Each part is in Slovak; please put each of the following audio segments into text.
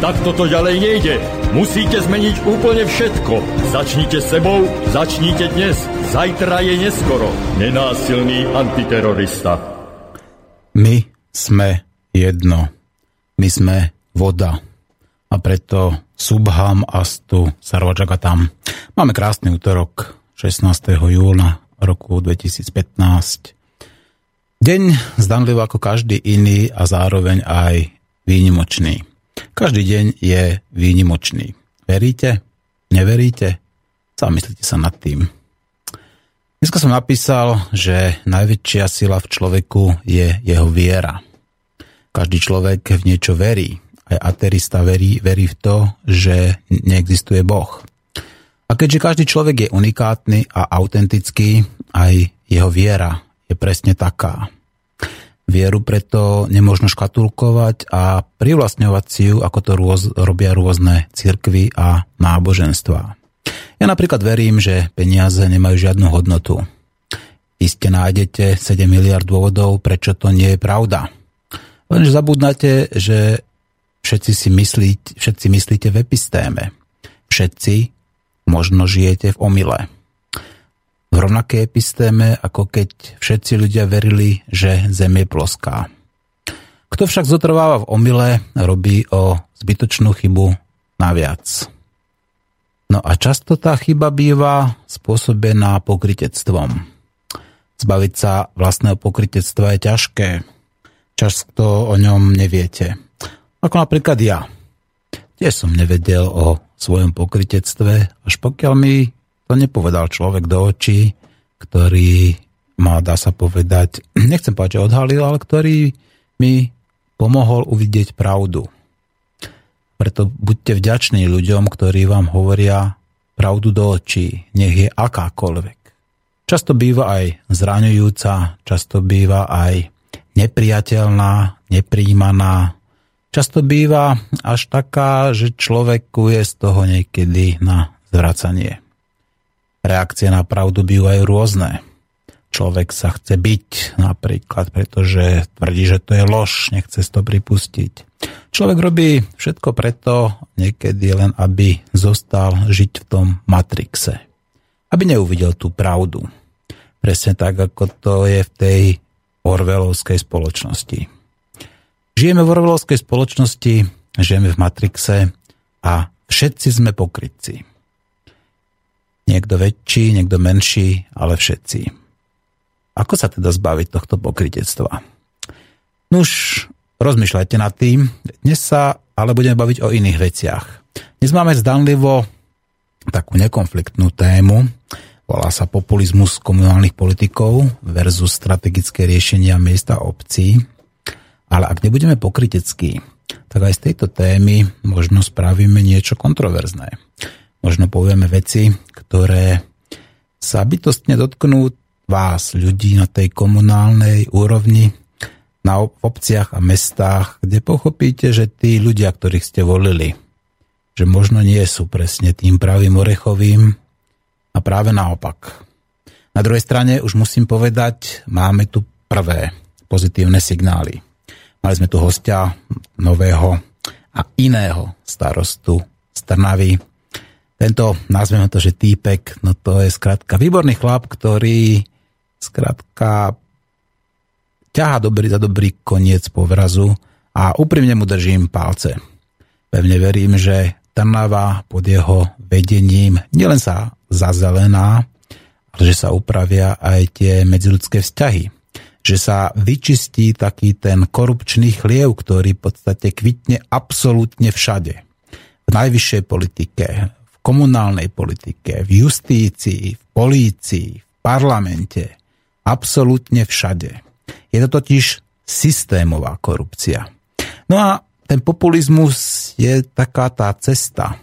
Tak toto ďalej nejde. Musíte zmeniť úplne všetko. Začnite sebou, začnite dnes. Zajtra je neskoro. Nenásilný antiterorista. My sme jedno. My sme voda. A preto Subham Astu Sarvajagatam. Máme krásny útorok 16. júna roku 2015. Deň zdanlivo ako každý iný a zároveň aj výnimočný. Každý deň je výnimočný. Veríte? Neveríte? Zamyslite sa nad tým. Dneska som napísal, že najväčšia sila v človeku je jeho viera. Každý človek v niečo verí. Aj aterista verí, verí v to, že neexistuje Boh. A keďže každý človek je unikátny a autentický, aj jeho viera je presne taká. Vieru preto nemôžno škatulkovať a privlastňovať si ju, ako to rôz, robia rôzne cirkvy a náboženstva. Ja napríklad verím, že peniaze nemajú žiadnu hodnotu. Iste nájdete 7 miliard dôvodov, prečo to nie je pravda. Lenže zabudnate, že všetci si myslíte, všetci myslíte v epistéme. Všetci možno žijete v omyle v rovnakej epistéme, ako keď všetci ľudia verili, že Zem je ploská. Kto však zotrváva v omyle, robí o zbytočnú chybu naviac. No a často tá chyba býva spôsobená pokritectvom. Zbaviť sa vlastného pokritectva je ťažké. Často o ňom neviete. Ako napríklad ja. Tiež som nevedel o svojom pokritectve, až pokiaľ mi to nepovedal človek do očí, ktorý ma, dá sa povedať, nechcem povedať, že odhalil, ale ktorý mi pomohol uvidieť pravdu. Preto buďte vďační ľuďom, ktorí vám hovoria pravdu do očí, nech je akákoľvek. Často býva aj zraňujúca, často býva aj nepriateľná, nepríjmaná, často býva až taká, že človeku je z toho niekedy na zvracanie. Reakcie na pravdu bývajú rôzne. Človek sa chce byť napríklad, pretože tvrdí, že to je lož, nechce to pripustiť. Človek robí všetko preto, niekedy len aby zostal žiť v tom matrixe. Aby neuvidel tú pravdu. Presne tak, ako to je v tej Orvelovskej spoločnosti. Žijeme v Orvelovskej spoločnosti, žijeme v matrixe a všetci sme pokrytci. Niekto väčší, niekto menší, ale všetci. Ako sa teda zbaviť tohto pokritectva? Nuž, rozmýšľajte nad tým. Dnes sa ale budeme baviť o iných veciach. Dnes máme zdanlivo takú nekonfliktnú tému. Volá sa populizmus komunálnych politikov versus strategické riešenia miesta obcí. Ale ak nebudeme pokryteckí, tak aj z tejto témy možno spravíme niečo kontroverzné možno povieme veci, ktoré sa bytostne dotknú vás, ľudí na tej komunálnej úrovni, na obciach a mestách, kde pochopíte, že tí ľudia, ktorých ste volili, že možno nie sú presne tým pravým orechovým a práve naopak. Na druhej strane už musím povedať, máme tu prvé pozitívne signály. Mali sme tu hostia nového a iného starostu z Trnavy, tento, nazveme to, že týpek, no to je skrátka výborný chlap, ktorý skrátka ťaha dobrý za dobrý koniec povrazu a úprimne mu držím palce. Pevne verím, že Trnava pod jeho vedením nielen sa zazelená, ale že sa upravia aj tie medziludské vzťahy. Že sa vyčistí taký ten korupčný chliev, ktorý v podstate kvitne absolútne všade. V najvyššej politike, komunálnej politike, v justícii, v polícii, v parlamente, absolútne všade. Je to totiž systémová korupcia. No a ten populizmus je taká tá cesta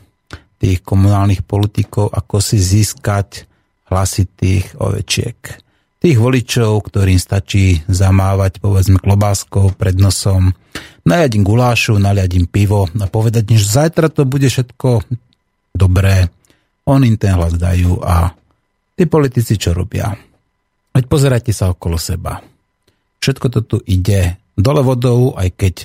tých komunálnych politikov, ako si získať hlasy tých ovečiek. Tých voličov, ktorým stačí zamávať povedzme klobáskou pred nosom, naliať im gulášu, naliať im pivo a povedať, že zajtra to bude všetko dobré, on im ten hlas dajú a tí politici čo robia? Veď pozerajte sa okolo seba. Všetko to tu ide dole vodou, aj keď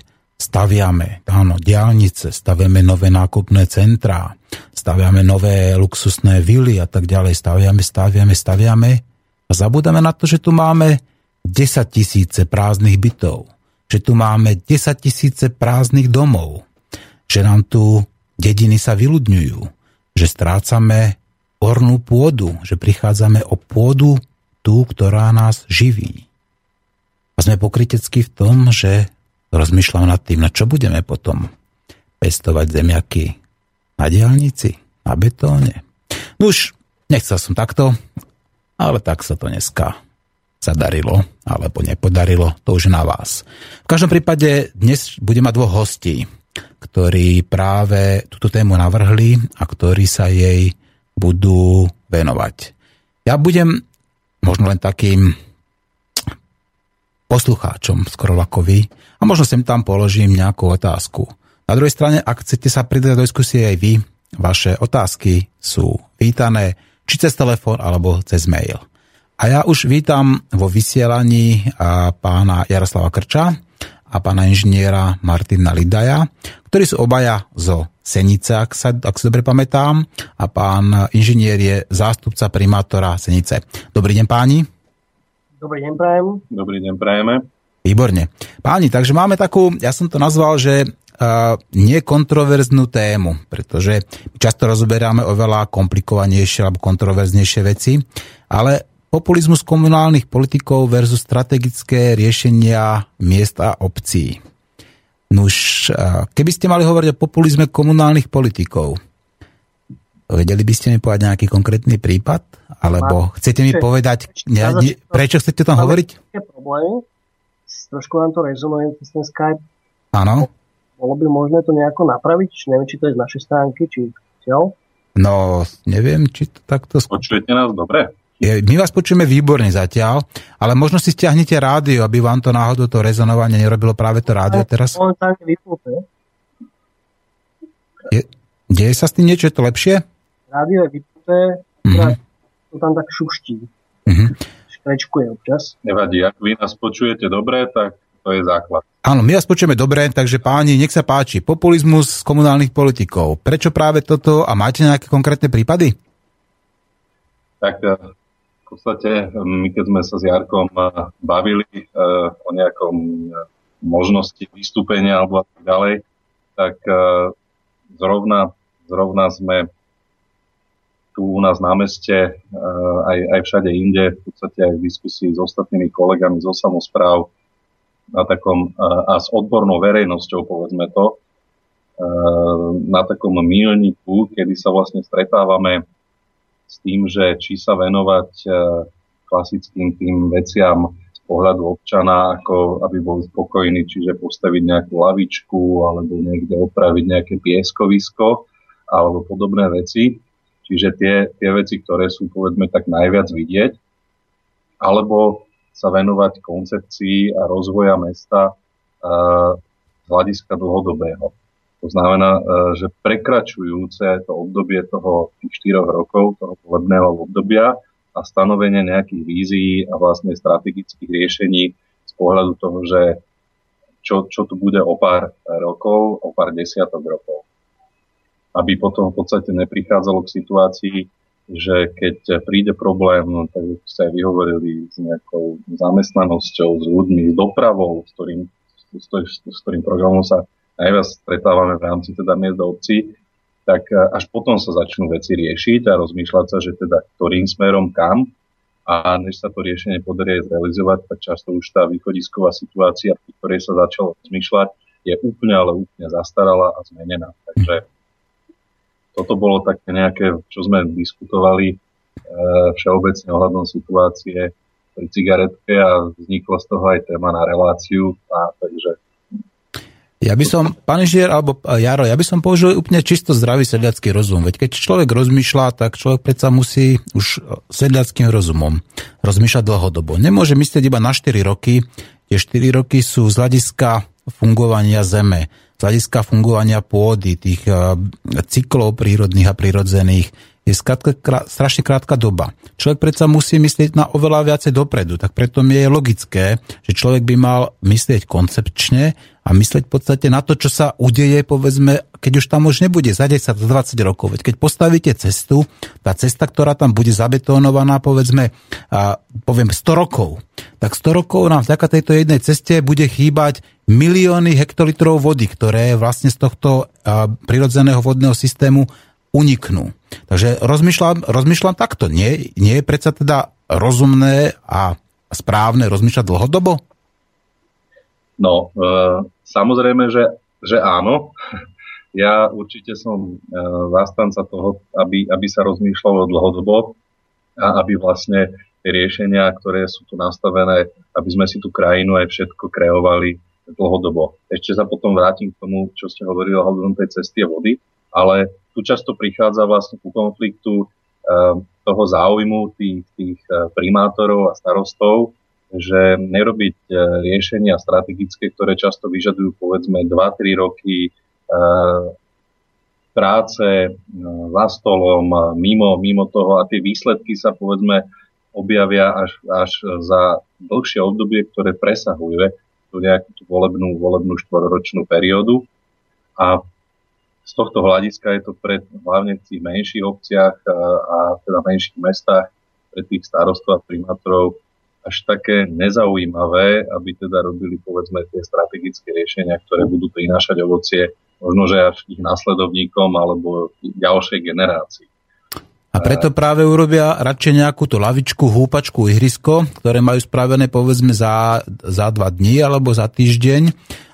staviame, áno, diálnice, staviame nové nákupné centrá, staviame nové luxusné vily a tak ďalej, staviame, staviame, staviame a zabúdame na to, že tu máme 10 tisíce prázdnych bytov, že tu máme 10 tisíce prázdnych domov, že nám tu dediny sa vyľudňujú, že strácame ornú pôdu, že prichádzame o pôdu tú, ktorá nás živí. A sme pokryteckí v tom, že rozmýšľam nad tým, na čo budeme potom pestovať zemiaky na diálnici, na betóne. No už nechcel som takto, ale tak sa to dneska zadarilo, alebo nepodarilo, to už na vás. V každom prípade dnes budem mať dvoch hostí, ktorí práve túto tému navrhli a ktorí sa jej budú venovať. Ja budem možno len takým poslucháčom skoro a možno sem tam položím nejakú otázku. Na druhej strane, ak chcete sa pridať do diskusie aj vy, vaše otázky sú vítané či cez telefón alebo cez mail. A ja už vítam vo vysielaní pána Jaroslava Krča a pána inžiniera Martina Lidaja, ktorí sú obaja zo Senice, ak sa, ak sa dobre pamätám, a pán inžinier je zástupca primátora Senice. Dobrý deň páni. Dobrý deň, prajem. Dobrý deň, prajeme. Výborne. Páni, takže máme takú, ja som to nazval, že uh, nekontroverznú tému, pretože často rozoberáme oveľa komplikovanejšie alebo kontroverznejšie veci, ale populizmus komunálnych politikov versus strategické riešenia miest a obcí. Nuž, keby ste mali hovoriť o populizme komunálnych politikov, Vedeli by ste mi povedať nejaký konkrétny prípad? Alebo chcete mi povedať, ne, ne, prečo chcete o tom hovoriť? problémy, trošku vám to rezonuje cez ten Skype. Áno. Bolo by možné to nejako napraviť? Neviem, či to je z našej stránky, či chcel. No, neviem, či to takto... Počujete nás dobre? My vás počujeme výborne zatiaľ, ale možno si stiahnite rádio, aby vám to náhodou to rezonovanie nerobilo práve to rádio teraz. Je, deje sa s tým niečo? Je to lepšie? rádio je vypnuté, mm-hmm. to tam tak šuští. Mm-hmm. Škrečkuje občas. Nevadí, ak vy nás počujete dobre, tak to je základ. Áno, my vás počujeme dobre, takže páni, nech sa páči. Populizmus z komunálnych politikov. Prečo práve toto a máte nejaké konkrétne prípady? Tak eh, v podstate my keď sme sa s Jarkom eh, bavili uh, o nejakom možnosti vystúpenia alebo tak ďalej, tak zrovna, zrovna sme tu u nás na meste, eh, aj, aj všade inde, v podstate aj v diskusii s ostatnými kolegami zo samozpráv na takom, eh, a s odbornou verejnosťou, povedzme to, eh, na takom mílniku, kedy sa vlastne stretávame s tým, že či sa venovať klasickým tým veciam z pohľadu občana, ako aby bol spokojný, čiže postaviť nejakú lavičku alebo niekde opraviť nejaké pieskovisko alebo podobné veci Čiže tie, tie veci, ktoré sú povedzme tak najviac vidieť, alebo sa venovať koncepcii a rozvoja mesta uh, z hľadiska dlhodobého. To znamená, uh, že prekračujúce to obdobie toho tých 4 rokov, toho volebného obdobia a stanovenie nejakých vízií a vlastne strategických riešení z pohľadu toho, že čo, čo tu bude o pár rokov, o pár desiatok rokov. Aby potom v podstate neprichádzalo k situácii, že keď príde problém, no, tak ste aj vyhovorili s nejakou zamestnanosťou, s ľuďmi, s dopravou, s ktorým, s, s, s ktorým programom sa najviac stretávame v rámci teda miest do obcí, tak e, až potom sa začnú veci riešiť a rozmýšľať sa, že teda ktorým smerom kam a než sa to riešenie podarí zrealizovať, tak často už tá východisková situácia, v ktorej sa začalo rozmýšľať, je úplne, ale úplne zastarala a zmenená. Takže toto bolo také nejaké, čo sme diskutovali e, všeobecne ohľadom situácie pri cigaretke a vznikla z toho aj téma na reláciu. A takže... Ja by som, pán inžinier, alebo Jaro, ja by som použil úplne čisto zdravý sedliacký rozum. Veď keď človek rozmýšľa, tak človek predsa musí už sedliackým rozumom rozmýšľať dlhodobo. Nemôže myslieť iba na 4 roky. Tie 4 roky sú z hľadiska fungovania zeme, z hľadiska fungovania pôdy, tých cyklov prírodných a prírodzených, je skratka, krá, strašne krátka doba. Človek predsa musí myslieť na oveľa viacej dopredu, tak preto mi je logické, že človek by mal myslieť koncepčne a myslieť v podstate na to, čo sa udeje, povedzme, keď už tam už nebude za 10, za 20 rokov. Veď keď postavíte cestu, tá cesta, ktorá tam bude zabetónovaná, povedzme, a, poviem 100 rokov, tak 100 rokov nám vďaka tejto jednej ceste bude chýbať milióny hektolitrov vody, ktoré vlastne z tohto prirodzeného vodného systému uniknú. Takže rozmýšľam, rozmýšľam takto. Nie, nie je predsa teda rozumné a správne rozmýšľať dlhodobo? No, e, samozrejme, že, že áno. Ja určite som e, zastanca toho, aby, aby sa rozmýšľalo dlhodobo a aby vlastne riešenia, ktoré sú tu nastavené, aby sme si tú krajinu aj všetko kreovali dlhodobo. Ešte sa potom vrátim k tomu, čo ste hovorili o tej cesty a vody, ale tu často prichádza vlastne ku konfliktu eh, toho záujmu tých, tých eh, primátorov a starostov, že nerobiť eh, riešenia strategické, ktoré často vyžadujú povedzme 2-3 roky práce za stolom, mimo, mimo toho a tie výsledky sa povedzme objavia až, až za dlhšie obdobie, ktoré presahuje tú nejakú tú volebnú, volebnú štvoročnú periódu. A z tohto hľadiska je to pre hlavne v tých menších obciach a, a teda menších mestách pre tých starostov a primátorov až také nezaujímavé, aby teda robili povedzme tie strategické riešenia, ktoré budú prinášať ovocie možno, že až ich následovníkom alebo ďalšej generácii. A preto práve urobia radšej nejakú tú lavičku, húpačku, ihrisko, ktoré majú spravené povedzme za, za dva dní alebo za týždeň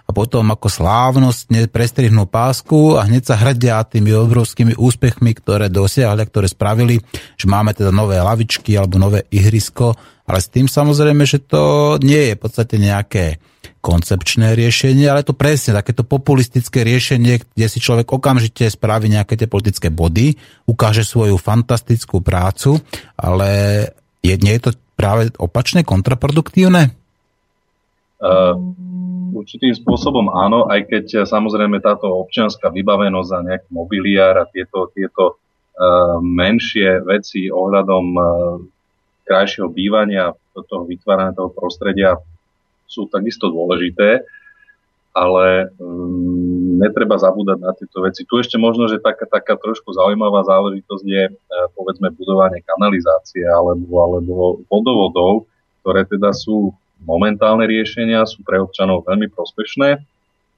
a potom ako slávnostne prestrihnú pásku a hneď sa hrdia tými obrovskými úspechmi, ktoré dosiahli, ktoré spravili, že máme teda nové lavičky alebo nové ihrisko, ale s tým samozrejme, že to nie je v podstate nejaké koncepčné riešenie, ale to presne takéto populistické riešenie, kde si človek okamžite spraví nejaké tie politické body, ukáže svoju fantastickú prácu, ale je, nie je to práve opačné, kontraproduktívne? Uh, určitým spôsobom áno, aj keď eh, samozrejme táto občianská vybavenosť a nejaký mobiliár a tieto, tieto uh, menšie veci ohľadom krajšieho bývania, toho vytvárania toho prostredia sú takisto dôležité, ale um, netreba zabúdať na tieto veci. Tu ešte možno, že taká, taká trošku zaujímavá záležitosť je uh, povedzme budovanie kanalizácie alebo, alebo vodovodov, ktoré teda sú momentálne riešenia sú pre občanov veľmi prospešné,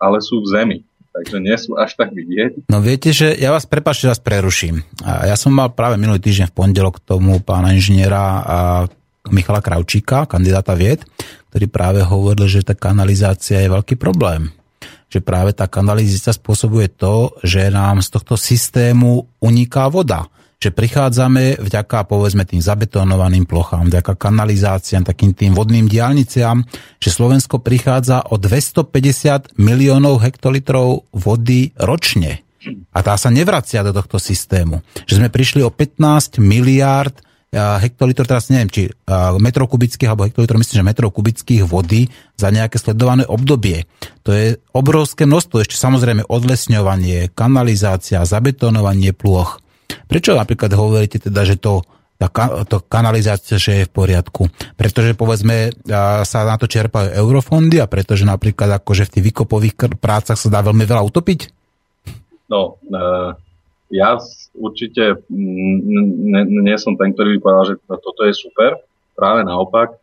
ale sú v zemi. Takže nie sú až tak vidieť. No viete, že ja vás prepáčte, vás preruším. Ja som mal práve minulý týždeň v pondelok tomu pána inžiniera Michala Kravčíka, kandidáta vied, ktorý práve hovoril, že tá kanalizácia je veľký problém. Že práve tá kanalizácia spôsobuje to, že nám z tohto systému uniká voda že prichádzame vďaka povedzme tým zabetonovaným plochám, vďaka kanalizáciám, takým tým vodným diálniciam, že Slovensko prichádza o 250 miliónov hektolitrov vody ročne. A tá sa nevracia do tohto systému. Že sme prišli o 15 miliárd hektolitrov, teraz neviem, či metrov kubických alebo hektolitrov, myslím, že metrov kubických vody za nejaké sledované obdobie. To je obrovské množstvo, ešte samozrejme odlesňovanie, kanalizácia, zabetonovanie plôch. Prečo napríklad hovoríte teda, že to tá to kanalizácia, že je v poriadku. Pretože povedzme sa na to čerpajú eurofondy a pretože napríklad akože v tých výkopových prácach sa dá veľmi veľa utopiť? No, e, ja určite nie, nie som ten, ktorý by povedal, že toto je super. Práve naopak,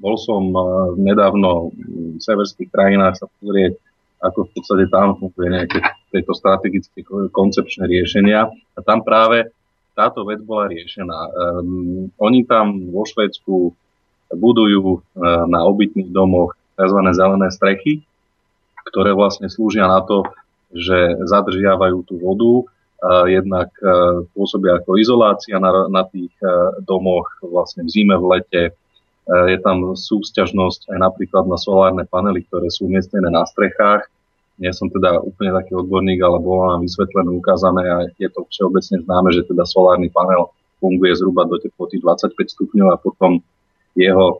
bol som e, nedávno v severských krajinách sa pozrieť, ako v podstate tam funguje nejaké tieto strategické koncepčné riešenia. A tam práve táto vec bola riešená. Um, oni tam vo Švedsku budujú uh, na obytných domoch tzv. zelené strechy, ktoré vlastne slúžia na to, že zadržiavajú tú vodu, uh, jednak uh, pôsobia ako izolácia na, na tých uh, domoch vlastne v zime, v lete. Uh, je tam súsťažnosť aj napríklad na solárne panely, ktoré sú umiestnené na strechách nie som teda úplne taký odborník, ale bolo nám vysvetlené, ukázané a je to všeobecne známe, že teda solárny panel funguje zhruba do teploty 25 stupňov a potom jeho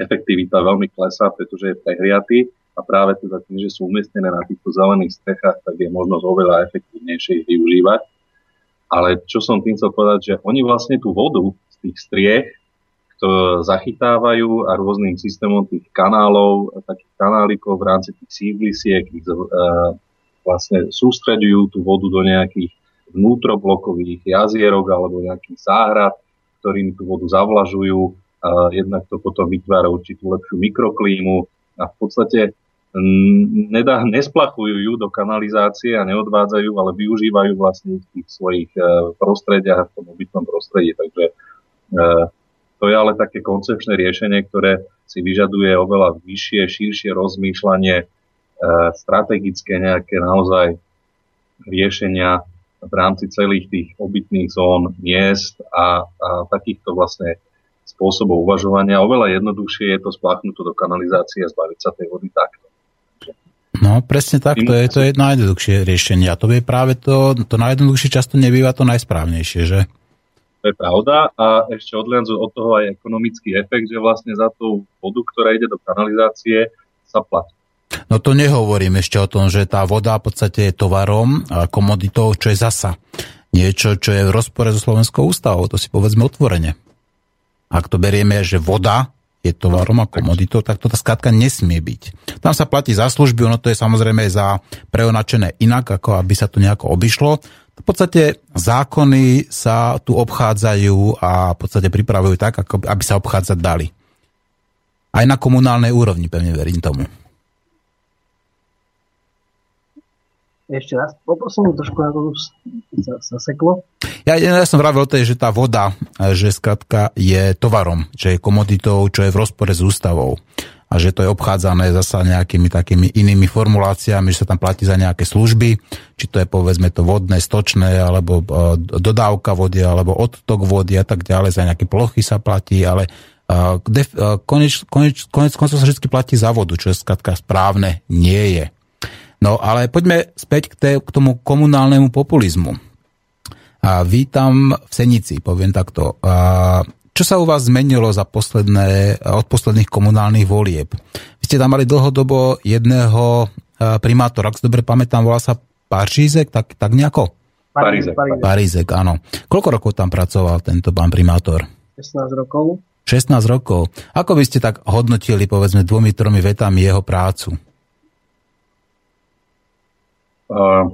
efektivita veľmi klesá, pretože je prehriatý a práve teda tým, že sú umiestnené na týchto zelených strechách, tak je možnosť oveľa efektívnejšie ich využívať. Ale čo som tým chcel povedať, že oni vlastne tú vodu z tých striech zachytávajú a rôznym systémom tých kanálov, takých kanálikov v rámci tých sídlisiek ich uh, vlastne sústreďujú tú vodu do nejakých vnútroblokových jazierok alebo nejakých záhrad, ktorými tú vodu zavlažujú. Uh, jednak to potom vytvára určitú lepšiu mikroklímu a v podstate nedá, nesplachujú ju do kanalizácie a neodvádzajú, ale využívajú vlastne v tých svojich prostrediach v tom obytnom prostredí. Takže to je ale také koncepčné riešenie, ktoré si vyžaduje oveľa vyššie, širšie rozmýšľanie, e, strategické nejaké naozaj riešenia v rámci celých tých obytných zón, miest a, a takýchto vlastne spôsobov uvažovania. Oveľa jednoduchšie je to spláchnuť to do kanalizácie a zbaviť sa tej vody takto. No, presne tak, to je, to je najjednoduchšie riešenie. A to je práve to, to najjednoduchšie často nebýva to najsprávnejšie, že? To je pravda a ešte odliadnúť od toho aj ekonomický efekt, že vlastne za tú vodu, ktorá ide do kanalizácie, sa platí. No to nehovorím ešte o tom, že tá voda v podstate je tovarom a komoditou, čo je zasa. Niečo, čo je v rozpore so Slovenskou ústavou, to si povedzme otvorene. Ak to berieme, že voda je tovarom a komoditou, tak to tá skrátka nesmie byť. Tam sa platí za služby, ono to je samozrejme za preonačené inak, ako aby sa to nejako obišlo. V podstate zákony sa tu obchádzajú a v podstate pripravujú tak, ako aby sa obchádzať dali. Aj na komunálnej úrovni, pevne verím tomu. Ešte raz, poprosím trošku na to sa, seklo. Ja, ja som vravel tej, že tá voda, že skratka je tovarom, že je komoditou, čo je v rozpore s ústavou a že to je obchádzané zasa nejakými takými inými formuláciami, že sa tam platí za nejaké služby, či to je povedzme to vodné, stočné, alebo e, dodávka vody, alebo odtok vody a tak ďalej, za nejaké plochy sa platí, ale e, e, konec, konec, konec koncov sa vždy platí za vodu, čo je skratka správne nie je. No ale poďme späť k, té, k tomu komunálnemu populizmu. A vítam v Senici, poviem takto. A čo sa u vás zmenilo za posledné, od posledných komunálnych volieb? Vy ste tam mali dlhodobo jedného e, primátora, ak si dobre pamätám, volá sa Pařízek, tak, tak nejako? Parízek. Parízek, áno. Koľko rokov tam pracoval tento pán primátor? 16 rokov. 16 rokov. Ako by ste tak hodnotili, povedzme, dvomi, tromi vetami jeho prácu? Uh,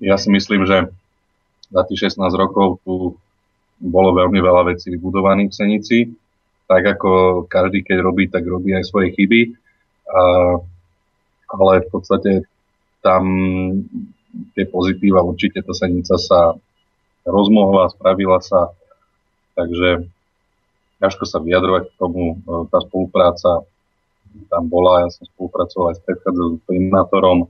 ja si myslím, že za tých 16 rokov tu bolo veľmi veľa vecí vybudovaných v Senici. Tak ako každý, keď robí, tak robí aj svoje chyby. A, ale v podstate tam tie pozitíva určite tá Senica sa rozmohla, spravila sa. Takže ťažko sa vyjadrovať k tomu. Tá spolupráca tam bola, ja som spolupracoval aj s predchádzajúcim primátorom.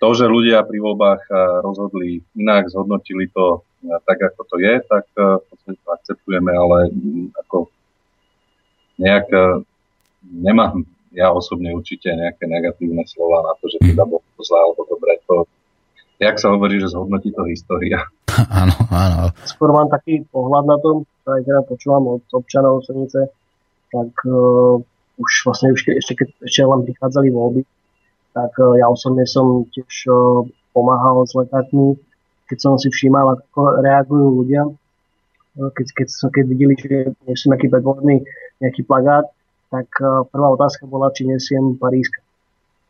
To, že ľudia pri voľbách eh, rozhodli inak, zhodnotili to eh, tak, ako to je, tak eh, v podstate to akceptujeme, ale mm, ako nejak nemám ja osobne určite nejaké negatívne slova na to, že teda bolo to zlé alebo dobre. To, jak sa hovorí, že zhodnotí to história. Áno, áno. Skôr mám taký pohľad na tom, aj teda počúvam od občanov Senice, tak uh, už vlastne už ke, ešte keď ešte len prichádzali voľby, tak e, ja osobne som tiež e, pomáhal s letákmi, keď som si všímal, ako reagujú ľudia, e, keď, keď, keď videli, že sú nejaký predvolebný nejaký plagát, tak prvá otázka bola, či nesiem Paríska.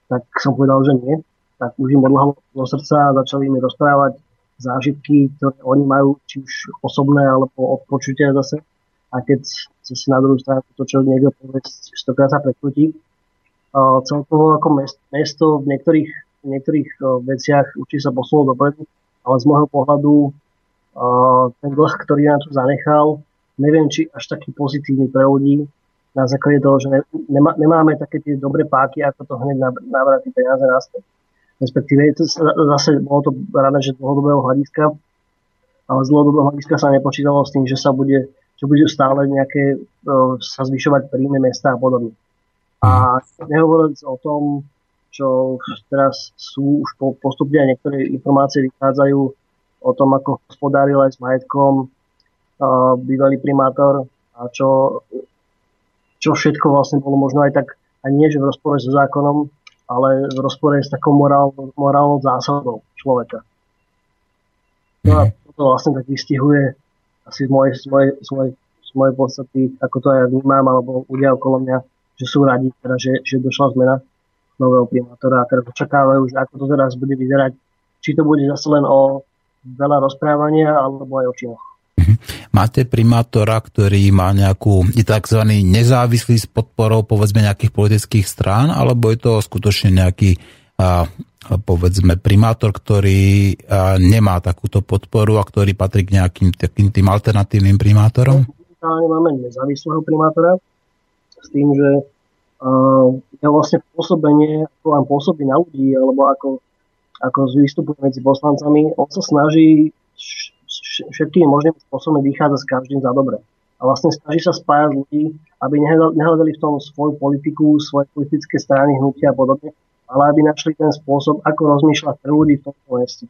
Tak som povedal, že nie. Tak už im odlahlo do srdca a začali mi rozprávať zážitky, ktoré oni majú, či už osobné, alebo od počutia zase. A keď si na druhú stranu to, čo niekto povie, stokrát sa prekrutí, celkovo ako mesto v niektorých, v niektorých veciach určite sa posunulo dopredu, ale z môjho pohľadu ten dlh, ktorý nám tu zanechal, neviem, či až taký pozitívny pre ľudí, na základe toho, že nemá, nemáme také tie dobré páky, ako to hneď navráti peniaze naspäť. Respektíve to zase bolo to rada, že dlhodobého hľadiska, ale z dlhodobého hľadiska sa nepočítalo s tým, že sa bude, že bude stále nejaké, sa zvyšovať príjmy mesta a podobne. A nehovoriac o tom, čo teraz sú už po, postupne niektoré informácie vychádzajú o tom, ako hospodáril aj s majetkom uh, bývalý primátor a čo, čo všetko vlastne bolo možno aj tak, a nie že v rozpore so zákonom, ale v rozpore s takou morál, morálnou zásadou človeka. No a toto vlastne tak vystihuje asi z mojej, z mojej, z mojej, z mojej podstaty, ako to aj vnímam, alebo ľudia okolo mňa, že sú radi, teda, že, že došla zmena nového primátora a teraz očakávajú, že ako to teraz bude vyzerať, či to bude zase len o veľa rozprávania alebo aj o činoch. Mhm. Máte primátora, ktorý má nejakú tzv. nezávislý s podporou povedzme nejakých politických strán, alebo je to skutočne nejaký a, povedzme primátor, ktorý a, nemá takúto podporu a ktorý patrí k nejakým takým tým alternatívnym primátorom? Máme nezávislého primátora s tým, že je vlastne pôsobenie, ako vám pôsobí na ľudí, alebo ako, ako vystupuje medzi poslancami, on sa snaží všetkými možnými spôsobmi vychádza s každým za dobre. A vlastne snaží sa spájať ľudí, aby nehľadali v tom svoju politiku, svoje politické strany, hnutia a podobne, ale aby našli ten spôsob, ako rozmýšľať pre ľudí v tomto meste.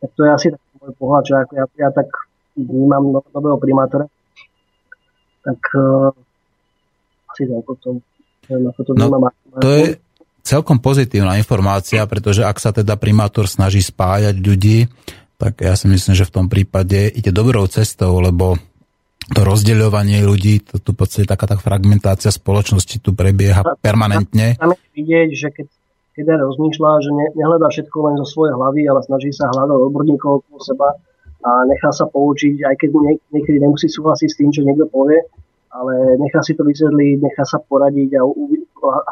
Tak to je asi taký môj pohľad, že ako ja, ja tak vnímam no, nového primátora, tak uh, toľko k tomu. No, to je celkom pozitívna informácia, pretože ak sa teda primátor snaží spájať ľudí, tak ja si myslím, že v tom prípade ide dobrou cestou, lebo to rozdeľovanie ľudí, to tu v podstate taká tá fragmentácia spoločnosti tu prebieha permanentne. Tam je vidieť, že keď, keď rozmýšľa, že ne, nehľadá všetko len zo svojej hlavy, ale snaží sa hľadať odborníkov okolo seba a nechá sa poučiť, aj keď niekedy nemusí súhlasiť s tým, čo niekto povie, ale nechá si to vysvetliť, nechá sa poradiť a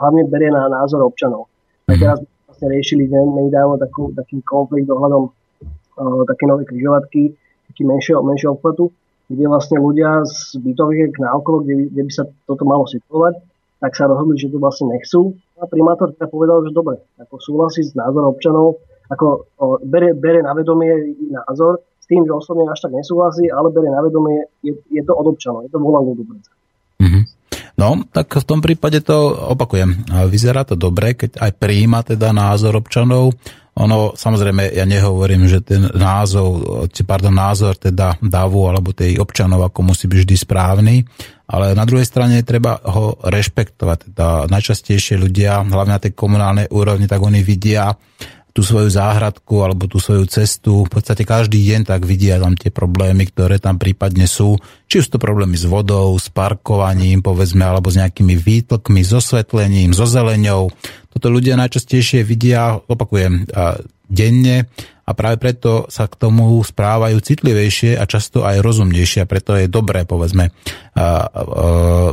hlavne berie na názor občanov. A mhm. teraz vlastne riešili nedávno takú, taký konflikt ohľadom uh, také nové križovatky, taký menšieho, menšieho obchvatu, kde vlastne ľudia z bytoviek na okolo, kde, kde by sa toto malo situovať, tak sa rozhodli, že to vlastne nechcú. A primátor teda povedal, že dobre, ako súhlasí s názorom občanov, ako o, bere, bere na vedomie názor, tým, že osobne až tak nesúhlasí, ale berie na vedomie, je, je to od občanov, je to vola ľudu. Mm-hmm. No, tak v tom prípade to opakujem. Vyzerá to dobre, keď aj prijíma teda názor občanov. Ono, samozrejme, ja nehovorím, že ten názov, pardon, názor teda davu alebo tej občanov ako musí byť vždy správny, ale na druhej strane treba ho rešpektovať. Teda najčastejšie ľudia, hlavne na tej komunálnej úrovni, tak oni vidia tú svoju záhradku alebo tú svoju cestu. V podstate každý deň tak vidia tam tie problémy, ktoré tam prípadne sú. Či už to problémy s vodou, s parkovaním, povedzme, alebo s nejakými výtlkmi, s osvetlením, so zeleňou. Toto ľudia najčastejšie vidia, opakujem, denne a práve preto sa k tomu správajú citlivejšie a často aj rozumnejšie a preto je dobré, povedzme,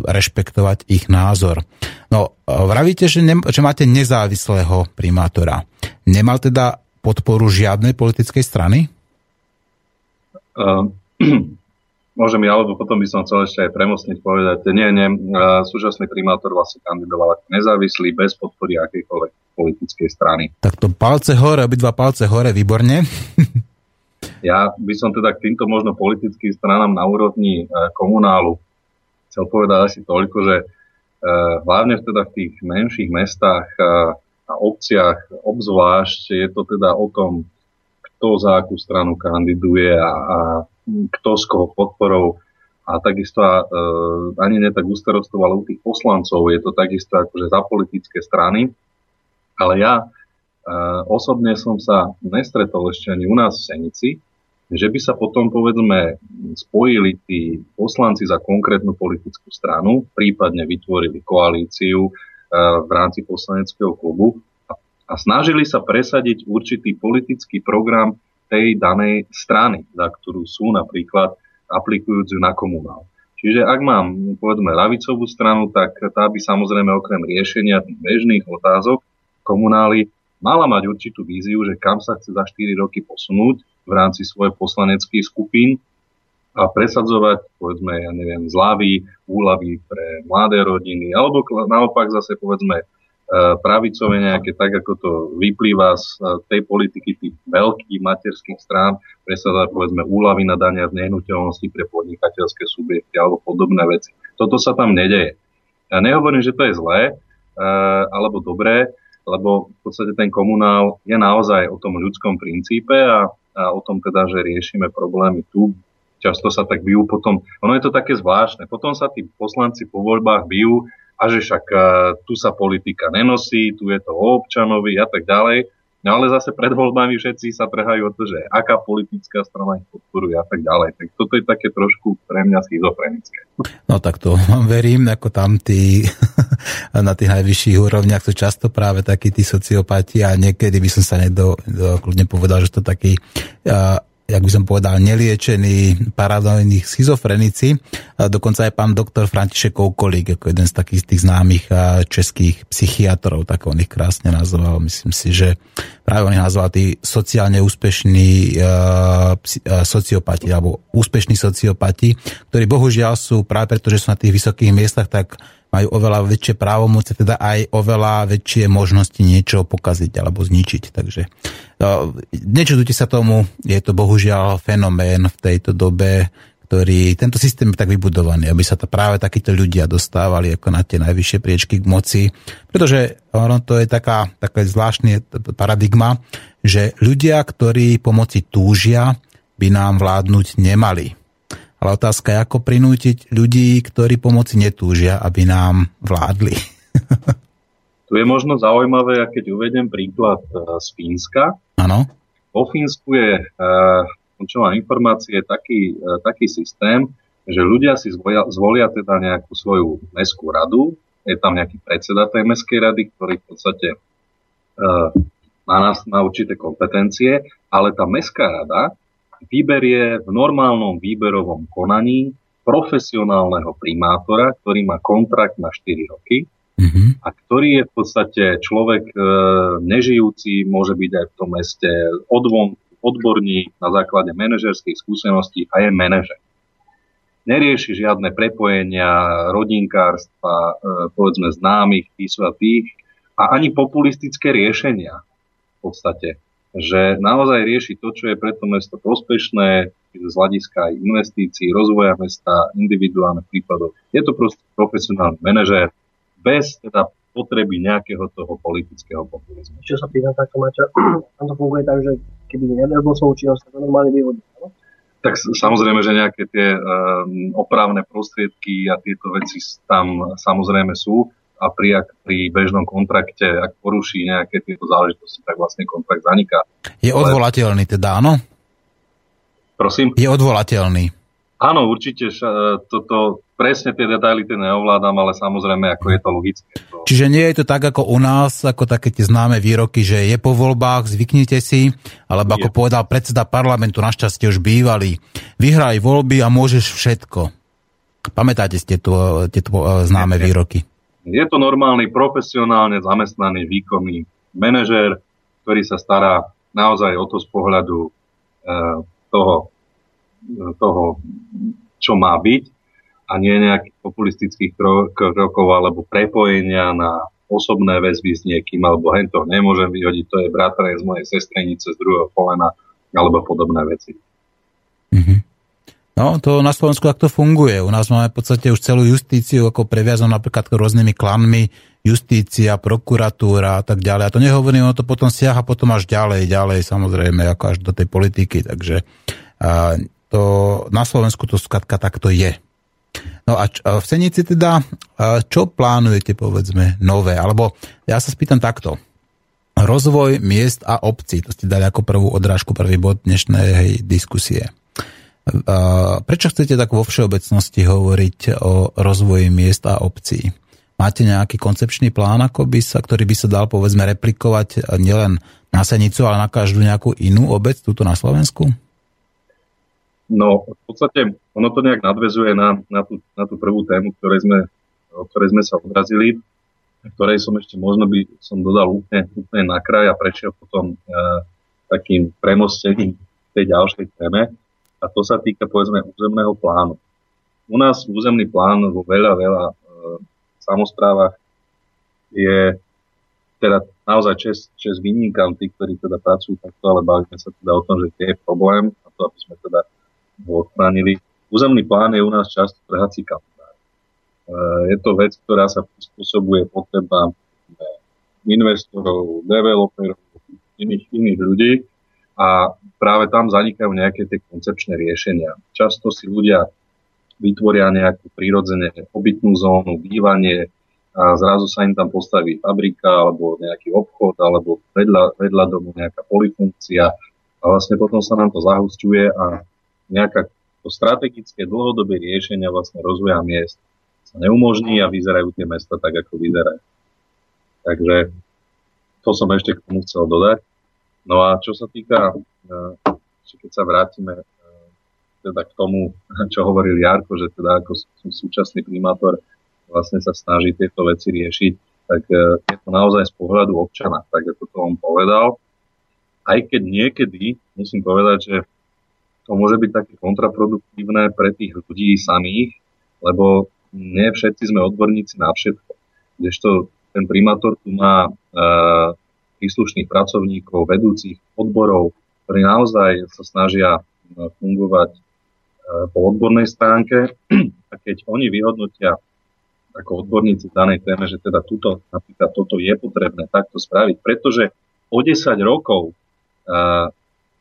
rešpektovať ich názor. No, vravíte, že, ne, že máte nezávislého primátora. Nemal teda podporu žiadnej politickej strany? Uh, môžem ja, alebo potom by som chcel ešte aj premostniť povedať. Nie, nie, uh, súčasný primátor vlastne kandidoval ako nezávislý, bez podpory akejkoľvek politickej strany. Tak to palce hore, obidva palce hore, výborne. ja by som teda k týmto možno politickým stranám na úrovni uh, komunálu chcel povedať asi toľko, že hlavne teda v tých menších mestách a obciach obzvlášť je to teda o tom, kto za akú stranu kandiduje a, a kto s koho podporou a takisto a, e, ani ne tak ústarostov, ale u tých poslancov je to takisto akože za politické strany. Ale ja e, osobne som sa nestretol ešte ani u nás v Senici, že by sa potom povedzme spojili tí poslanci za konkrétnu politickú stranu, prípadne vytvorili koalíciu v rámci poslaneckého klubu a snažili sa presadiť určitý politický program tej danej strany, za ktorú sú napríklad aplikujúc ju na komunál. Čiže ak mám, povedzme, lavicovú stranu, tak tá by samozrejme okrem riešenia tých bežných otázok komunály mala mať určitú víziu, že kam sa chce za 4 roky posunúť v rámci svojej poslaneckých skupín a presadzovať, povedzme, ja neviem, zľavy, úlavy pre mladé rodiny, alebo naopak zase, povedzme, e, pravicové nejaké, tak ako to vyplýva z e, tej politiky tých veľkých materských strán, presadzovať, povedzme, úlavy na dania z nehnuteľnosti pre podnikateľské subjekty alebo podobné veci. Toto sa tam nedeje. Ja nehovorím, že to je zlé, alebo dobré, lebo v podstate ten komunál je naozaj o tom ľudskom princípe a, a o tom teda, že riešime problémy tu. Často sa tak bijú potom, ono je to také zvláštne, potom sa tí poslanci po voľbách bijú a že však uh, tu sa politika nenosí, tu je to o občanovi a tak ďalej. No ale zase pred voľbami všetci sa trhajú o to, že aká politická strana ich podporuje a tak ďalej. Tak toto je také trošku pre mňa schizofrenické. No tak to verím, ako tam tí na tých najvyšších úrovniach sú často práve takí tí sociopati a niekedy by som sa nedo, kľudne povedal, že to taký uh, jak by som povedal, neliečení paradojní schizofrenici. Dokonca aj pán doktor František Koukolík, ako jeden z takých tých známych českých psychiatrov, tak on ich krásne nazval. Myslím si, že práve on ich nazval tí sociálne úspešní sociopati, alebo úspešní sociopati, ktorí bohužiaľ sú práve preto, že sú na tých vysokých miestach, tak majú oveľa väčšie právomoce, teda aj oveľa väčšie možnosti niečo pokaziť alebo zničiť. Takže no, nečudujte sa tomu, je to bohužiaľ fenomén v tejto dobe, ktorý, tento systém je tak vybudovaný, aby sa to práve takíto ľudia dostávali ako na tie najvyššie priečky k moci, pretože ono to je taká, taká zvláštna paradigma, že ľudia, ktorí pomoci túžia, by nám vládnuť nemali. Ale otázka je, ako prinútiť ľudí, ktorí pomoci netúžia, aby nám vládli. tu je možno zaujímavé, keď uvedem príklad e, z Fínska. Áno. Vo Fínsku je, e, čo mám informácie, taký, e, taký systém, že ľudia si zvolia, zvolia teda nejakú svoju mestskú radu, je tam nejaký predseda tej mestskej rady, ktorý v podstate má, nás, má určité kompetencie, ale tá mestská rada vyberie v normálnom výberovom konaní profesionálneho primátora, ktorý má kontrakt na 4 roky mm-hmm. a ktorý je v podstate človek e, nežijúci, môže byť aj v tom meste odvon, odborník na základe manažerských skúseností a je manažer. Nerieši žiadne prepojenia, rodinkárstva, e, povedzme známych, tých a tých a ani populistické riešenia v podstate že naozaj rieši to, čo je pre to mesto prospešné z hľadiska investícií, rozvoja mesta, individuálnych prípadov. Je to proste profesionálny manažér bez teda potreby nejakého toho politického populizmu. Čo sa pýtam takto, Maťa, tam to funguje tak, že keby nevedel svojou činnosť, to normálne vyhodí, no? Tak samozrejme, že nejaké tie um, opravné prostriedky a tieto veci tam samozrejme sú, a pri, ak, pri bežnom kontrakte, ak poruší nejaké tieto záležitosti, tak vlastne kontrakt zaniká. Je odvolateľný teda, áno? Prosím? Je odvolateľný. Áno, určite toto, presne tie detaily tie neovládam, ale samozrejme, ako je to logické. To... Čiže nie je to tak ako u nás, ako také tie známe výroky, že je po voľbách, zvyknite si, alebo ako je. povedal predseda parlamentu, našťastie už bývalý, vyhraj voľby a môžeš všetko. Pamätáte ste tu tieto eh, známe výroky? Je to normálny, profesionálne zamestnaný, výkonný manažér, ktorý sa stará naozaj o to z pohľadu e, toho, e, toho, čo má byť a nie nejakých populistických krokov alebo prepojenia na osobné väzby s niekým, alebo hen to nemôžem vyhodiť, to je bratranec z mojej sestrenice z druhého kolena, alebo podobné veci. Mm-hmm. No, to na Slovensku takto funguje. U nás máme v podstate už celú justíciu ako previazanú napríklad rôznymi klanmi, justícia, prokuratúra a tak ďalej. A to nehovorím, ono to potom siaha potom až ďalej, ďalej samozrejme, ako až do tej politiky. Takže a, to na Slovensku to skratka takto je. No a, č- a v Senici teda, a čo plánujete povedzme nové? Alebo ja sa spýtam takto. Rozvoj miest a obcí, to ste dali ako prvú odrážku, prvý bod dnešnej diskusie. Prečo chcete tak vo všeobecnosti hovoriť o rozvoji miest a obcí? Máte nejaký koncepčný plán, ako by sa, ktorý by sa dal povedzme replikovať nielen na Senicu, ale na každú nejakú inú obec tuto na Slovensku? No, v podstate ono to nejak nadvezuje na, na, tú, na tú prvú tému, ktorej sme, o ktorej sme sa odrazili, ktorej som ešte možno by som dodal úplne, úplne na kraj a prešiel potom e, takým premostením tej ďalšej téme a to sa týka povedzme územného plánu. U nás územný plán vo veľa, veľa e, samozprávach je teda naozaj čes, čes vynikám tí, ktorí teda pracujú takto, ale bavíme sa teda o tom, že tie je problém a to, aby sme teda ho odstránili. Územný plán je u nás často trhací kalendár. E, je to vec, ktorá sa prispôsobuje potrebám investorov, developerov, iných, iných ľudí a práve tam zanikajú nejaké tie koncepčné riešenia. Často si ľudia vytvoria nejakú prírodzene obytnú zónu, bývanie a zrazu sa im tam postaví fabrika alebo nejaký obchod alebo vedľa, vedľa domu nejaká polifunkcia a vlastne potom sa nám to zahusťuje a nejaká to strategické dlhodobé riešenia vlastne rozvoja miest sa neumožní a vyzerajú tie mesta tak, ako vyzerajú. Takže to som ešte k tomu chcel dodať. No a čo sa týka, e, keď sa vrátime e, teda k tomu, čo hovoril Jarko, že teda ako súčasný primátor vlastne sa snaží tieto veci riešiť, tak e, je to naozaj z pohľadu občana, tak ako to on povedal. Aj keď niekedy, musím povedať, že to môže byť také kontraproduktívne pre tých ľudí samých, lebo nie všetci sme odborníci na všetko. Kdežto ten primátor tu má príslušných pracovníkov, vedúcich odborov, ktorí naozaj sa snažia e, fungovať e, po odbornej stránke a keď oni vyhodnotia ako odborníci v danej téme, že teda tuto, napríklad toto je potrebné takto spraviť, pretože o 10 rokov uh,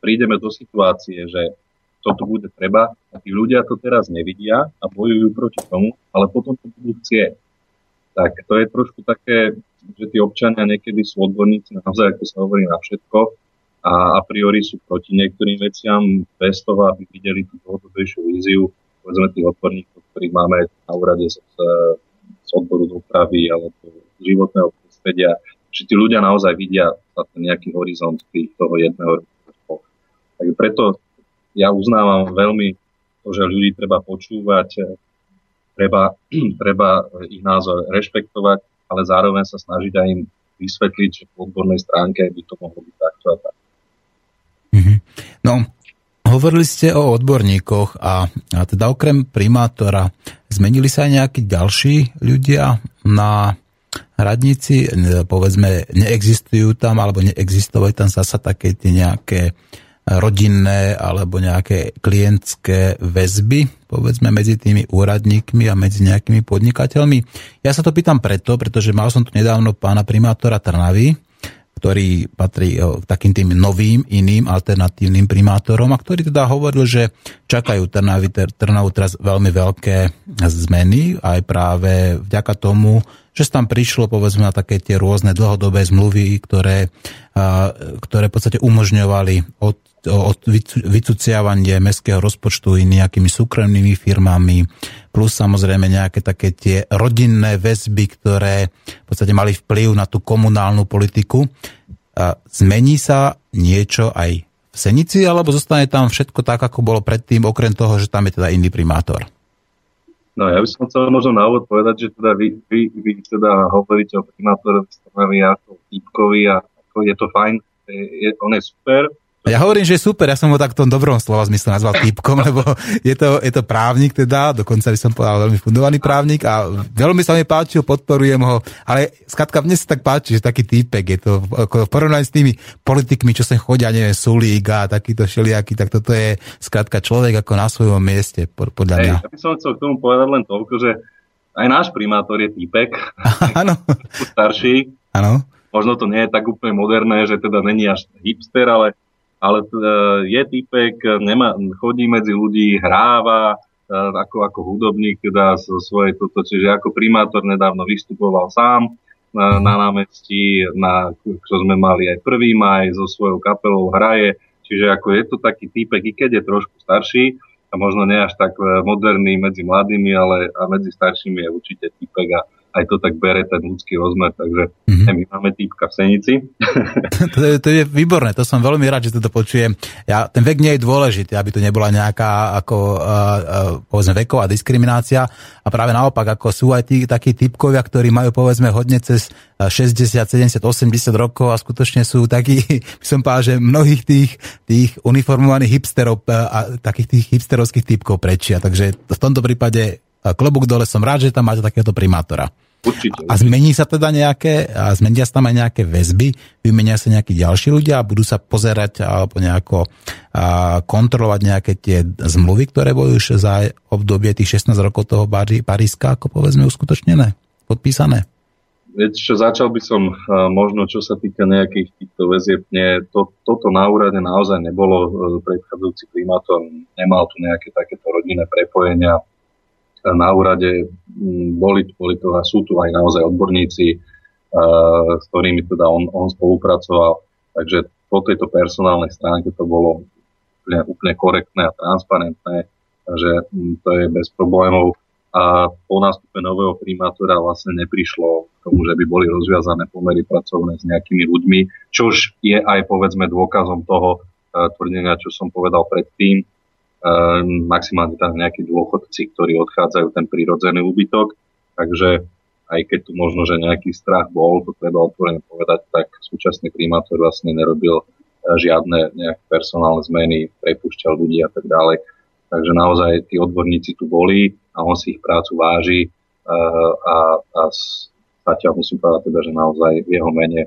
prídeme do situácie, že toto bude treba a tí ľudia to teraz nevidia a bojujú proti tomu, ale potom to budú chcieť. Tak to je trošku také že tí občania niekedy sú odborníci naozaj, ako sa hovorí, na všetko a a priori sú proti niektorým veciam bez toho, aby videli tú dlhodobejšiu víziu, povedzme tých odborníkov, ktorých máme na úrade z, z odboru dopravy alebo životného prostredia, že tí ľudia naozaj vidia ten nejaký horizont toho jedného roku. Tak preto ja uznávam veľmi to, že ľudí treba počúvať, treba, treba ich názor rešpektovať ale zároveň sa snažiť aj im vysvetliť, že po odbornej stránke by to mohlo byť takto a tak. Mm-hmm. No, hovorili ste o odborníkoch a, a teda okrem primátora zmenili sa aj nejakí ďalší ľudia na radnici, povedzme, neexistujú tam alebo neexistovali tam zasa také tie nejaké rodinné alebo nejaké klientské väzby, povedzme, medzi tými úradníkmi a medzi nejakými podnikateľmi. Ja sa to pýtam preto, pretože mal som tu nedávno pána primátora Trnavy, ktorý patrí k takým tým novým, iným, alternatívnym primátorom a ktorý teda hovoril, že čakajú Trnavy, Trnavu teraz veľmi veľké zmeny, aj práve vďaka tomu, že sa tam prišlo povedzme na také tie rôzne dlhodobé zmluvy, ktoré, ktoré v podstate umožňovali od o vycuciavanie mestského rozpočtu i nejakými súkromnými firmami, plus samozrejme nejaké také tie rodinné väzby, ktoré v podstate mali vplyv na tú komunálnu politiku. Zmení sa niečo aj v Senici, alebo zostane tam všetko tak, ako bolo predtým, okrem toho, že tam je teda iný primátor? No ja by som chcel možno na úvod povedať, že teda vy, vy, vy teda hovoríte o primátorovi Stranovi ako typkovi a ako je to fajn, je, on je super, ja hovorím, že je super, ja som ho tak v tom dobrom slova zmysle nazval typkom, lebo je to, je to právnik teda, dokonca by som povedal veľmi fundovaný právnik a veľmi sa mi páčil, podporujem ho, ale skratka mne sa tak páči, že taký týpek je to v porovnaní s tými politikmi, čo sem chodia, neviem, Sulík a takýto všelijaký, tak toto je skratka človek ako na svojom mieste, podľa mňa. ja by som chcel k tomu povedať len toľko, že aj náš primátor je týpek. Áno. starší. Áno. Možno to nie je tak úplne moderné, že teda není až hipster, ale ale e, je typek, nemá, chodí medzi ľudí, hráva, e, ako, ako hudobník teda zo svojej toto, čiže ako primátor nedávno vystupoval sám na, na námestí, na, čo sme mali aj prvý maj, so svojou kapelou hraje, čiže ako je to taký typek, i keď je trošku starší, a možno nie až tak e, moderný medzi mladými, ale a medzi staršími je určite typek a aj to tak bere ten ľudský rozmer, takže mm-hmm. my máme týpka v Senici. to, je, to je výborné, to som veľmi rád, že to počujem. Ja, ten vek nie je dôležitý, aby to nebola nejaká ako, uh, uh, povedzme veková diskriminácia a práve naopak, ako sú aj tí takí typkovia, ktorí majú povedzme hodne cez 60, 70, 80 rokov a skutočne sú takí, by som povedal, že mnohých tých, tých uniformovaných hipsterov a takých tých hipsterovských typkov prečia. Takže v tomto prípade klobúk dole, som rád, že tam máte takéhoto primátora. Určite. A zmení sa teda nejaké, a zmenia sa tam aj nejaké väzby, vymenia sa nejakí ďalší ľudia a budú sa pozerať alebo nejako a, kontrolovať nejaké tie zmluvy, ktoré boli už za obdobie tých 16 rokov toho Paríska, ako povedzme, uskutočnené, podpísané? Viete čo, začal by som možno, čo sa týka nejakých týchto väzieb, nie, to, toto na úrade naozaj nebolo. Uh, predchádzajúci primátor nemal tu nejaké takéto rodinné prepojenia. Na úrade um, boli, boli to a sú tu aj naozaj odborníci, uh, s ktorými teda on, on spolupracoval. Takže po tejto personálnej stránke to bolo úplne, úplne korektné a transparentné, takže um, to je bez problémov a po nástupe nového primátora vlastne neprišlo k tomu, že by boli rozviazané pomery pracovné s nejakými ľuďmi, čož je aj povedzme dôkazom toho uh, tvrdenia, čo som povedal predtým, maximálne tam nejakí dôchodci, ktorí odchádzajú ten prírodzený úbytok, takže aj keď tu možno, že nejaký strach bol, to treba otvorene povedať, tak súčasný primátor vlastne nerobil uh, žiadne nejaké personálne zmeny, prepúšťal ľudí a tak ďalej. Takže naozaj tí odborníci tu boli a on si ich prácu váži uh, a, a zatiaľ musím povedať teda, že naozaj v jeho mene,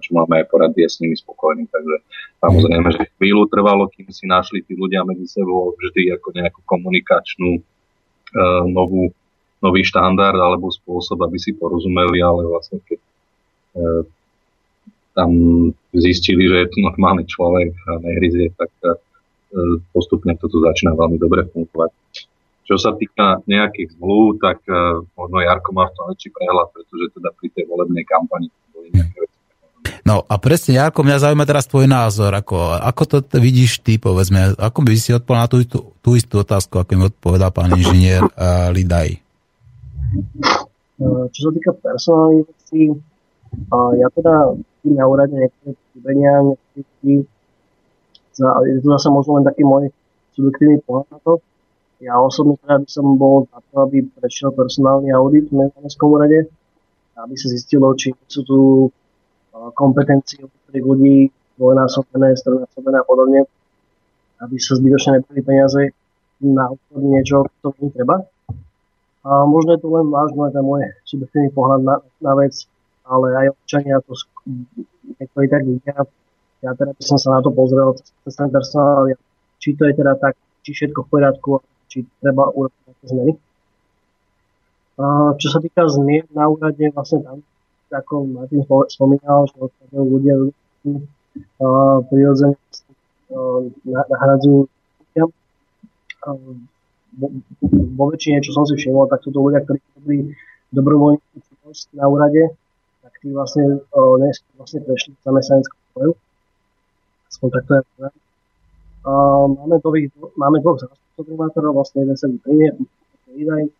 čo máme aj porady, je s nimi spokojný. Takže samozrejme, že chvíľu trvalo, kým si našli tí ľudia medzi sebou vždy ako nejakú komunikačnú uh, novú, nový štandard alebo spôsob, aby si porozumeli, ale vlastne keď tam zistili, že je to normálny človek a nehryzie, tak E, postupne toto začína veľmi dobre fungovať. Čo sa týka nejakých zmluv, tak možno Jarko má v tom väčší prehľad, pretože teda pri tej volebnej kampani boli nejaké. No a presne, Jarko, mňa zaujíma teraz tvoj názor. Ako, ako to vidíš ty, povedzme? Ako by si odpovedal na tú, tú, tú istú otázku, ako mi odpovedal pán inžinier uh, Lidaj? Čo sa týka personálnych vecí, uh, ja teda tým na úrade niektoré chybenia, niektoré je to zase možno len taký môj subjektívny pohľad na to. Ja osobne teda by som bol za to, aby prešiel personálny audit v Mestskом rade, aby sa zistilo, či sú tu kompetencie niektorých ľudí dvojnásobené, strojnásobené a podobne, aby sa zbytočne neboli peniaze na niečo, to nie treba. A možno je to len vážno aj ten môj subjektívny pohľad na, na vec, ale aj občania to niektorí tak vidia, ja teda by som sa na to pozrel cez ten či to je teda tak, či všetko v poriadku, či treba urobiť nejaké zmeny. čo sa týka zmien na úrade, vlastne tam, ako Martin spomínal, že odchádzajú ľudia prirodzene nahradzujú ľudia. Vo väčšine, čo som si všimol, tak sú to ľudia, ktorí robili dobrovoľníckú činnosť na úrade, tak tí vlastne, vlastne prešli zamestnaneckú školu aspoň takto je povedať. Máme, dových, máme dvoch zástupcov primátorov, vlastne jeden sa príjme,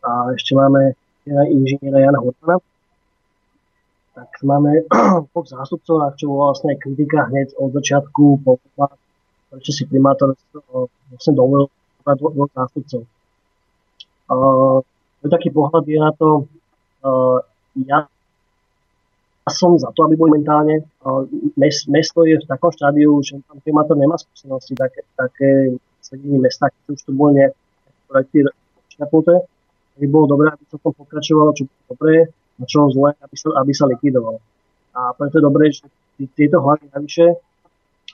a ešte máme inžiniera Jana Hortmana. Tak máme dvoch zástupcov, čo vlastne kritika hneď od začiatku, prečo si primátor vlastne dovolil dvoch, zástupcov. Uh, taký pohľad je na to, uh, ja som za to, aby bol momentálne. Mesto je v takom štádiu, že tam primátor nemá skúsenosti také, také sedení mesta, keď už tu boli nejaké projekty šľapnuté, by bolo dobré, aby sa to pokračovalo, čo bolo dobré a čo zle, aby sa, aby sa likvidovalo. A preto je dobré, že tieto hlavy navyše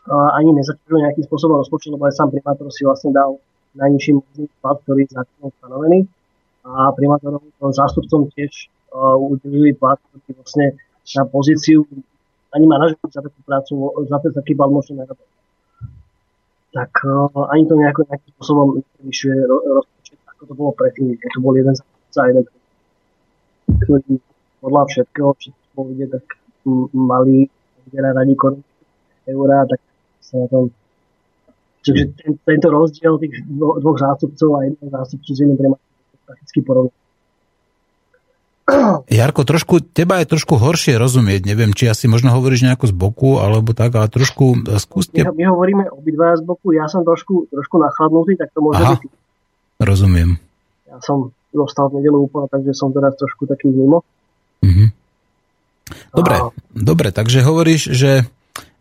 ani nezaťažujú nejakým spôsobom rozpočet, lebo aj sám primátor si vlastne dal najnižší možný plat, ktorý je zákonom stanovený a primátorom, zástupcom tiež uh, udelili plat, ktorý vlastne na pozíciu, ani manažer za takú prácu, za taký bal možno nerobil. Tak uh, ani to nejako nejakým spôsobom nevyšuje rozpočet, ako to bolo predtým, keď to bol jeden zástupca a jeden ktorý podľa všetkého, všetko vidieť, tak mali radi korun eurá, tak sa na tom Takže ten, tento rozdiel tých dvoch zástupcov a jedného zástupcu s jedným prakticky porovnaný. Jarko, trošku, teba je trošku horšie rozumieť, neviem, či asi možno hovoríš nejako z boku, alebo tak, ale trošku e, skúste... My, my hovoríme obidva z boku, ja som trošku, trošku nachladnutý, tak to môže Aha, byť. rozumiem. Ja som dostal v nedelu úplne, takže som teraz trošku taký mimo. Mhm. Dobre, A... dobre, takže hovoríš, že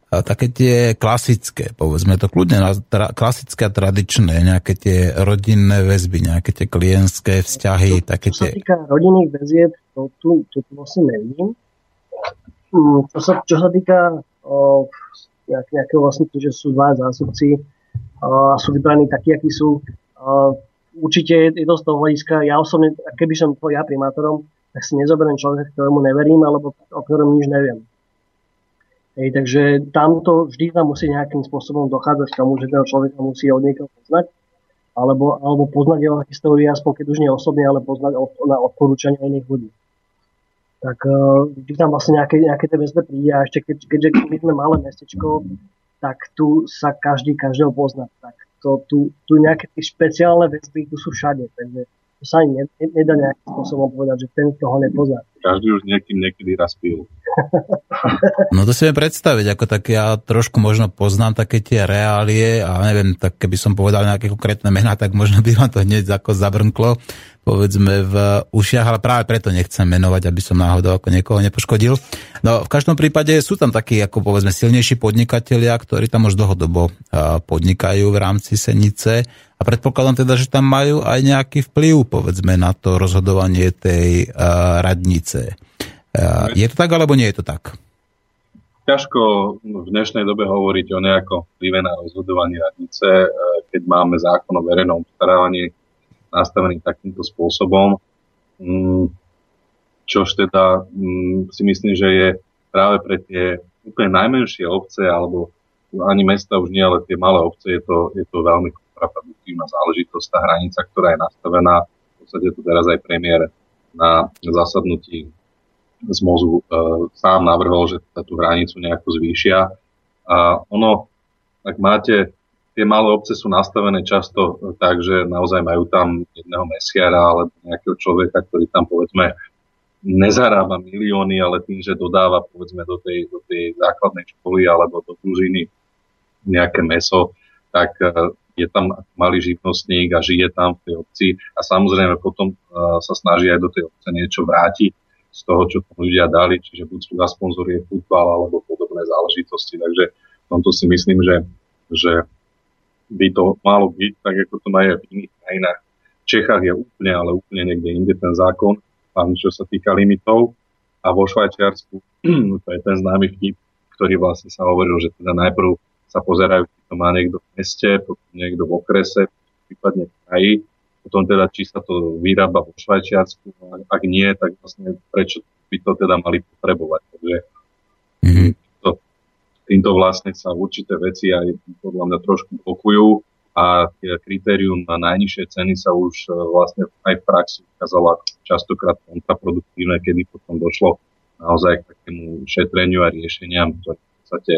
také tie klasické, povedzme to kľudne, tra, klasické a tradičné, nejaké tie rodinné väzby, nejaké tie klientské vzťahy, čo, také čo tie... sa týka rodinných väzieb, to tu, to tu vlastne nevidím. Mm, čo sa, čo sa týka o, nejak, nejakého vlastne, že sú dva zásobci a sú vybraní takí, akí sú, o, určite je to z toho hľadiska, ja osobne, keby som bol ja primátorom, tak si nezoberiem človeka, ktorému neverím, alebo o ktorom nič neviem. Hej, takže tamto vždy tam musí nejakým spôsobom dochádzať k tomu, že ten človek musí od niekoho poznať, alebo, alebo poznať jeho históriu, aspoň keď už nie osobne, ale poznať od, na odporúčania iných ľudí. Tak uh, vždy tam vlastne nejaké, nejaké tie väzbe príde a ešte keď, keďže my sme malé mestečko, tak tu sa každý každého pozná. Tak to, tu, tu nejaké tie špeciálne väzby tu sú všade, takže to sa ani nedá nejakým spôsobom povedať, že ten, kto ho nepozná. Každý už niekým niekedy raz pil. No to si viem predstaviť, ako tak ja trošku možno poznám také tie reálie a neviem, tak keby som povedal nejaké konkrétne mená, tak možno by ma to hneď ako zabrnklo povedzme v ušiach, ale práve preto nechcem menovať, aby som náhodou ako niekoho nepoškodil. No v každom prípade sú tam takí ako povedzme silnejší podnikatelia, ktorí tam už dlhodobo podnikajú v rámci Senice a predpokladám teda, že tam majú aj nejaký vplyv povedzme na to rozhodovanie tej radnice. Je to tak alebo nie je to tak? Ťažko v dnešnej dobe hovoriť o nejakom vplyve na rozhodovanie radnice, keď máme zákon o verejnom obstarávaní, nastavený takýmto spôsobom. Mm, čož teda mm, si myslím, že je práve pre tie úplne najmenšie obce, alebo ani mesta už nie, ale tie malé obce, je to, je to veľmi kontraproduktívna záležitosť. Tá hranica, ktorá je nastavená, v podstate tu teraz aj premiér na zasadnutí z mozu e, sám navrhol, že tú hranicu nejako zvýšia. A ono, ak máte tie malé obce sú nastavené často tak, že naozaj majú tam jedného mesiara alebo nejakého človeka, ktorý tam povedzme nezarába milióny, ale tým, že dodáva povedzme do tej, do tej základnej školy alebo do družiny nejaké meso, tak e, je tam malý živnostník a žije tam v tej obci a samozrejme potom e, sa snaží aj do tej obce niečo vrátiť z toho, čo tam ľudia dali, čiže buď sú za sponzorie futbal alebo podobné záležitosti. Takže v tomto si myslím, že, že by to malo byť, tak ako to majú v iných krajinách. V Čechách je úplne, ale úplne niekde inde ten zákon, hlavne čo sa týka limitov. A vo Švajčiarsku, to je ten známy vtip, ktorý vlastne sa hovoril, že teda najprv sa pozerajú, či to má niekto v meste, potom niekto v okrese, prípadne v kraji, potom teda, či sa to vyrába vo Švajčiarsku, ak nie, tak vlastne prečo by to teda mali potrebovať. Takže mm-hmm týmto vlastne sa určité veci aj podľa mňa trošku blokujú a kritérium na najnižšie ceny sa už e, vlastne aj v praxi ukázalo častokrát kontraproduktívne, kedy potom došlo naozaj k takému šetreniu a riešeniam, ktoré v podstate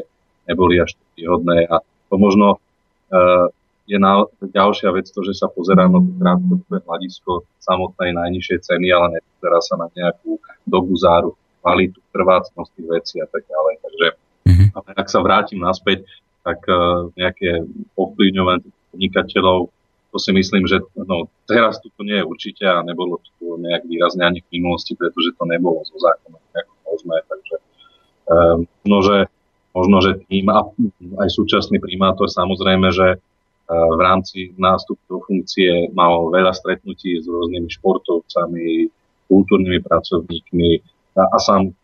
neboli až výhodné a to možno uh, je na, ďalšia vec to, že sa pozerá na to krátkodobé hľadisko samotnej najnižšej ceny, ale nepozerá sa na nejakú dobu záru, kvalitu, trvácnosti veci a tak ďalej. Takže Mm-hmm. Ak sa vrátim naspäť, tak uh, nejaké ovplyvňovanie podnikateľov, to si myslím, že no, teraz tu nie je určite a nebolo tu nejak výrazne ani v minulosti, pretože to nebolo zo zákona nejako možné. Takže um, no, že, možno, že tým a aj súčasný primátor samozrejme, že v rámci nástupu do funkcie mal veľa stretnutí s rôznymi športovcami, kultúrnymi pracovníkmi a, a sám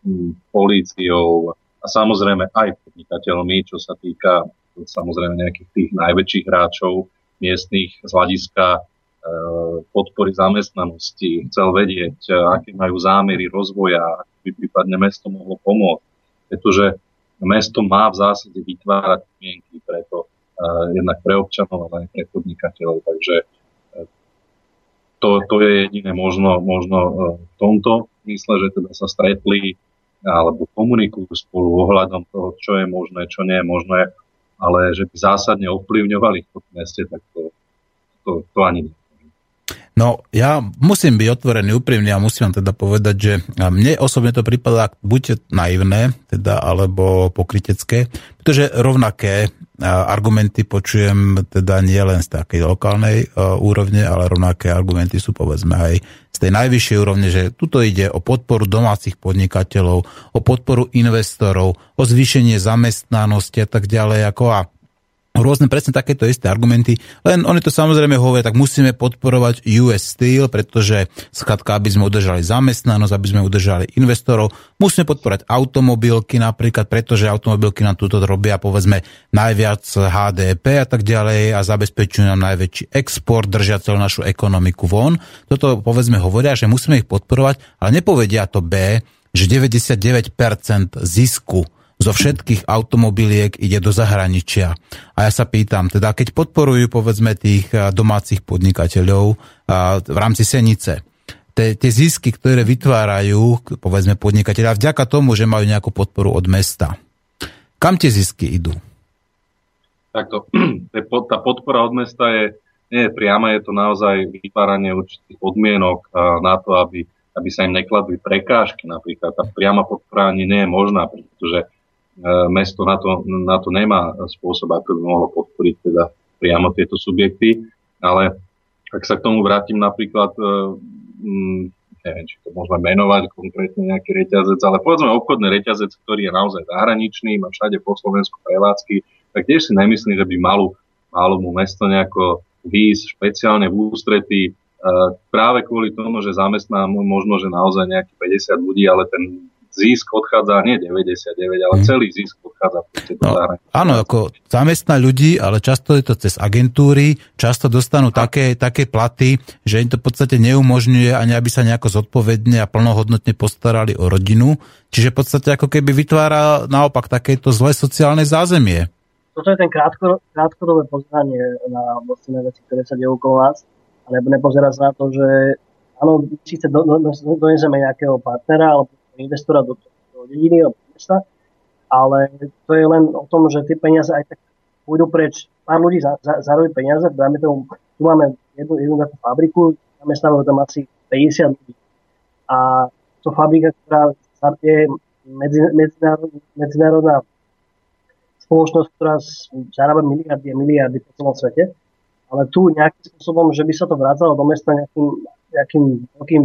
políciou, a samozrejme aj podnikateľmi, čo sa týka samozrejme nejakých tých najväčších hráčov miestných z hľadiska e, podpory zamestnanosti, chcel vedieť, e, aké majú zámery rozvoja, ako by prípadne mesto mohlo pomôcť. Pretože mesto má v zásade vytvárať podmienky preto, uh, jednak pre občanov, ale aj pre podnikateľov. Takže uh, to, to je jediné možno, možno uh, v tomto mysle, že teda sa stretli alebo komunikujú spolu ohľadom toho, čo je možné, čo nie je možné, ale že by zásadne ovplyvňovali v meste, tak to, to, to ani nie. No, ja musím byť otvorený, úprimný a musím vám teda povedať, že mne osobne to prípada buď naivné, teda, alebo pokrytecké, pretože rovnaké argumenty počujem teda nie len z takej lokálnej úrovne, ale rovnaké argumenty sú povedzme aj z tej najvyššej úrovne, že tuto ide o podporu domácich podnikateľov, o podporu investorov, o zvýšenie zamestnanosti a tak ďalej, ako a rôzne presne takéto isté argumenty, len oni to samozrejme hovoria, tak musíme podporovať US Steel, pretože skratka, aby sme udržali zamestnanosť, aby sme udržali investorov, musíme podporovať automobilky napríklad, pretože automobilky nám túto robia povedzme najviac HDP a tak ďalej a zabezpečujú nám najväčší export, držia celú našu ekonomiku von. Toto povedzme hovoria, že musíme ich podporovať, ale nepovedia to B, že 99% zisku zo všetkých automobiliek ide do zahraničia. A ja sa pýtam, teda keď podporujú povedzme tých domácich podnikateľov v rámci Senice, tie, tie zisky, ktoré vytvárajú, povedzme podnikateľa, vďaka tomu, že majú nejakú podporu od mesta. Kam tie zisky idú? Takto, tá podpora od mesta je, nie je priama, je to naozaj vytváranie určitých podmienok na to, aby, aby sa im nekladli prekážky. Napríklad tá priama podpora ani nie je možná, pretože mesto na to, na to nemá spôsob, ako by mohlo podporiť teda priamo tieto subjekty, ale ak sa k tomu vrátim napríklad, e, mm, neviem, či to môžeme menovať konkrétne nejaký reťazec, ale povedzme obchodný reťazec, ktorý je naozaj zahraničný, má všade po Slovensku prevádzky, tak tiež si nemyslím, že by malo, malo mu mesto nejako výjsť špeciálne v ústretí e, práve kvôli tomu, že zamestná možno, že naozaj nejakých 50 ľudí, ale ten zisk odchádza, nie 99, ale mhm. celý zisk odchádza no, Áno, ako zamestná ľudí, ale často je to cez agentúry, často dostanú a... také, také platy, že im to v podstate neumožňuje ani aby sa nejako zodpovedne a plnohodnotne postarali o rodinu. Čiže v podstate ako keby vytvára naopak takéto zlé sociálne zázemie. Toto je ten krátko, krátkodobé pozeranie na vlastné veci, ktoré sa dejú okolo nás, ale nepozerá sa na to, že áno, síce do, do, do, doneseme nejakého partnera alebo investora do, do dediny alebo mesta, ale to je len o tom, že tie peniaze aj tak pôjdu preč. Pár ľudí za, za, zarobí peniaze, dáme tomu, tu máme jednu, jednu takú fabriku, zamestnávajú tam asi 50 ľudí. A to fabrika, ktorá je medzi, medzinárodná, medzinárodná spoločnosť, ktorá zarába miliardy a miliardy po celom svete, ale tu nejakým spôsobom, že by sa to vrácalo do mesta nejakým, nejakým veľkým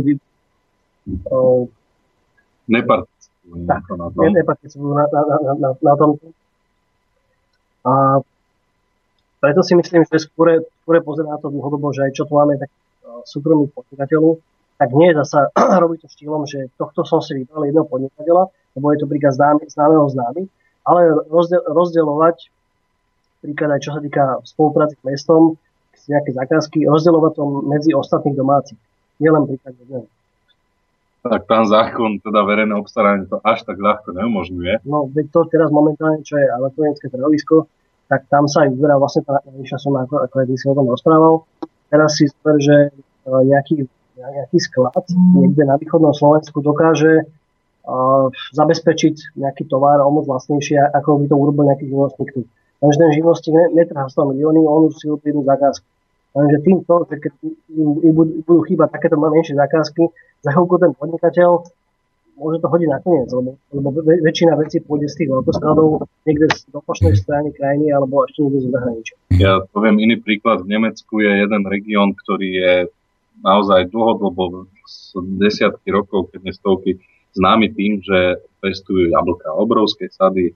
neparticipujú tak, na tom. Neparticipujú na, na, na, na, na tom. A preto si myslím, že skôr, skôr pozerá na to dlhodobo, že aj čo tu máme tak súkromných podnikateľov, tak nie je zasa robiť to štýlom, že tohto som si vybral jedného podnikateľa, lebo je to príklad známy, známeho známy, ale rozdielovať príklad aj čo sa týka spolupráci s mestom, nejaké zákazky, rozdielovať to medzi ostatných domácich. Nielen príklad jedného tak tam zákon, teda verejné obstaranie to až tak ľahko neumožňuje. No, veď to teraz momentálne, čo je elektronické trhovisko, tak tam sa aj vyberá vlastne tá najvyššia suma, ako, ako aj si o tom rozprával. Teraz si zber, že e, nejaký, nejaký sklad niekde na východnom Slovensku dokáže uh, zabezpečiť nejaký tovar o moc vlastnejšie, ako by to urobil nejaký živnostník tu. Takže ten živnostník netrhá 100 milióny, on už si urobí jednu zákazku. Lenže týmto, že keď im, budú chýbať takéto menšie zákazky, za chvíľku ten podnikateľ môže to hodiť nakoniec, lebo, lebo väčšina vecí pôjde z tých veľkoskladov niekde z dopočnej strany krajiny alebo ešte niekde z zahraničia. Ja poviem iný príklad. V Nemecku je jeden región, ktorý je naozaj dlhodobo desiatky rokov, keď stovky, známy tým, že pestujú jablka, obrovské sady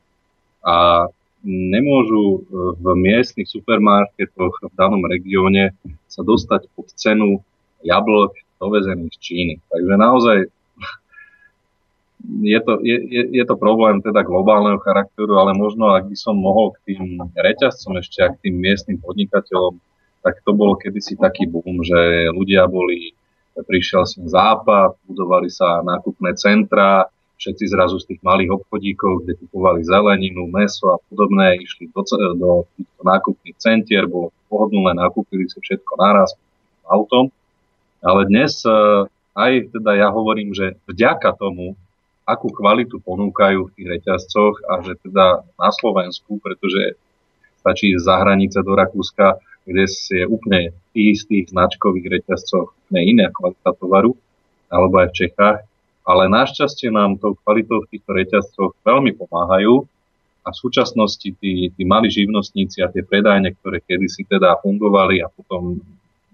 a nemôžu e, v miestnych supermarketoch v danom regióne sa dostať pod cenu jablok dovezených z Číny. Takže naozaj je to, je, je, je to problém teda globálneho charakteru, ale možno ak by som mohol k tým reťazcom ešte a k tým miestnym podnikateľom, tak to bolo kedysi taký boom, že ľudia boli, prišiel sem západ, budovali sa nákupné centra, všetci zrazu z tých malých obchodíkov, kde kupovali zeleninu, meso a podobné, išli do, do týchto nákupných centier, bolo pohodlné, nakúpili si všetko naraz autom. Ale dnes e, aj teda ja hovorím, že vďaka tomu, akú kvalitu ponúkajú v tých reťazcoch a že teda na Slovensku, pretože stačí ísť za hranice do Rakúska, kde je úplne tých istých značkových reťazcoch úplne iná kvalita tovaru, alebo aj v Čechách, ale našťastie nám tou kvalitou v týchto reťazcoch veľmi pomáhajú a v súčasnosti tí, tí mali živnostníci a tie predajne, ktoré kedysi teda fungovali a potom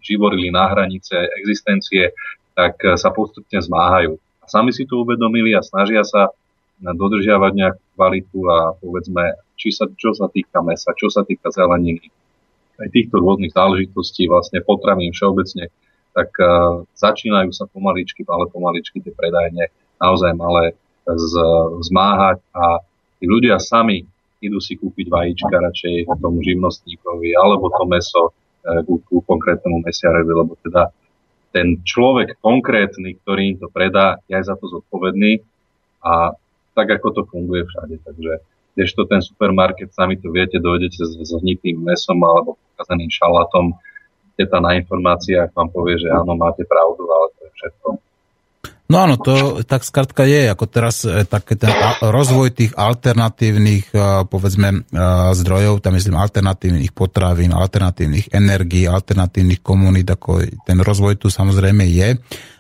živorili na hranice existencie, tak sa postupne zmáhajú. A sami si to uvedomili a snažia sa dodržiavať nejakú kvalitu a povedzme, či sa, čo sa týka mesa, čo sa týka zeleniny, aj týchto rôznych záležitostí, vlastne potravín všeobecne, tak uh, začínajú sa pomaličky, ale pomaličky tie predajne naozaj malé z, zmáhať a tí ľudia sami idú si kúpiť vajíčka radšej tomu živnostníkovi alebo to meso uh, ku, ku konkrétnemu mesiarevi, lebo teda ten človek konkrétny, ktorý im to predá, je aj za to zodpovedný a tak, ako to funguje všade. Takže kdežto ten supermarket, sami to viete, dojdete s, hnitým mesom alebo pokazeným šalátom, tá na informáciách vám povie, že áno, máte pravdu, ale to je všetko. No áno, to tak skrátka je, ako teraz e, taký ten rozvoj tých alternatívnych, e, povedzme, e, zdrojov, tam myslím alternatívnych potravín, alternatívnych energií, alternatívnych komunít, ako ten rozvoj tu samozrejme je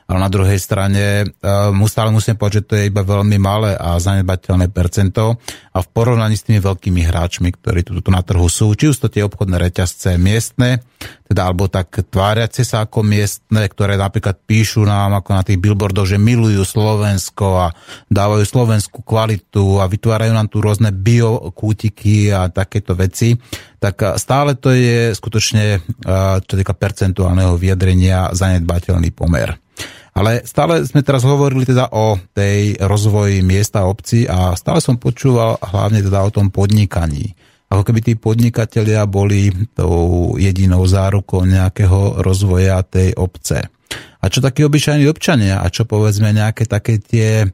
ale na druhej strane mu stále musím povedať, že to je iba veľmi malé a zanedbateľné percento a v porovnaní s tými veľkými hráčmi, ktorí tu, tu na trhu sú, či už to tie obchodné reťazce miestne, teda alebo tak tváriace sa ako miestne, ktoré napríklad píšu nám ako na tých billboardoch, že milujú Slovensko a dávajú slovenskú kvalitu a vytvárajú nám tu rôzne biokútiky a takéto veci, tak stále to je skutočne, čo týka percentuálneho vyjadrenia, zanedbateľný pomer. Ale stále sme teraz hovorili teda o tej rozvoji miesta obci a stále som počúval hlavne teda o tom podnikaní. Ako keby tí podnikatelia boli tou jedinou zárukou nejakého rozvoja tej obce. A čo takí obyčajní občania? A čo povedzme nejaké také tie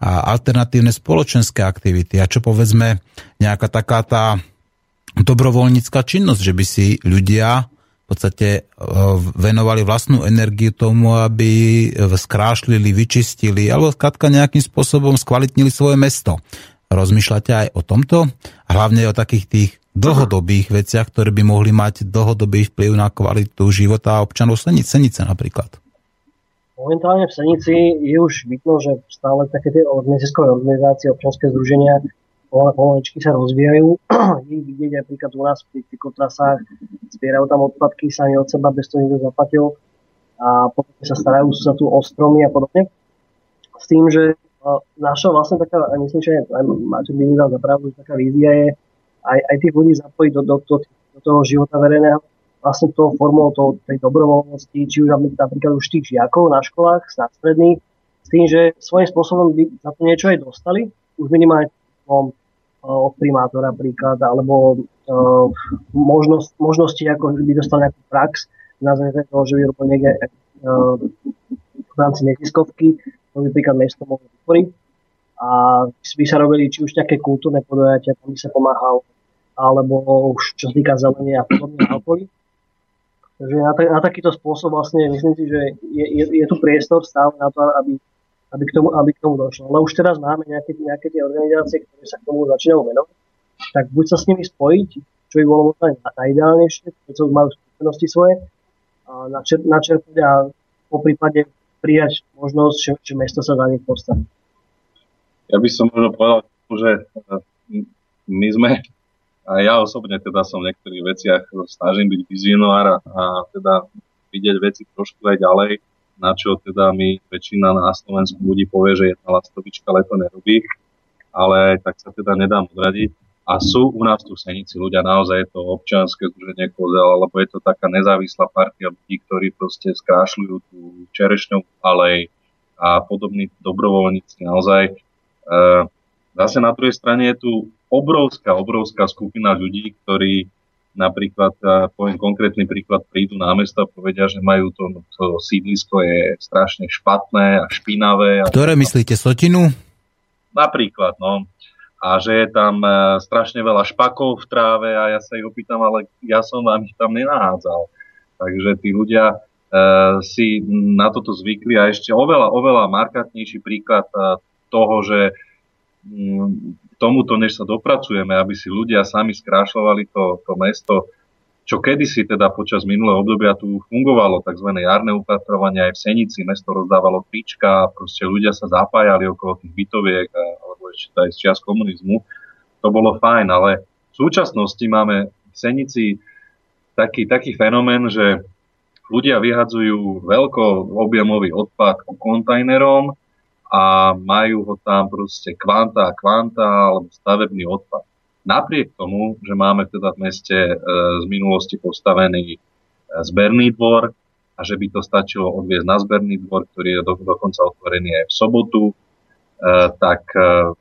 alternatívne spoločenské aktivity? A čo povedzme nejaká taká tá dobrovoľnícka činnosť, že by si ľudia podstate e, venovali vlastnú energiu tomu, aby skrášlili, vyčistili alebo skrátka nejakým spôsobom skvalitnili svoje mesto. Rozmýšľate aj o tomto? Hlavne o takých tých dlhodobých veciach, ktoré by mohli mať dlhodobý vplyv na kvalitu života občanov Senice napríklad. Momentálne v Senici je už vidno, že stále také tie neziskové organizácie, občanské združenia pomaličky sa rozvíjajú. Je vidieť aj príklad u nás pri cyklotrasách, zbierajú tam odpadky sami od seba, bez toho nikto zaplatil a potom sa starajú sa tu o stromy a podobne. S tým, že naša vlastne taká, a myslím, že aj Máte by mi dal za pravdu, taká vízia je aj, aj tých ľudí zapojiť do, do, do, do toho života verejného vlastne toho formou to, tej dobrovoľnosti, či už napríklad už tých žiakov na školách, na stredných, s tým, že svojím spôsobom by za to niečo aj dostali, už minimálne tom od primátora príklad, alebo uh, možnosť, možnosti, ako by dostal nejakú prax na základe toho, že by robil niekde uh, v rámci neziskovky, to by príklad mesto mohlo vytvoriť. A by sa robili či už nejaké kultúrne podujatia, tam by sa pomáhal, alebo už čo sa týka zelenia a podobne alkoholy. Takže na, na takýto spôsob vlastne myslím si, že je, je, je tu priestor stále na to, aby aby k tomu, aby k tomu došlo. Ale už teraz máme nejaké, nejaké tie organizácie, ktoré sa k tomu začínajú venovať, tak buď sa s nimi spojiť, čo by bolo možno najideálnejšie, keď majú skúsenosti svoje, a načer, načerpať a po prípade prijať možnosť, že, že mesto sa za nich postaví. Ja by som možno povedal, že e, my sme, a ja osobne teda som v niektorých veciach snažím byť vizionár a teda vidieť veci trošku aj ďalej na čo teda mi väčšina na Slovensku ľudí povie, že jedna lastovička leto nerobí, ale tak sa teda nedám odradiť. A sú u nás tu v Senici ľudia, naozaj je to občianske združenie kozel, alebo je to taká nezávislá partia ľudí, ktorí proste skrášľujú tú čerešňovú alej a podobní dobrovoľníci. Naozaj e, zase na druhej strane je tu obrovská, obrovská skupina ľudí, ktorí napríklad, poviem konkrétny príklad, prídu na mesto a povedia, že majú to, to sídlisko je strašne špatné a špinavé. Ktoré a, myslíte, Sotinu? Napríklad, no. A že je tam e, strašne veľa špakov v tráve a ja sa ich opýtam, ale ja som vám ich tam nenahádzal. Takže tí ľudia e, si na toto zvykli a ešte oveľa, oveľa markantnejší príklad e, toho, že tomuto, než sa dopracujeme, aby si ľudia sami skrášľovali to, to mesto, čo kedysi teda počas minulého obdobia tu fungovalo, tzv. jarné upatrovanie aj v Senici, mesto rozdávalo trička, proste ľudia sa zapájali okolo tých bytoviek, alebo ešte aj z čias komunizmu. To bolo fajn, ale v súčasnosti máme v Senici taký, taký fenomén, že ľudia vyhadzujú veľko objemový odpad kontajnerom, a majú ho tam proste kvanta a kvanta alebo stavebný odpad. Napriek tomu, že máme teda v meste e, z minulosti postavený e, zberný dvor a že by to stačilo odviezť na zberný dvor, ktorý je do, dokonca otvorený aj v sobotu, e, tak e,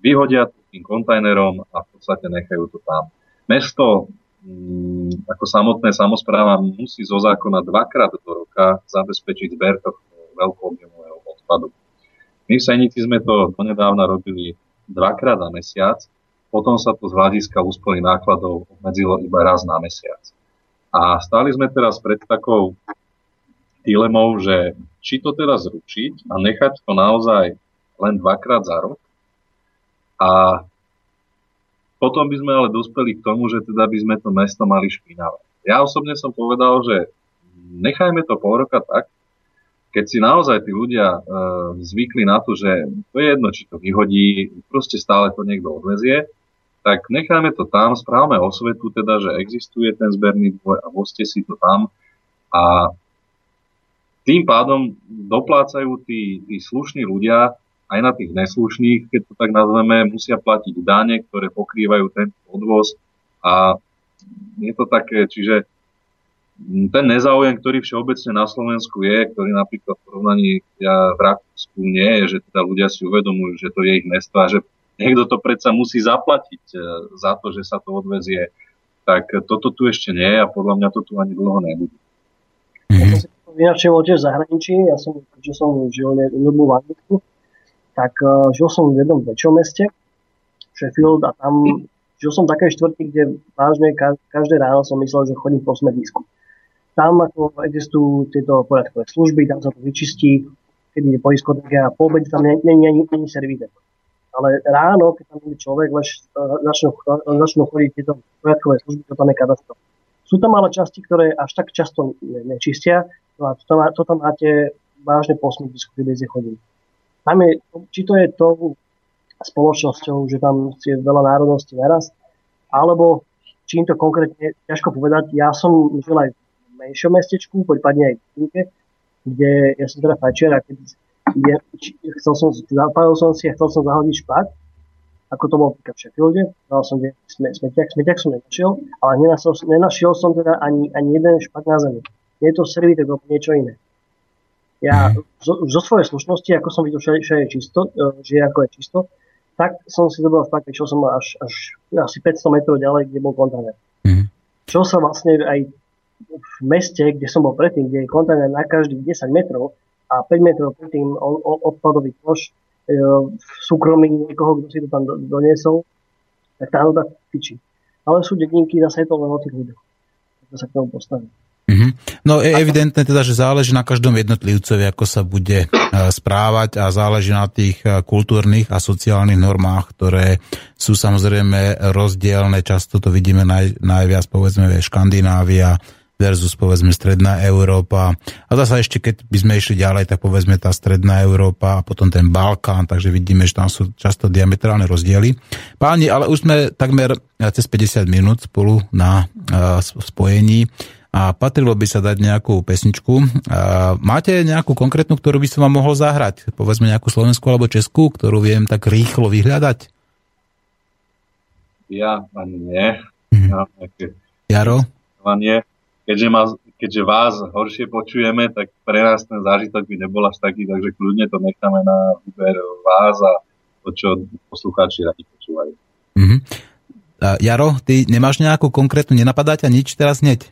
vyhodia tým kontajnerom a v podstate nechajú to tam. Mesto mm, ako samotné samozpráva musí zo zákona dvakrát do roka zabezpečiť zber tohto veľkoobjemového odpadu. My v Senici sme to donedávna robili dvakrát za mesiac, potom sa to z hľadiska úspory nákladov obmedzilo iba raz na mesiac. A stáli sme teraz pred takou dilemou, že či to teraz zručiť a nechať to naozaj len dvakrát za rok. A potom by sme ale dospeli k tomu, že teda by sme to mesto mali špinavé. Ja osobne som povedal, že nechajme to pol roka tak, keď si naozaj tí ľudia e, zvykli na to, že to je jedno, či to vyhodí, proste stále to niekto odvezie, tak necháme to tam, správame osvetu teda, že existuje ten zberný dvoj a voste si to tam a tým pádom doplácajú tí, tí slušní ľudia aj na tých neslušných, keď to tak nazveme, musia platiť dane, ktoré pokrývajú ten odvoz a je to také, čiže ten nezáujem, ktorý všeobecne na Slovensku je, ktorý napríklad v porovnaní ja, v Rakúsku nie je, že teda ľudia si uvedomujú, že to je ich mesto a že niekto to predsa musí zaplatiť e, za to, že sa to odvezie, tak toto tu ešte nie je a podľa mňa to tu ani dlho nebude. Mm-hmm. Ja som tiež v zahraničí, ja som, že som žil ľudbu v Anglicku, tak uh, žil som v jednom väčšom meste, Sheffield, a tam žil som v takej štvrti, kde vážne každé ráno som myslel, že chodím po smedisku. Tam ako existujú tieto poriadkové služby, tam sa to vyčistí, keď je po diskotéke a po obede tam není ani, servízet. Ale ráno, keď tam je človek, lež začnú, začnú chodiť tieto poriadkové služby, to tam je katastrofa. Sú tam ale časti, ktoré až tak často nečistia, no a to tam, to tam máte vážne po smrtisku, kde chodím. Tam je, či to je tou spoločnosťou, že tam je veľa národností naraz, alebo čím to konkrétne, ťažko povedať. Ja som žil aj menšom mestečku, prípadne aj v Kinke, kde ja som teda fajčiar a keď je, chcel som, zapálil som si a chcel som zahodiť špak, ako to bolo v Sheffielde, dal som smetiak, smetiak som nenašiel, ale nenašiel, nenašiel som teda ani, ani jeden špak na zemi. Je to servítek alebo niečo iné. Ja mhm. zo, zo svojej slušnosti, ako som videl, že, že je čisto, e, že je ako je čisto, tak som si dobral fakt, išiel som až, až asi 500 metrov ďalej, kde bol kontajner. Mm. Čo sa vlastne aj v meste, kde som bol predtým, kde je kontajner na každých 10 metrov a 5 metrov predtým odpadový koš e, v súkromí niekoho, kto si to tam doniesol, tak tá voda tyčí. Ale sú dedinky, zase je to len o tých ľuďoch. To sa k tomu postaví. Mm-hmm. No je evidentné teda, že záleží na každom jednotlivcovi, ako sa bude e, správať a záleží na tých e, kultúrnych a sociálnych normách, ktoré sú samozrejme rozdielne. Často to vidíme naj, najviac, povedzme, Škandinávia, versus povedzme stredná Európa. A zase ešte keď by sme išli ďalej, tak povedzme tá stredná Európa a potom ten Balkán, takže vidíme, že tam sú často diametrálne rozdiely. Páni, ale už sme takmer cez 50 minút spolu na uh, spojení a patrilo by sa dať nejakú pesničku. Máte nejakú konkrétnu, ktorú by som vám mohol zahrať? Povedzme nejakú slovenskú alebo českú, ktorú viem tak rýchlo vyhľadať? Ja ani nie. Mm. Ja, Jaro? Nie keďže, ma, keďže vás horšie počujeme, tak pre nás ten zážitok by nebol až taký, takže kľudne to necháme na výber vás a to, čo poslucháči radi počúvajú. Mm-hmm. Jaro, ty nemáš nejakú konkrétnu, nenapadá ťa nič teraz hneď?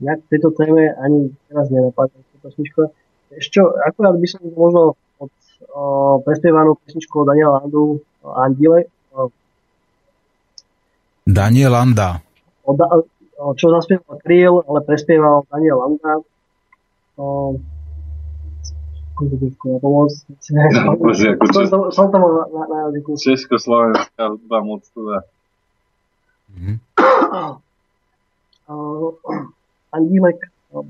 Ja k tejto téme ani teraz nenapadá pesnička. Ešte, akurát by som možno od o, prespievanú pesničku od Daniela Landu Andile. Daniel Landa. Od, čo zaspieval Kriel, ale prespieval Daniel Landa. Som tam na, jazyku. Československá hudba moc teda. Andílek,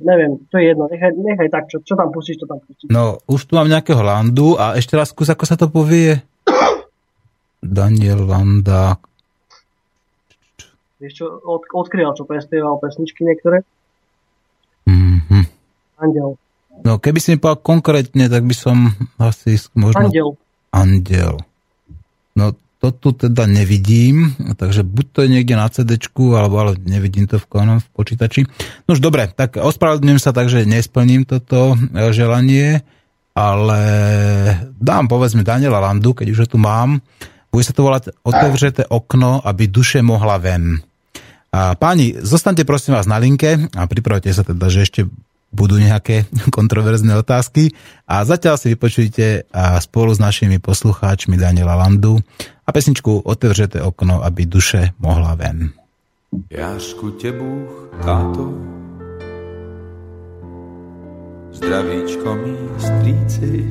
neviem, to je jedno, nechaj, nechaj tak, čo, čo tam pustíš, to tam pustíš. No, už tu mám nejakého Landu a ešte raz skús, ako sa to povie. Daniel Landa, Vieš čo, od, odkryl, čo prespieval pesničky niektoré. Mm-hmm. Andel. No keby si mi povedal konkrétne, tak by som asi možno... Andel. Andel. No to tu teda nevidím, takže buď to je niekde na CD, alebo ale nevidím to v, v počítači. No už dobre, tak ospravedlňujem sa tak, že nesplním toto e, želanie, ale dám povedzme Daniela Landu, keď už ho tu mám. Bude sa to volať Otevřete okno, aby duše mohla ven. Páni, zostaňte prosím vás na linke a pripravte sa teda, že ešte budú nejaké kontroverzné otázky a zatiaľ si vypočujte spolu s našimi poslucháčmi Daniela Landu a pesničku Otevřete okno, aby duše mohla ven. Jářku tě Bůh, táto, zdravíčko mý strýci,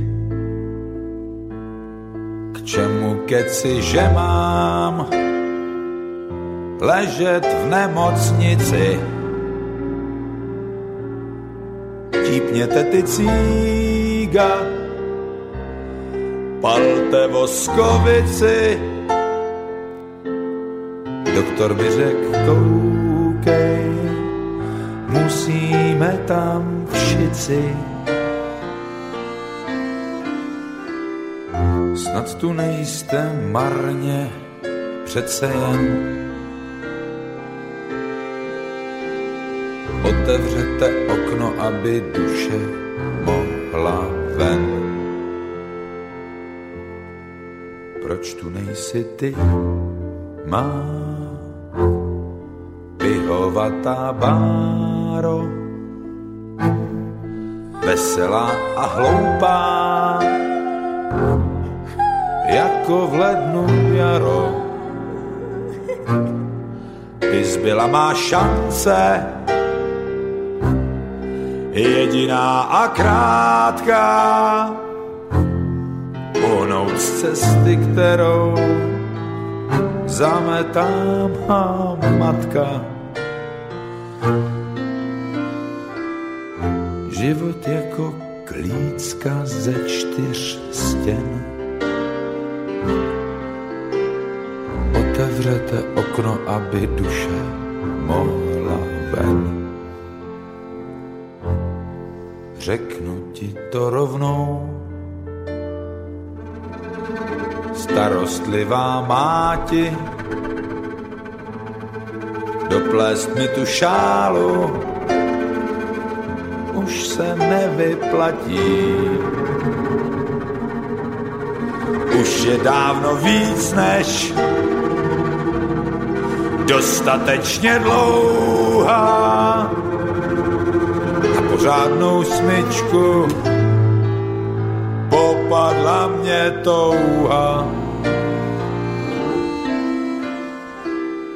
k čemu keci, že mám ležet v nemocnici, típněte ty cíga, palte voskovici. Doktor mi řekl, koukej, musíme tam všici. Snad tu nejste marně, přece jen Otevřete okno, aby duše mohla ven. Proč tu nejsi ty, má pihovatá báro, veselá a hloupá, jako v lednu jaro. Ty zbyla má šance, jediná a krátká. Uhnout z cesty, kterou zametá má matka. Život jako klícka ze čtyř stěn. Otevřete okno, aby duše mohla ven. Řeknu ti to rovnou. Starostlivá máti, doplést mi tu šálu, už se nevyplatí. Už je dávno víc než dostatečně dlouhá pořádnou smyčku, popadla mě touha.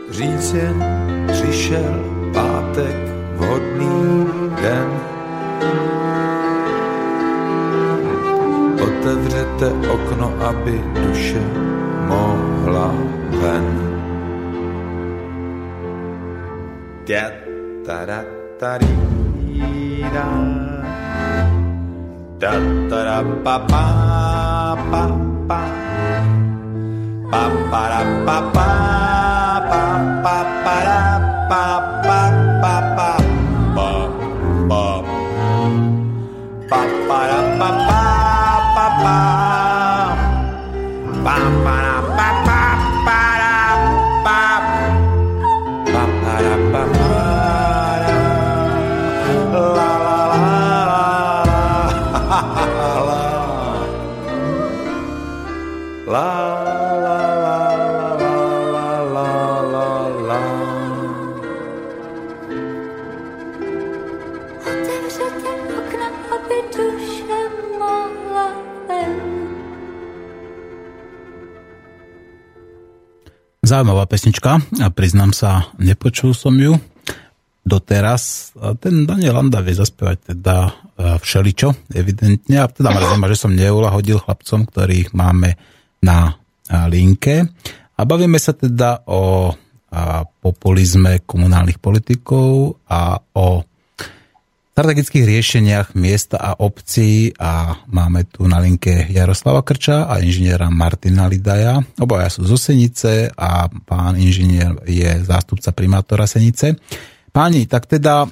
Říct jen přišel pátek, vhodný den. Otevřete okno, aby duše mohla ven. Ta, ta, ta, da da da pa pa pa pa pa pa da pa pa pa pa pa da pa pa pa pa pa pa pa pa da pa pa pa pa pa pa da pa pa Zaujímavá pesnička a priznám sa, nepočul som ju doteraz. Ten Daniel Landa vie zaspievať teda e, všeličo, evidentne. A teda mrzí ma, že som neulahodil chlapcom, ktorých máme na linke. A bavíme sa teda o populizme komunálnych politikov a o strategických riešeniach miesta a obcí a máme tu na linke Jaroslava Krča a inžiniera Martina Lidaja. Obaja sú zo Senice a pán inžinier je zástupca primátora Senice. Páni, tak teda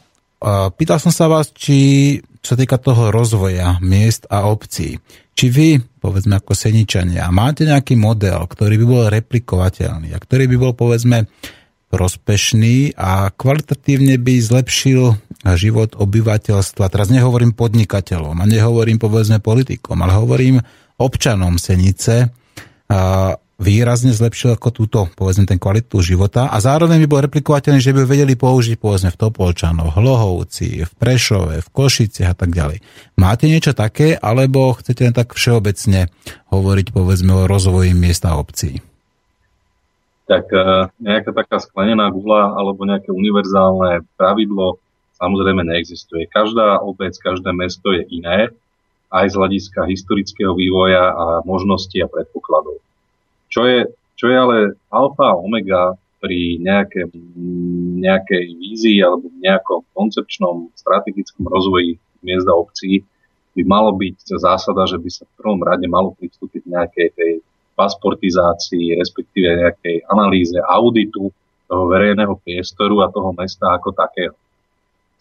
pýtal som sa vás, či čo týka toho rozvoja miest a obcí, či vy, povedzme ako Seničania, máte nejaký model, ktorý by bol replikovateľný a ktorý by bol, povedzme, prospešný a kvalitatívne by zlepšil život obyvateľstva. Teraz nehovorím podnikateľom a nehovorím, povedzme, politikom, ale hovorím občanom Senice, výrazne zlepšil ako túto, povedzme, ten kvalitu života a zároveň by bol replikovateľný, že by vedeli použiť, povedzme, v Topolčanoch, Hlohovci, v Prešove, v Košiciach a tak ďalej. Máte niečo také, alebo chcete len tak všeobecne hovoriť, povedzme, o rozvoji miesta a obcí? Tak e, nejaká taká sklenená gula alebo nejaké univerzálne pravidlo samozrejme neexistuje. Každá obec, každé mesto je iné, aj z hľadiska historického vývoja a možností a predpokladov. Čo je, čo je ale alfa a omega pri nejaké, nejakej vízii alebo nejakom koncepčnom strategickom rozvoji miest a obcí by malo byť zásada, že by sa v prvom rade malo pristúpiť nejakej tej pasportizácii, respektíve nejakej analýze, auditu toho verejného priestoru a toho mesta ako takého.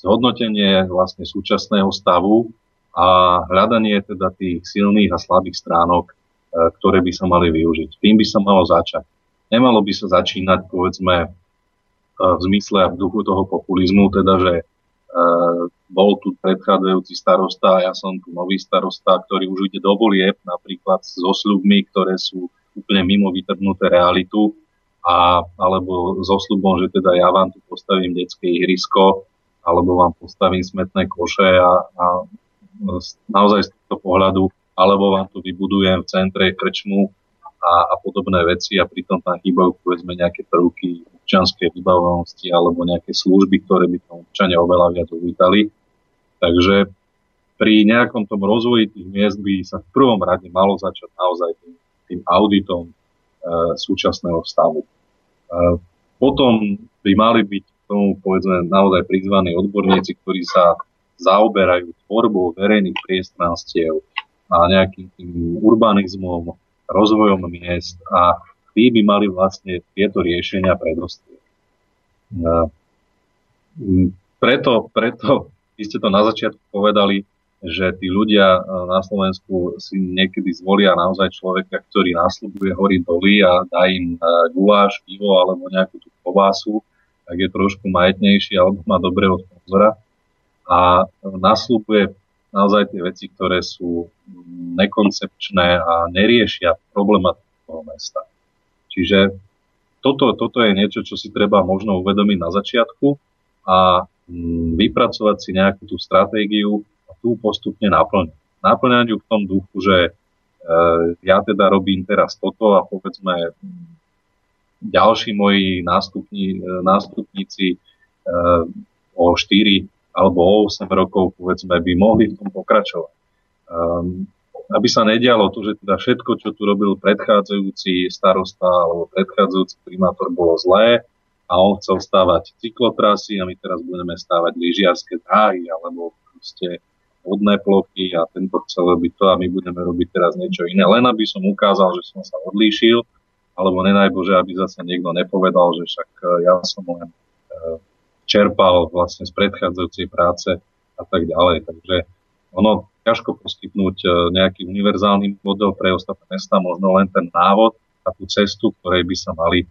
Zhodnotenie vlastne súčasného stavu a hľadanie teda tých silných a slabých stránok E, ktoré by sa mali využiť. Tým by sa malo začať. Nemalo by sa začínať, povedzme, e, v zmysle a v duchu toho populizmu, teda, že e, bol tu predchádzajúci starosta, ja som tu nový starosta, ktorý už ide do volieb, napríklad so sľubmi, ktoré sú úplne mimo vytrhnuté realitu, a, alebo so sľubom, že teda ja vám tu postavím detské ihrisko, alebo vám postavím smetné koše a, a naozaj z tohto pohľadu alebo vám tu vybudujem v centre krčmu a, a podobné veci a pritom tam chýbajú povedzme nejaké prvky občianskej vybavenosti alebo nejaké služby, ktoré by tom občania oveľa viac uvítali. Takže pri nejakom tom rozvoji tých miest by sa v prvom rade malo začať naozaj tým, tým auditom e, súčasného stavu. E, potom by mali byť k tomu povedzme naozaj prizvaní odborníci, ktorí sa zaoberajú tvorbou verejných priestranstiev, a nejakým tým urbanizmom, rozvojom miest a tí by mali vlastne tieto riešenia predostrieť. Preto, preto, vy ste to na začiatku povedali, že tí ľudia na Slovensku si niekedy zvolia naozaj človeka, ktorý následuje hory doly a dá im guláš, pivo alebo nejakú tú povásu, tak je trošku majetnejší alebo má dobrého sponzora a nasľubuje naozaj tie veci, ktoré sú nekoncepčné a neriešia problematiku toho mesta. Čiže toto, toto je niečo, čo si treba možno uvedomiť na začiatku a mm, vypracovať si nejakú tú stratégiu a tú postupne naplňať. Naplňať ju v tom duchu, že e, ja teda robím teraz toto a povedzme ďalší moji nástupní, e, nástupníci e, o 4 alebo o 8 rokov, povedzme, by mohli v tom pokračovať. Um, aby sa nedialo to, že teda všetko, čo tu robil predchádzajúci starosta alebo predchádzajúci primátor bolo zlé a on chcel stávať cyklotrasy a my teraz budeme stávať lyžiarske dráhy alebo proste vodné plochy a tento chcel robiť to a my budeme robiť teraz niečo iné. Len aby som ukázal, že som sa odlíšil, alebo nenaj Bože, aby zase niekto nepovedal, že však eh, ja som len eh, čerpal vlastne z predchádzajúcej práce a tak ďalej. Takže ono ťažko poskytnúť e, nejaký univerzálny model pre ostatné mesta, možno len ten návod a tú cestu, ktorej by sa mali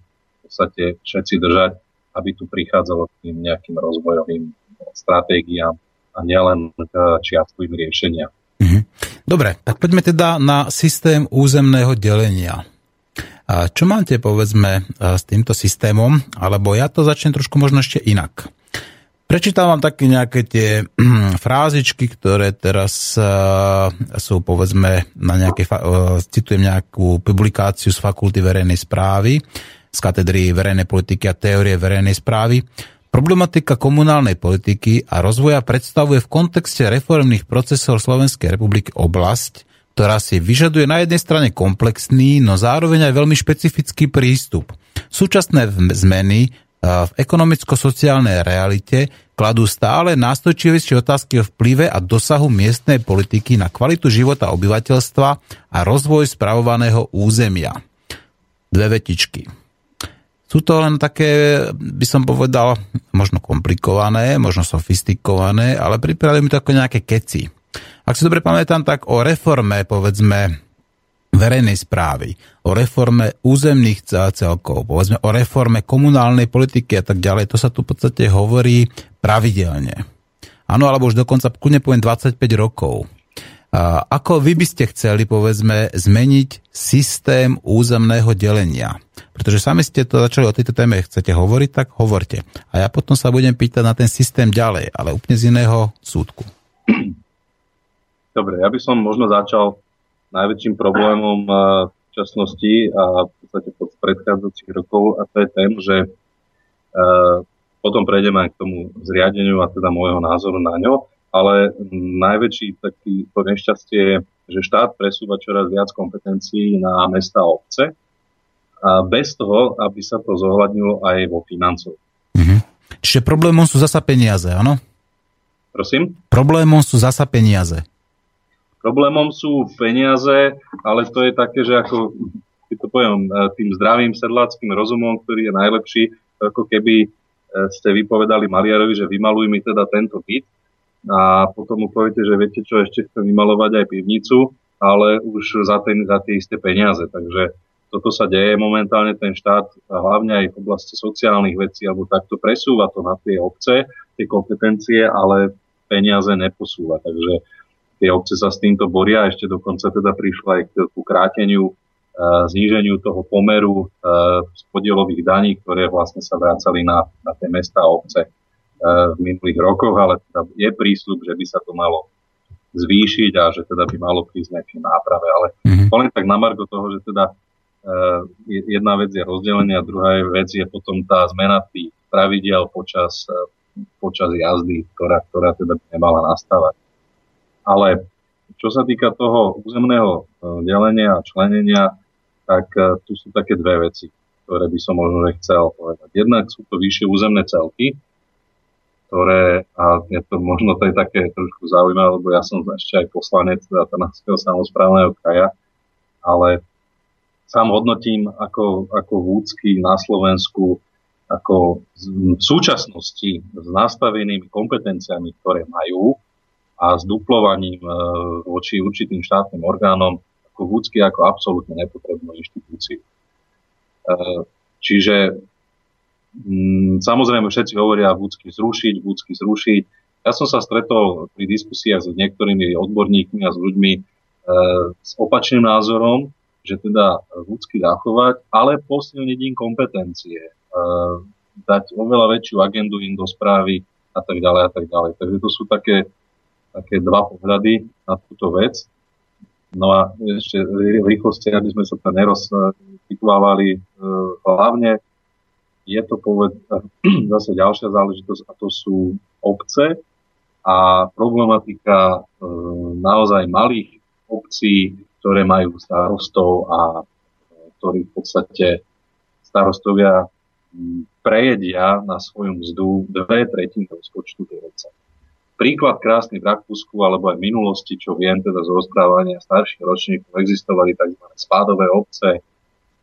podstate všetci držať, aby tu prichádzalo k tým nejakým rozvojovým stratégiám a nielen k čiastkovým riešeniam. Mhm. Dobre, tak poďme teda na systém územného delenia. Čo máte, povedzme, e, s týmto systémom? Alebo ja to začnem trošku možno ešte inak. Prečítam vám také nejaké tie frázičky, ktoré teraz uh, sú, povedzme, na nejaké, uh, citujem nejakú publikáciu z Fakulty verejnej správy, z katedry verejnej politiky a teórie verejnej správy. Problematika komunálnej politiky a rozvoja predstavuje v kontexte reformných procesov Slovenskej republiky oblasť, ktorá si vyžaduje na jednej strane komplexný, no zároveň aj veľmi špecifický prístup. Súčasné zmeny v ekonomicko-sociálnej realite kladú stále nástojčivejšie otázky o vplyve a dosahu miestnej politiky na kvalitu života obyvateľstva a rozvoj spravovaného územia. Dve vetičky. Sú to len také, by som povedal, možno komplikované, možno sofistikované, ale pripravili mi to ako nejaké keci. Ak si dobre pamätám, tak o reforme, povedzme, verejnej správy, o reforme územných celkov, povedzme o reforme komunálnej politiky a tak ďalej, to sa tu v podstate hovorí pravidelne. Áno, alebo už dokonca kľudne poviem 25 rokov. Ako vy by ste chceli, povedzme, zmeniť systém územného delenia? Pretože sami ste to začali o tejto téme, chcete hovoriť, tak hovorte. A ja potom sa budem pýtať na ten systém ďalej, ale úplne z iného súdku. Dobre, ja by som možno začal najväčším problémom eh, v časnosti a v podstate pod predchádzajúcich rokov a to je ten, že uh, potom prejdeme aj k tomu zriadeniu a teda môjho názoru na ňo ale najväčší taký to nešťastie je, že štát presúva čoraz viac kompetencií na mesta a obce a bez toho, aby sa to zohľadnilo aj vo financov. Mm-hmm. Čiže problémom sú zasa peniaze, áno? Prosím? Problémom sú zasa peniaze. Problémom sú peniaze, ale to je také, že ako keď to poviem, e, tým zdravým sedláckým rozumom, ktorý je najlepší, ako keby e, ste vypovedali Maliarovi, že vymaluj mi teda tento byt a potom mu poviete, že viete čo, ešte chcem vymalovať aj pivnicu, ale už za, ten, za tie isté peniaze. Takže toto sa deje momentálne, ten štát hlavne aj v oblasti sociálnych vecí, alebo takto presúva to na tie obce, tie kompetencie, ale peniaze neposúva. Takže tie obce sa s týmto boria, ešte dokonca teda prišla aj k kráteniu, e, zníženiu toho pomeru e, z podielových daní, ktoré vlastne sa vracali na, na tie mesta a obce v minulých rokoch, ale teda je prísľub, že by sa to malo zvýšiť a že teda by malo prísť nejaké náprave. Ale mm-hmm. len tak na margo toho, že teda uh, jedna vec je rozdelenie a druhá vec je potom tá zmena tých pravidiel počas, uh, počas jazdy, ktorá, ktorá teda by nemala nastávať. Ale čo sa týka toho územného uh, delenia a členenia, tak tu sú také dve veci, ktoré by som možno chcel povedať. Jednak sú to vyššie územné celky, ktoré, a je to možno to je také trošku zaujímavé, lebo ja som ešte aj poslanec Trnavského samozprávneho kraja, ale sám hodnotím ako, ako vúcky na Slovensku ako v súčasnosti s nastavenými kompetenciami, ktoré majú a s duplovaním e, voči určitým štátnym orgánom ako vúcky ako absolútne nepotrebnú inštitúciu. E, čiže samozrejme, všetci hovoria vúcky zrušiť, vúcky zrušiť. Ja som sa stretol pri diskusiách s niektorými odborníkmi a s ľuďmi e, s opačným názorom, že teda vúcky zachovať, ale posilniť im kompetencie, e, dať oveľa väčšiu agendu im do správy a tak ďalej a tak ďalej. Takže to sú také, také dva pohľady na túto vec. No a ešte v rýchlosti, aby sme sa tam nerozpitvávali, e, hlavne je to poved, zase ďalšia záležitosť a to sú obce a problematika e, naozaj malých obcí, ktoré majú starostov a e, ktorí v podstate starostovia prejedia na svoju mzdu dve tretiny rozpočtu tej obce. Príklad krásny v Rakúsku alebo aj v minulosti, čo viem teda z rozprávania starších ročníkov, existovali tzv. spádové obce,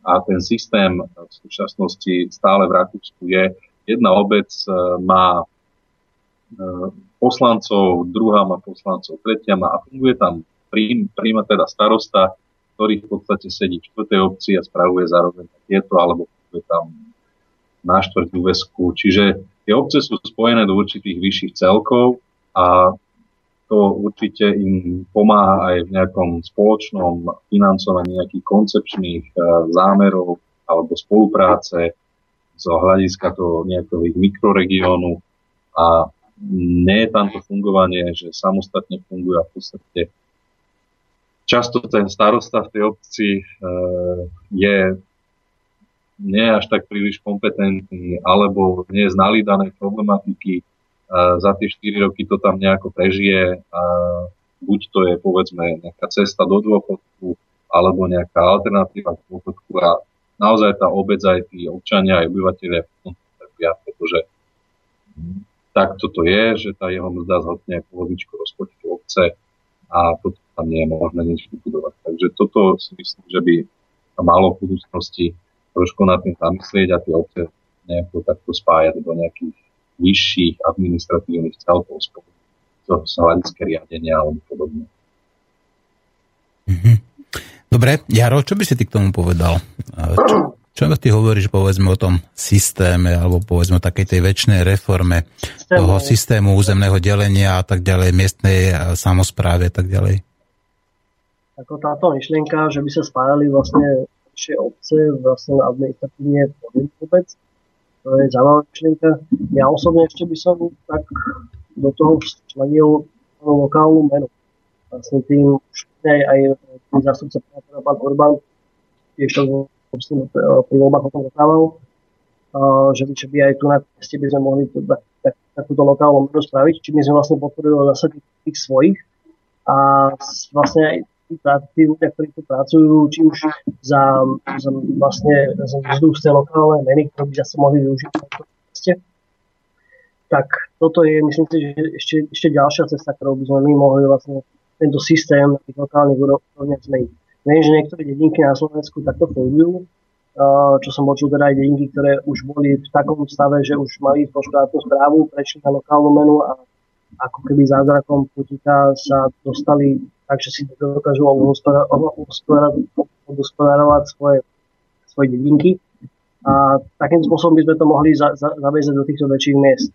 a ten systém v súčasnosti stále v Rakúsku je, jedna obec e, má e, poslancov, druhá má poslancov, tretia má a funguje tam príjma teda starosta, ktorý v podstate sedí v štvrtej obci a spravuje zároveň tieto, alebo funguje tam na štvrť úvesku. Čiže tie obce sú spojené do určitých vyšších celkov a to určite im pomáha aj v nejakom spoločnom financovaní nejakých koncepčných e, zámerov alebo spolupráce z hľadiska toho nejakého mikroregiónu. A nie je tam to fungovanie, že samostatne funguje a v podstate často ten starosta v tej obci e, je nie až tak príliš kompetentný alebo nie je znalý danej problematiky za tie 4 roky to tam nejako prežije. Buď to je povedzme nejaká cesta do dôchodku, alebo nejaká alternatíva k dôchodku a naozaj tá obec aj tí občania, aj obyvateľia trpia, pretože takto to je, že tá jeho mzda zhodne polovičku rozpočtu obce a toto tam nie je možné nič vybudovať. Takže toto si myslím, že by malo v budúcnosti trošku nad tým zamyslieť a tie obce nejako takto spájať do nejakých vyšších administratívnych celkov spolu z hľadiska riadenia alebo podobne. Mm-hmm. Dobre, Jaro, čo by si ty k tomu povedal? Čo, čo ty hovoríš, povedzme, o tom systéme, alebo povedzme o takej tej väčšnej reforme systému. toho systému územného delenia a tak ďalej, miestnej samozprávy a tak ďalej? Ako táto myšlienka, že by sa spájali vlastne obce vlastne administratívne vôbec, to je myšlienka. Ja osobne ešte by som tak do toho včlenil lokálnu menu. Vlastne tým už aj, aj tým zástupca pán Orbán tiež to pri voľbách o tom rozprával, že, že by aj tu na meste by sme mohli tak, tak, takúto lokálnu menu spraviť, či by sme vlastne podporili zásady tých svojich a vlastne aj tí ľudia, ktorí tu pracujú, či už za, za vlastne za tej lokálnej meny, ktoré by zase mohli využiť. Tak toto je, myslím si, že ešte, ešte ďalšia cesta, ktorou by sme my mohli vlastne tento systém na tých lokálnych úrovniach zmeniť. Viem, že niektoré dedinky na Slovensku takto fungujú, čo som počul teda aj dedinky, ktoré už boli v takom stave, že už mali tú štátnu správu, prešli na lokálnu menu a ako keby zázrakom putika sa dostali tak, že si dokážu obhospodarovať svoje, svoje dedinky. A takým spôsobom by sme to mohli za, za, zaviezať do týchto väčších miest.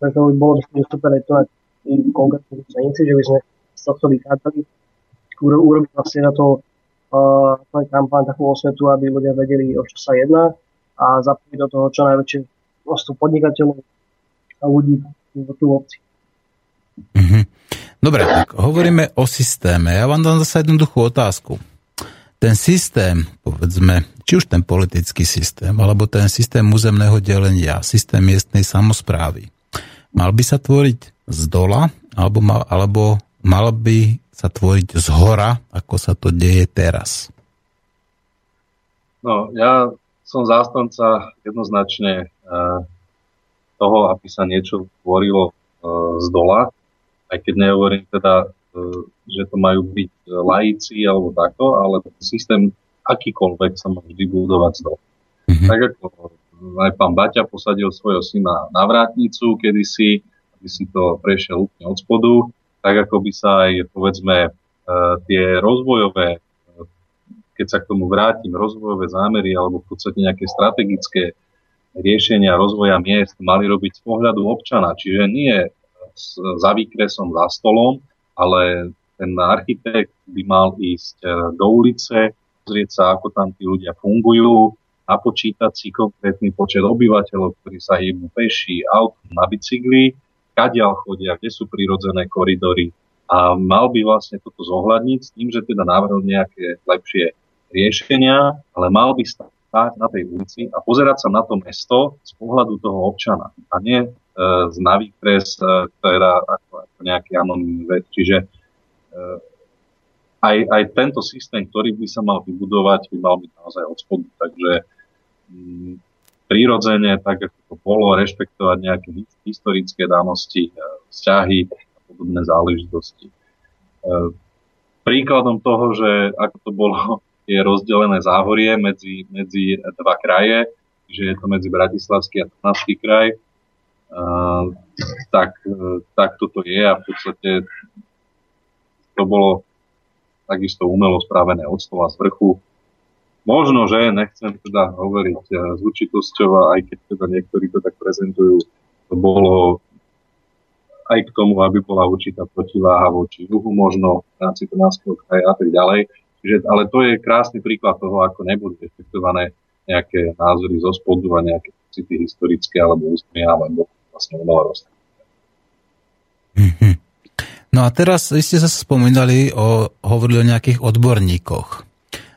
Preto by bolo super aj to na konkrétnej stanici, že by sme z tohto vychádzali, urobiť vlastne na to uh, kampaň takú osvetu, aby ľudia vedeli, o čo sa jedná a zapojiť do toho čo najväčšie množstvo podnikateľov a ľudí v obci. Mm-hmm. Dobre, tak hovoríme o systéme. Ja vám dám zase jednoduchú otázku. Ten systém, povedzme, či už ten politický systém, alebo ten systém územného delenia, systém miestnej samozprávy, mal by sa tvoriť z dola, alebo mal, alebo mal by sa tvoriť z hora, ako sa to deje teraz? No, ja som zástanca jednoznačne uh, toho, aby sa niečo tvorilo uh, z dola, aj keď nehovorím teda, e, že to majú byť laici alebo takto, ale systém akýkoľvek sa má vždy budovať z toho. Mm-hmm. Tak ako aj pán Baťa posadil svojho syna na vrátnicu kedysi, aby si to prešiel úplne od spodu, tak ako by sa aj, povedzme, e, tie rozvojové, e, keď sa k tomu vrátim, rozvojové zámery alebo v podstate nejaké strategické riešenia rozvoja miest mali robiť z pohľadu občana. Čiže nie za výkresom, za stolom, ale ten architekt by mal ísť e, do ulice, pozrieť sa, ako tam tí ľudia fungujú, napočítať si konkrétny počet obyvateľov, ktorí sa hýbu peši, aut, na bicykli, kadiaľ chodia, kde sú prirodzené koridory. A mal by vlastne toto zohľadniť s tým, že teda navrhol nejaké lepšie riešenia, ale mal by stáť na tej ulici a pozerať sa na to mesto z pohľadu toho občana a nie z Navipres, e, teda ako, ako nejaký anonimný vec. Čiže e, aj, aj tento systém, ktorý by sa mal vybudovať, by mal byť naozaj od spodu. Takže mm, prirodzene, tak ako to bolo, rešpektovať nejaké historické danosti, vzťahy a podobné záležitosti. Príkladom toho, že ako to bolo, je rozdelené záhorie medzi, medzi dva kraje, že je to medzi Bratislavský a Trnavský kraj, tak, tak toto je a v podstate to bolo takisto umelo spravené od stola z vrchu. Možno, že nechcem teda hovoriť e, s určitosťou, aj keď teda niektorí to tak prezentujú, to bolo aj k tomu, aby bola určitá protiváha voči juhu možno v rámci Trnavského kraja a tak ďalej. Čiže, ale to je krásny príklad toho, ako nebudú rešpektované nejaké názory zo spodu a nejaké city historické alebo ústne alebo vlastne umelo Mm-hmm. No a teraz vy ste sa spomínali o, hovorili o nejakých odborníkoch.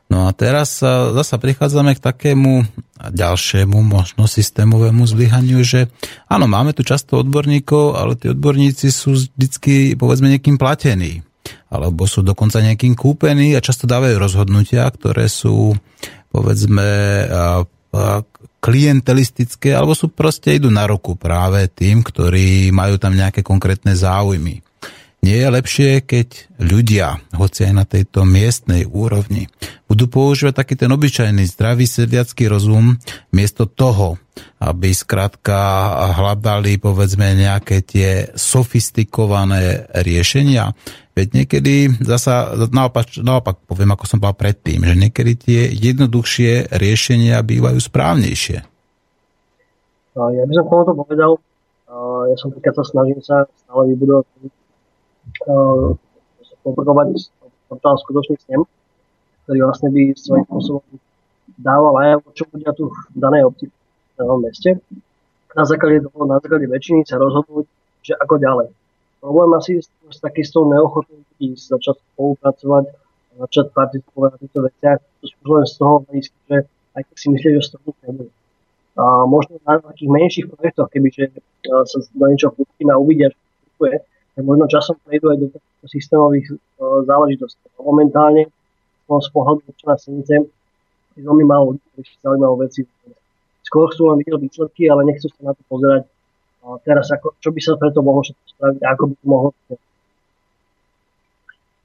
No a teraz sa, zasa prichádzame k takému ďalšiemu možno systémovému zlyhaniu, že áno, máme tu často odborníkov, ale tí odborníci sú vždycky povedzme niekým platení alebo sú dokonca nejakým kúpení a často dávajú rozhodnutia, ktoré sú povedzme klientelistické, alebo sú proste idú na ruku práve tým, ktorí majú tam nejaké konkrétne záujmy. Nie je lepšie, keď ľudia, hoci aj na tejto miestnej úrovni, budú používať taký ten obyčajný zdravý sedliacký rozum miesto toho, aby skrátka hľadali povedzme nejaké tie sofistikované riešenia. Veď niekedy zasa, naopak, naopak poviem, ako som povedal predtým, že niekedy tie jednoduchšie riešenia bývajú správnejšie. Ja by som k tomuto povedal, ja som sa snažím sa stále vybudovať poprokovať portál skutočný snem, ktorý vlastne by svojím spôsobom dával aj čo bude tu v danej obci, v danom meste. Na základe toho, na základe väčšiny sa rozhodnúť, že ako ďalej. Problém asi s s tou neochotou ľudí začať spolupracovať, začať participovať na týchto veciach, to len z toho hľadiska, že aj keď si myslíš, že z toho nebude. A možno na takých menších projektoch, kebyže sa do niečo pustíme a uvidia, že funguje, možno časom prejdú aj do systémových uh, záležitostí. Momentálne z pohľadu občana Senice je veľmi málo ľudí, zaujímajú veci. Skôr chcú len vidieť výsledky, ale nechcú sa na to pozerať teraz, ako, čo by sa preto mohlo všetko spraviť a ako by to mohlo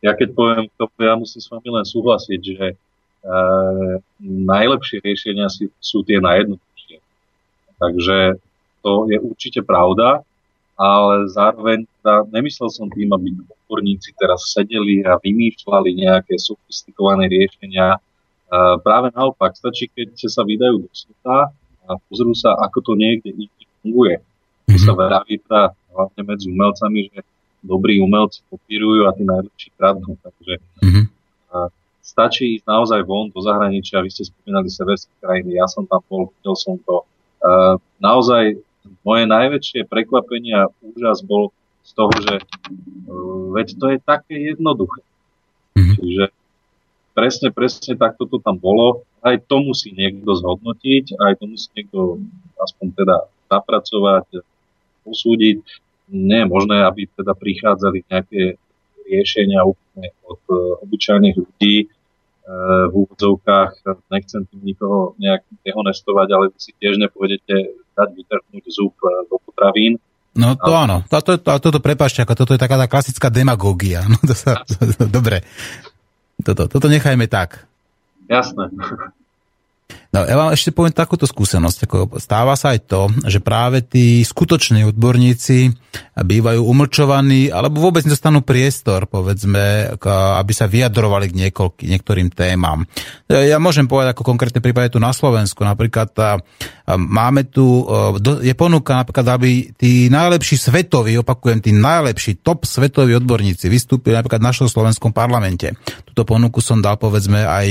ja keď poviem to, ja musím s vami len súhlasiť, že e, najlepšie riešenia si, sú tie najjednoduchšie. Takže to je určite pravda ale zároveň teda nemyslel som tým, aby odborníci teraz sedeli a vymýšľali nejaké sofistikované riešenia. Práve naopak, stačí, keď sa vydajú do sveta a pozrú sa, ako to niekde funguje. Mm-hmm. sa vraví teda hlavne medzi umelcami, že dobrí umelci kopírujú a tí najlepší kradnú. Takže mm-hmm. stačí ísť naozaj von do zahraničia. Vy ste spomínali severské krajiny, ja som tam bol, videl som to. Naozaj moje najväčšie prekvapenie a úžas bol z toho, že uh, veď to je také jednoduché. Mm-hmm. Čiže presne, presne takto to tam bolo. Aj to musí niekto zhodnotiť, aj to musí niekto aspoň teda zapracovať, posúdiť. Nie je možné, aby teda prichádzali nejaké riešenia úplne od uh, obyčajných ľudí uh, v úvodzovkách. Nechcem tým nikoho nejak dehonestovať, ale vy si tiež nepovedete dať vytrhnúť zub e, do potravín. No to a... áno, toto, to, toto prepáčte, ako toto je taká tá klasická demagógia. No, to sa, to, to, dobre, toto, toto nechajme tak. Jasné. No, ja vám ešte poviem takúto skúsenosť. Ako stáva sa aj to, že práve tí skutoční odborníci bývajú umlčovaní alebo vôbec nedostanú priestor, povedzme, aby sa vyjadrovali k niekoľký, niektorým témam. Ja môžem povedať ako konkrétne prípade tu na Slovensku. Napríklad máme tu, je ponuka napríklad, aby tí najlepší svetoví, opakujem, tí najlepší top svetoví odborníci vystúpili napríklad v našom slovenskom parlamente. Túto ponuku som dal povedzme aj,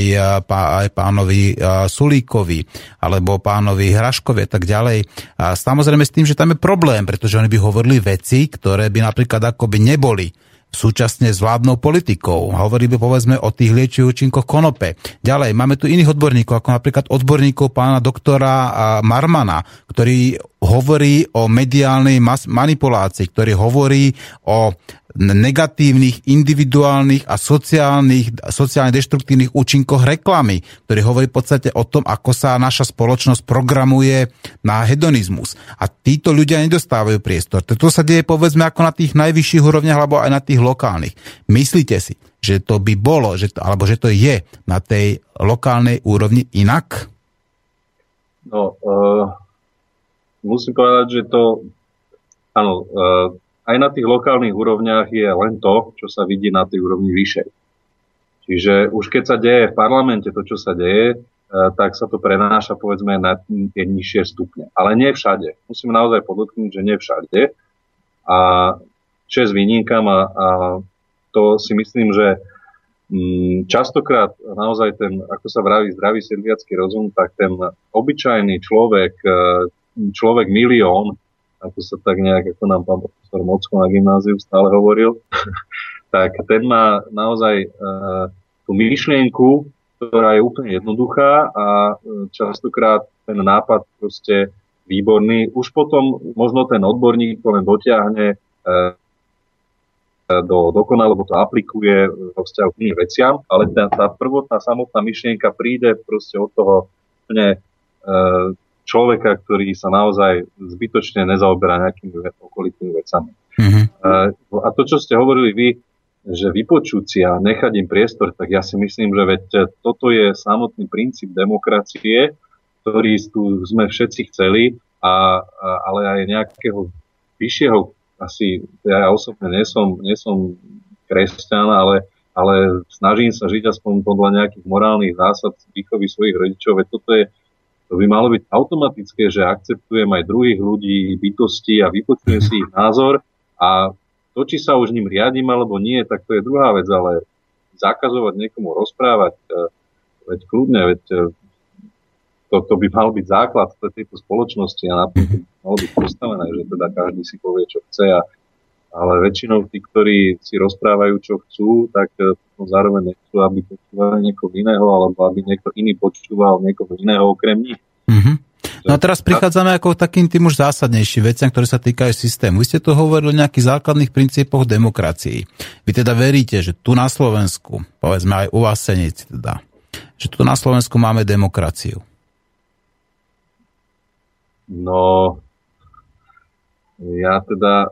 aj pánovi Sulík Sulíkovi alebo pánovi Hraškovi a tak ďalej. A samozrejme s tým, že tam je problém, pretože oni by hovorili veci, ktoré by napríklad akoby neboli súčasne s vládnou politikou. Hovoríme povedzme o tých liečivých účinkoch konope. Ďalej, máme tu iných odborníkov, ako napríklad odborníkov pána doktora Marmana, ktorý hovorí o mediálnej manipulácii, ktorý hovorí o negatívnych, individuálnych a sociálnych, sociálne deštruktívnych účinkoch reklamy, ktorý hovorí v podstate o tom, ako sa naša spoločnosť programuje na hedonizmus. A títo ľudia nedostávajú priestor. To sa deje povedzme ako na tých najvyšších úrovniach alebo aj na tých lokálnych. Myslíte si, že to by bolo, že to, alebo že to je na tej lokálnej úrovni inak? No, uh, musím povedať, že to, áno, uh, aj na tých lokálnych úrovniach je len to, čo sa vidí na tej úrovni vyššej. Čiže už keď sa deje v parlamente to, čo sa deje, e, tak sa to prenáša povedzme na tie nižšie stupne. Ale nie všade. Musím naozaj podotknúť, že nie všade. A čes výnimkám a, a to si myslím, že mm, častokrát naozaj ten, ako sa vraví, zdravý sedliacký rozum, tak ten obyčajný človek, e, človek milión, ako sa tak nejak, ako nám pán profesor Mocko na gymnáziu stále hovoril, tak ten má naozaj uh, tú myšlienku, ktorá je úplne jednoduchá a e, častokrát ten nápad proste výborný. Už potom možno ten odborník to len dotiahne uh, do dokonale, lebo to aplikuje vo vzťahu k iným veciam, ale tá, tá prvotná samotná myšlienka príde proste od toho úplne uh, človeka, ktorý sa naozaj zbytočne nezaoberá nejakými okolitými vecami. Mm-hmm. A to, čo ste hovorili vy, že vypočuť si a nechať im priestor, tak ja si myslím, že veď toto je samotný princíp demokracie, ktorý tu sme všetci chceli, a, a, ale aj nejakého vyššieho, asi ja osobne nie som, nie som kresťan, ale, ale snažím sa žiť aspoň podľa nejakých morálnych zásad výchovy svojich rodičov, veď toto je to by malo byť automatické, že akceptujem aj druhých ľudí, bytosti a vypočujem si ich názor. A to, či sa už ním riadím alebo nie, tak to je druhá vec, ale zakazovať niekomu rozprávať, e, veď kľudne, veď e, to, to by mal byť základ tejto spoločnosti a na tom by malo byť postavené, že teda každý si povie, čo chce a ale väčšinou tí, ktorí si rozprávajú, čo chcú, tak e, zároveň nechcú, aby počúvali niekoho iného, alebo aby niekto iný počúval niekoho iného okrem nich. Mm-hmm. No a teraz prichádzame ako takým tým už zásadnejším veciam, ktoré sa týkajú systému. Vy ste to hovorili o nejakých základných princípoch demokracii. Vy teda veríte, že tu na Slovensku, povedzme aj u vás Senici teda, že tu na Slovensku máme demokraciu. No, ja teda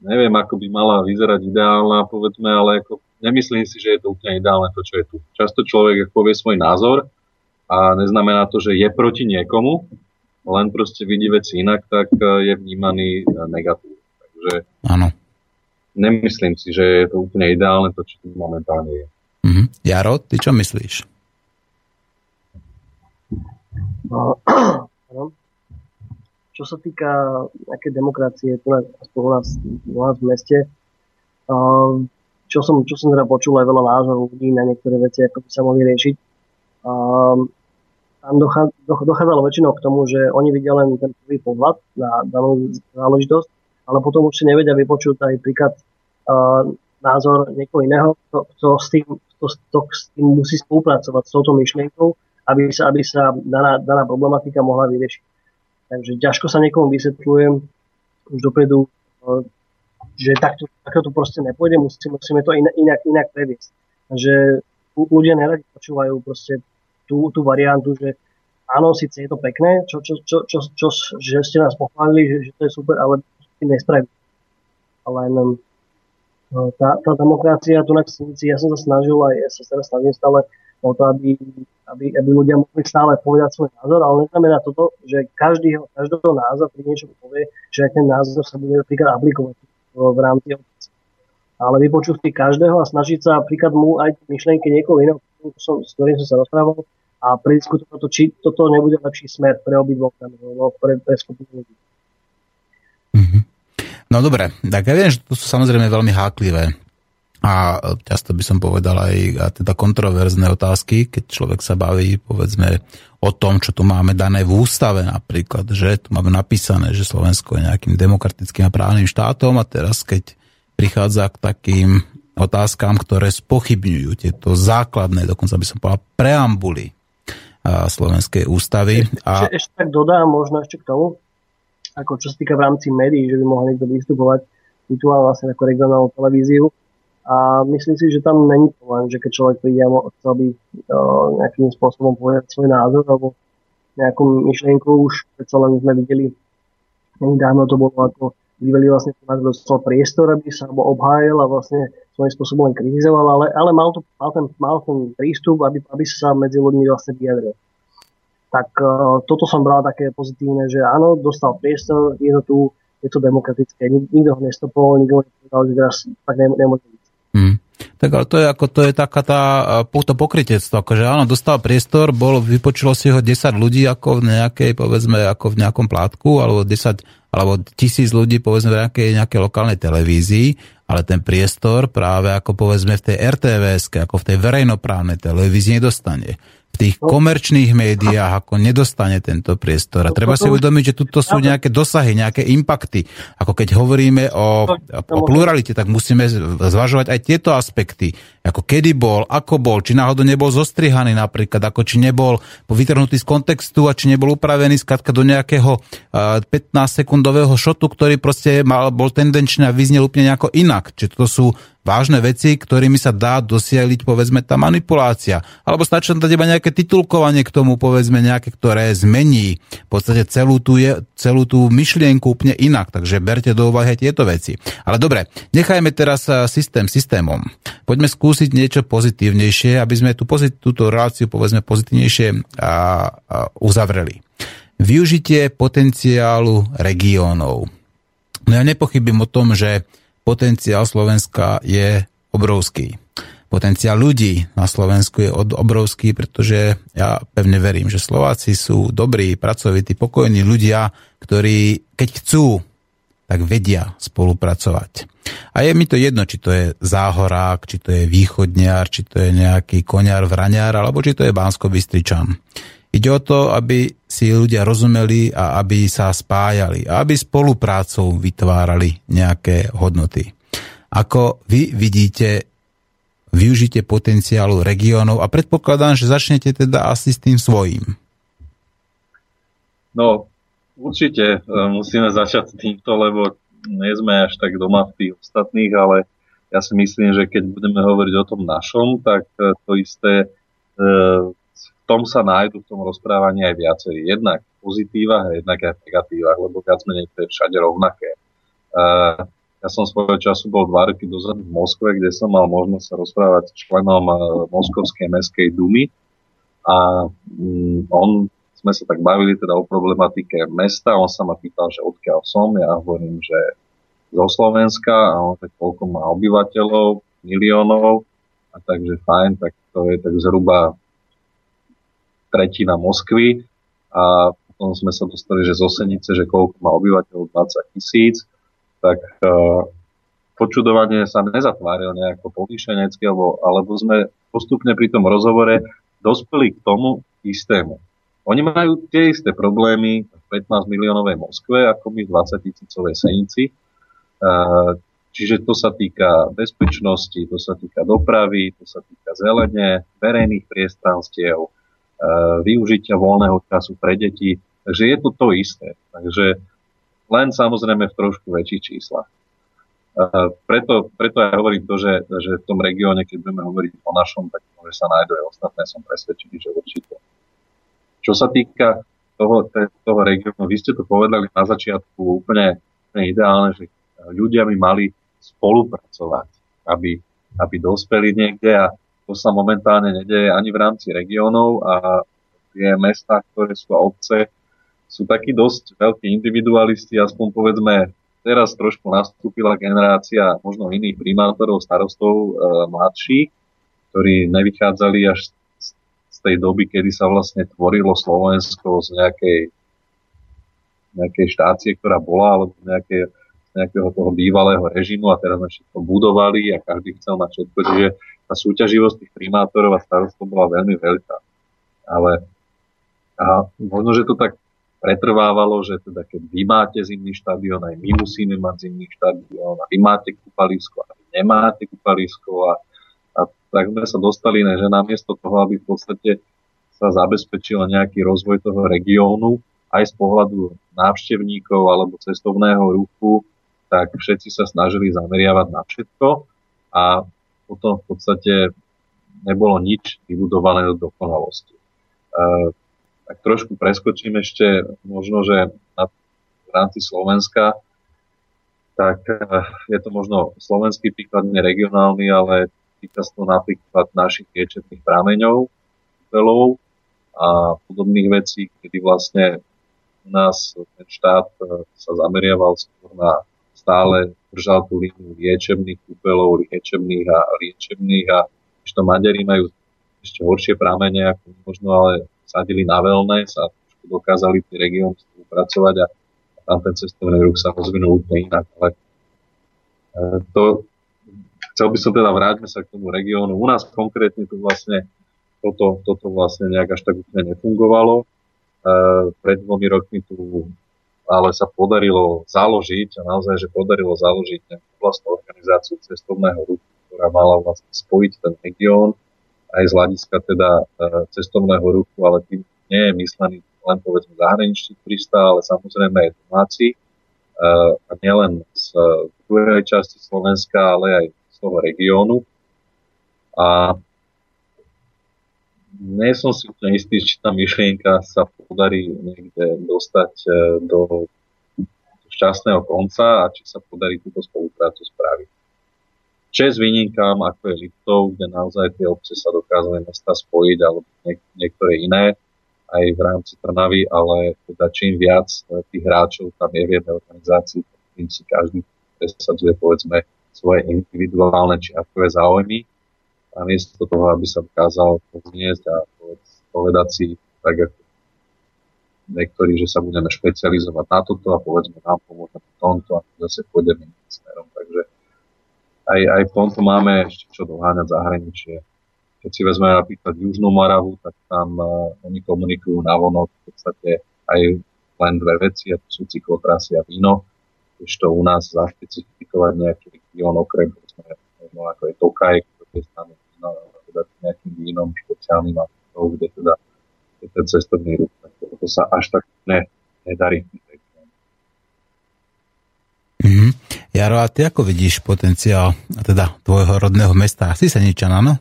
neviem, ako by mala vyzerať ideálna, povedzme, ale ako nemyslím si, že je to úplne ideálne to, čo je tu. Často človek povie svoj názor a neznamená to, že je proti niekomu, len proste vidí veci inak, tak e, je vnímaný e, negatívne. Takže Áno. nemyslím si, že je to úplne ideálne to, čo tu momentálne je. Mm-hmm. Jaro, ty čo myslíš? No, čo sa týka nejaké demokracie, tu na, u nás, u nás v meste, uh, čo som, čo som teda počul aj veľa názorov ľudí na niektoré veci, ako by sa mohli riešiť. Um, tam dochádzalo väčšinou k tomu, že oni vidia len ten prvý pohľad na danú záležitosť, ale potom už si nevedia vypočuť aj príklad uh, názor niekoho iného, kto, kto, s tým, kto, kto s tým musí spolupracovať s touto myšlienkou, aby sa, aby sa daná, daná problematika mohla vyriešiť. Takže ťažko sa niekomu vysvetľujem už dopredu, eh, že takto, takto to proste nepôjde, musíme, musíme to inak, inak, inak previesť. Takže ľudia neradi počúvajú proste tú, tú variantu, že áno, síce je to pekné, čo, čo, čo, čo, čo, že ste nás pochválili, že, že to je super, ale to nespraví. Ale no, tá, tá demokracia tu na ja som sa snažil a ja sa teraz snažím stále o to, aby, aby, aby ľudia mohli stále povedať svoj názor, ale neznamená toto, že každý, každého názor pri niečo povie, že ten názor sa bude napríklad aplikovať v rámci obce. Ale vypočuť si každého a snažiť sa napríklad mu aj myšlienky niekoho iného, s ktorým som sa rozprával, a prediskutovať to, či toto nebude lepší smer pre obidvoch, pre, pre skupinu ľudí. Mm-hmm. No dobre, tak ja viem, že to sú samozrejme veľmi háklivé a často by som povedal aj a teda kontroverzné otázky, keď človek sa baví povedzme o tom, čo tu máme dané v ústave napríklad, že tu máme napísané, že Slovensko je nejakým demokratickým a právnym štátom a teraz keď prichádza k takým otázkam, ktoré spochybňujú tieto základné, dokonca by som povedal preambuly Slovenskej ústavy. A... Ešte, tak dodám možno ešte k tomu, ako čo sa týka v rámci médií, že by mohli niekto vystupovať vytuál vlastne ako regionálnu televíziu, a myslím si, že tam není len, že keď človek príde a chcel by uh, nejakým spôsobom povedať svoj názor alebo nejakú myšlienku, už predsa len sme videli, nedávno to bolo ako bývalý vlastne dostal priestor, aby sa alebo obhájil a vlastne svojím spôsobom len kritizoval, ale, ale mal, to, mal, ten, mal ten prístup, aby, aby sa medzi ľuďmi vlastne vyjadril. Tak uh, toto som bral také pozitívne, že áno, dostal priestor, je to tu, je to demokratické, nikto ho nestopol, nikto ho nepovedal, že teraz tak nemôže. Hmm. Tak ale to je ako to je taká tá to pokrytectvo, akože áno, dostal priestor, bol, vypočulo si ho 10 ľudí ako v nejakej, povedzme, ako v nejakom plátku, alebo 10, alebo tisíc ľudí, povedzme, v nejakej, nejakej lokálnej televízii, ale ten priestor práve ako povedzme v tej RTVS, ako v tej verejnoprávnej televízii nedostane tých no. komerčných médiách ako nedostane tento priestor. A no, treba si uvedomiť, že tuto sú nejaké dosahy, nejaké impakty. Ako keď hovoríme o, o pluralite, tak musíme zvažovať aj tieto aspekty. Ako kedy bol, ako bol, či náhodou nebol zostrihaný napríklad, ako či nebol vytrhnutý z kontextu a či nebol upravený skratka do nejakého 15-sekundového šotu, ktorý proste mal, bol tendenčný a vyznel úplne nejako inak. Čiže to sú vážne veci, ktorými sa dá dosiahliť, povedzme, tá manipulácia. Alebo stačí dať iba nejaké titulkovanie k tomu, povedzme, nejaké, ktoré zmení v podstate celú tú, celú tú myšlienku úplne inak. Takže berte do úvahy tieto veci. Ale dobre, nechajme teraz eh, systém systémom. Poďme skúsiť niečo pozitívnejšie, aby sme tú, túto reláciu, povedzme, pozitívnejšie a, a uzavreli. Využitie potenciálu regiónov. No ja nepochybím o tom, že potenciál Slovenska je obrovský. Potenciál ľudí na Slovensku je obrovský, pretože ja pevne verím, že Slováci sú dobrí, pracovití, pokojní ľudia, ktorí keď chcú, tak vedia spolupracovať. A je mi to jedno, či to je záhorák, či to je východniar, či to je nejaký koniar, vraňar, alebo či to je bánsko -Bystričan. Ide o to, aby si ľudia rozumeli a aby sa spájali a aby spoluprácou vytvárali nejaké hodnoty. Ako vy vidíte využite potenciálu regiónov a predpokladám, že začnete teda asi s tým svojím. No, určite e, musíme začať s týmto, lebo nie sme až tak doma v tých ostatných, ale ja si myslím, že keď budeme hovoriť o tom našom, tak e, to isté e, tom sa nájdu v tom rozprávaní aj viacerí. Jednak v pozitívach a jednak aj v negatívach, lebo viac menej to je všade rovnaké. Uh, ja som svojho času bol dva roky dozadu v Moskve, kde som mal možnosť sa rozprávať s členom uh, Moskovskej mestskej dumy. A um, on sme sa tak bavili teda o problematike mesta, on sa ma pýtal, že odkiaľ som, ja hovorím, že zo Slovenska. A on tak koľko má obyvateľov, miliónov? A takže fajn, tak to je tak zhruba tretina Moskvy a potom sme sa dostali, že z Osenice, že koľko má obyvateľov, 20 tisíc, tak uh, počudovanie sa nezatváril nejako povýšenecky, alebo, alebo sme postupne pri tom rozhovore dospeli k tomu istému. Oni majú tie isté problémy v 15 miliónovej Moskve, ako my v 20 tisícovej Senici. Uh, čiže to sa týka bezpečnosti, to sa týka dopravy, to sa týka zelene, verejných priestranstiev, využitia voľného času pre deti. Takže je to to isté. Takže len samozrejme v trošku väčších číslach. Uh, preto, preto ja hovorím to, že, že v tom regióne, keď budeme hovoriť o našom, tak môže sa nájdu aj ostatné, som presvedčený, že určite. Čo sa týka toho, toho regiónu, vy ste to povedali na začiatku úplne, úplne ideálne, že ľudia by mali spolupracovať, aby, aby dospeli niekde a to sa momentálne nedeje ani v rámci regiónov a tie mesta, ktoré sú obce, sú takí dosť veľkí individualisti, aspoň povedzme, teraz trošku nastúpila generácia možno iných primátorov, starostov e, mladších, ktorí nevychádzali až z, tej doby, kedy sa vlastne tvorilo Slovensko z nejakej, nejakej štácie, ktorá bola, alebo nejaké, nejakého toho bývalého režimu a teraz sme všetko budovali a každý chcel mať všetko. Čiže tá súťaživosť tých primátorov a starostov bola veľmi veľká. Ale a možno, že to tak pretrvávalo, že teda keď vy máte zimný štadión, aj my musíme mať zimný štadión a vy máte kúpalisko a vy nemáte kúpalisko a, a tak sme sa dostali, že namiesto toho, aby v podstate sa zabezpečil nejaký rozvoj toho regiónu, aj z pohľadu návštevníkov alebo cestovného ruchu, tak všetci sa snažili zameriavať na všetko a potom v podstate nebolo nič vybudované do dokonalosti. E, tak trošku preskočím ešte možno, že na, v rámci Slovenska, tak e, je to možno slovenský príklad, regionálny, ale týka sa to napríklad našich liečebných prameňov, veľov a podobných vecí, kedy vlastne u nás ten štát e, sa zameriaval skôr na stále držal tú líniu liečebných kúpelov, liečebných a liečebných a to Maďari majú ešte horšie prámene, ako možno ale sadili na wellness a dokázali tie regióny spolupracovať a tam ten cestovný ruch sa rozvinul úplne inak. Ale e, to, chcel by som teda vráťme sa k tomu regiónu. U nás konkrétne tu vlastne toto, toto vlastne nejak až tak úplne nefungovalo. E, pred dvomi rokmi tu ale sa podarilo založiť, a naozaj, že podarilo založiť vlastnú organizáciu cestovného ruchu, ktorá mala vlastne spojiť ten región aj z hľadiska teda e, cestovného ruchu, ale tým nie je myslený len povedzme zahraničný turista, ale samozrejme aj domáci. E, a nielen z druhej časti Slovenska, ale aj z toho regiónu. A nie som si úplne istý, či tá myšlienka sa podarí niekde dostať e, do šťastného konca a či sa podarí túto spoluprácu spraviť. Čes výnimkám, ako je Liptov, kde naozaj tie obce sa dokázali mesta spojiť, alebo niek- niektoré iné, aj v rámci Trnavy, ale teda čím viac e, tých hráčov tam je v jednej organizácii, tým si každý presadzuje povedzme svoje individuálne či akové záujmy a miesto toho, aby sa dokázal pozniesť a povedať si, tak ako niektorí, že sa budeme špecializovať na toto a povedzme nám pomôžeme v tomto a zase pôjdeme iným smerom. Takže aj, aj v tomto máme ešte čo doháňať zahraničie. Keď si vezmeme napríklad Južnú Moravu, tak tam uh, oni komunikujú na vonok v podstate aj len dve veci, a to sú cyklotrasy a víno. Ešte u nás zašpecifikovať nejaký región okrem, no, ako je Tokaj, je známe víno, teda nejakým vínom špeciálnym a to, kde teda je ten cestovný ruch, tak to, to sa až tak ne, nedarí. Mm-hmm. Jaro, a ty ako vidíš potenciál teda tvojho rodného mesta? Si sa ničan, áno?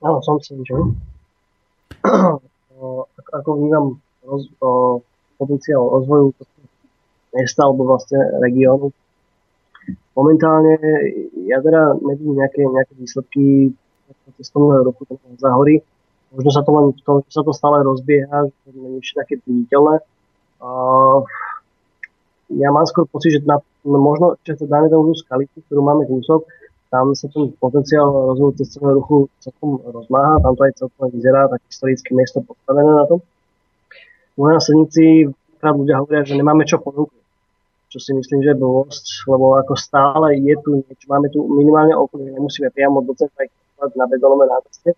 Áno, som si ničan. ako vnímam roz, o, potenciál rozvoju mesta alebo vlastne regiónu, momentálne ja teda nevidím nejaké, nejaké výsledky cestovného roku za hory. Možno sa to len v tom, že sa to stále rozbieha, že to nie je také viditeľné. Uh, ja mám skôr pocit, že na, no možno, že to dáme tomu skalitu, ktorú máme kúsok, tam sa ten potenciál rozvoju cestovného ruchu celkom rozmáha, tam to aj celkom vyzerá, tak historické miesto postavené na tom. U nás Senici ľudia hovoria, že nemáme čo ponúknuť čo si myslím, že je blbosť, lebo ako stále je tu niečo, máme tu minimálne okolie, nemusíme priamo do centra na betonové námestie,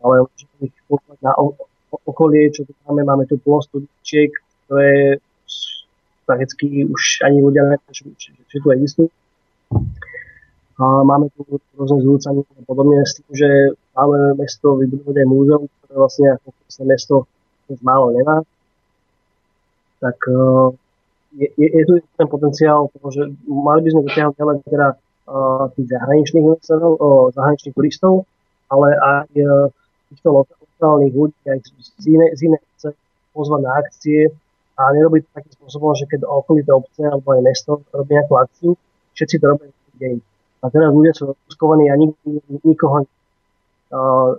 ale môžeme ich na okolie, čo tu máme, máme tu plno studičiek, ktoré prakticky už ani ľudia že, že tu existujú. A máme tu rôzne zrúcanie a podobne s tým, že máme mesto vybudovať aj múzeum, ktoré vlastne ako mesto málo nemá. Tak uh, je, je, tu ten potenciál toho, že mali by sme dotiahnuť ďalej teda uh, tých zahraničných investorov, uh, zahraničných turistov, ale aj uh, týchto lokálnych ľudí aj z inej, z inej pozvať na akcie a nerobiť to takým spôsobom, že keď okolité obce alebo aj mesto robí nejakú akciu, všetci to robia deň. A teraz ľudia sú rozkuskovaní a nik, nikoho uh,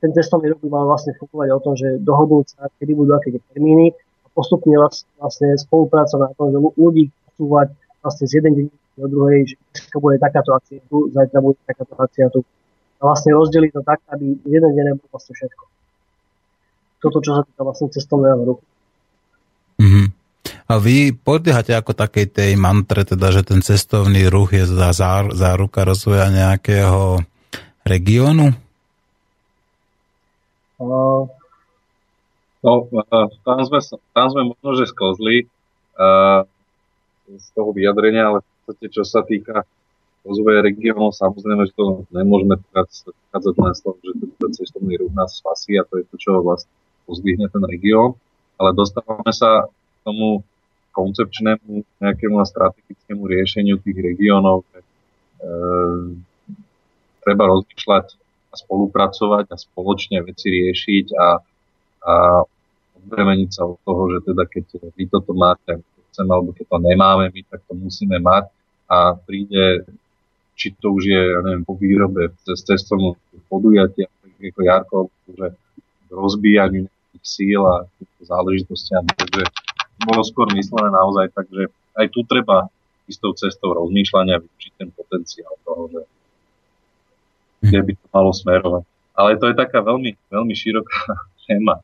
ten cestovný rok by mal vlastne fungovať o tom, že dohodnúť sa, kedy budú aké termíny postupne vlastne spolupráca na tom, že ľudí posúvať vlastne z jeden deň do druhej, že dneska bude takáto akcia tu, zajtra bude takáto akcia tu. A vlastne rozdeliť to tak, aby jeden deň nebol vlastne všetko. Toto, čo sa týka vlastne cestovného ruchu. Mm-hmm. A vy podliehate ako takej tej mantre, teda, že ten cestovný ruch je za záruka rozvoja nejakého regiónu? Uh, No, tam sme, tam sme možno, že sklzli uh, z toho vyjadrenia, ale v podstate, čo sa týka rozvoja regiónov, samozrejme, že to nemôžeme teraz vchádzať z toho, že ten cestovný ruch nás spasí a to je to, čo vlastne pozdvihne ten región, ale dostávame sa k tomu koncepčnému nejakému a strategickému riešeniu tých regiónov, e, treba rozmýšľať a spolupracovať a spoločne veci riešiť a a odbremeniť sa od toho, že teda keď vy toto máte, chceme, alebo keď to nemáme my, tak to musíme mať a príde, či to už je, ja neviem, po výrobe, cez cestovnú podujatia, ako Jarko, že rozbíjaniu nejakých síl a záležitostiam, takže bolo skôr myslené naozaj tak, že aj tu treba istou cestou rozmýšľania využiť ten potenciál toho, že kde by to malo smerovať. Ale to je taká veľmi, veľmi široká téma.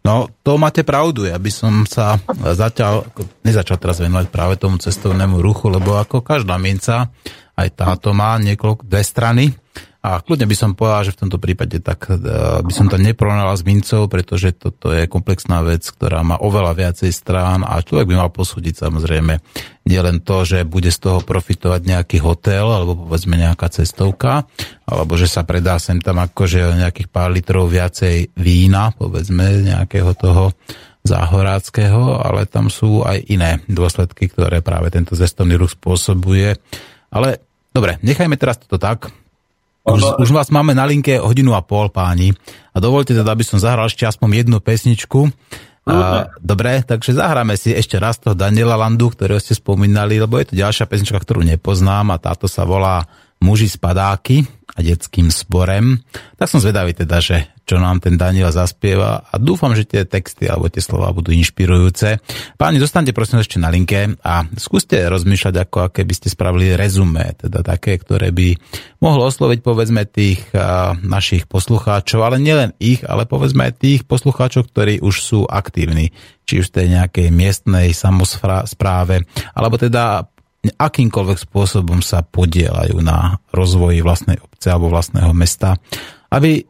No, to máte pravdu. Ja by som sa zatiaľ, nezačal teraz venovať práve tomu cestovnému ruchu, lebo ako každá minca, aj táto má niekoľko, dve strany. A kľudne by som povedal, že v tomto prípade tak e, by som to neporovnal s mincov, pretože toto je komplexná vec, ktorá má oveľa viacej strán a človek by mal posúdiť samozrejme nielen to, že bude z toho profitovať nejaký hotel alebo povedzme nejaká cestovka, alebo že sa predá sem tam akože nejakých pár litrov viacej vína, povedzme nejakého toho záhoráckého, ale tam sú aj iné dôsledky, ktoré práve tento cestovný ruch spôsobuje. Ale dobre, nechajme teraz toto tak Už, už vás máme na linke hodinu a pol, páni. A dovolte teda, aby som zahral ešte aspoň jednu pesničku. Uh, dobre, takže zahráme si ešte raz toho Daniela Landu, ktorého ste spomínali, lebo je to ďalšia pesnička, ktorú nepoznám a táto sa volá Muži z padáky a detským sporem. Tak som zvedavý teda, že čo nám ten Daniel zaspieva a dúfam, že tie texty alebo tie slova budú inšpirujúce. Páni, zostanete prosím ešte na linke a skúste rozmýšľať, ako aké by ste spravili rezume, teda také, ktoré by mohlo osloviť povedzme tých našich poslucháčov, ale nielen ich, ale povedzme aj tých poslucháčov, ktorí už sú aktívni, či už v tej nejakej miestnej samozpráve, alebo teda akýmkoľvek spôsobom sa podielajú na rozvoji vlastnej obce alebo vlastného mesta, aby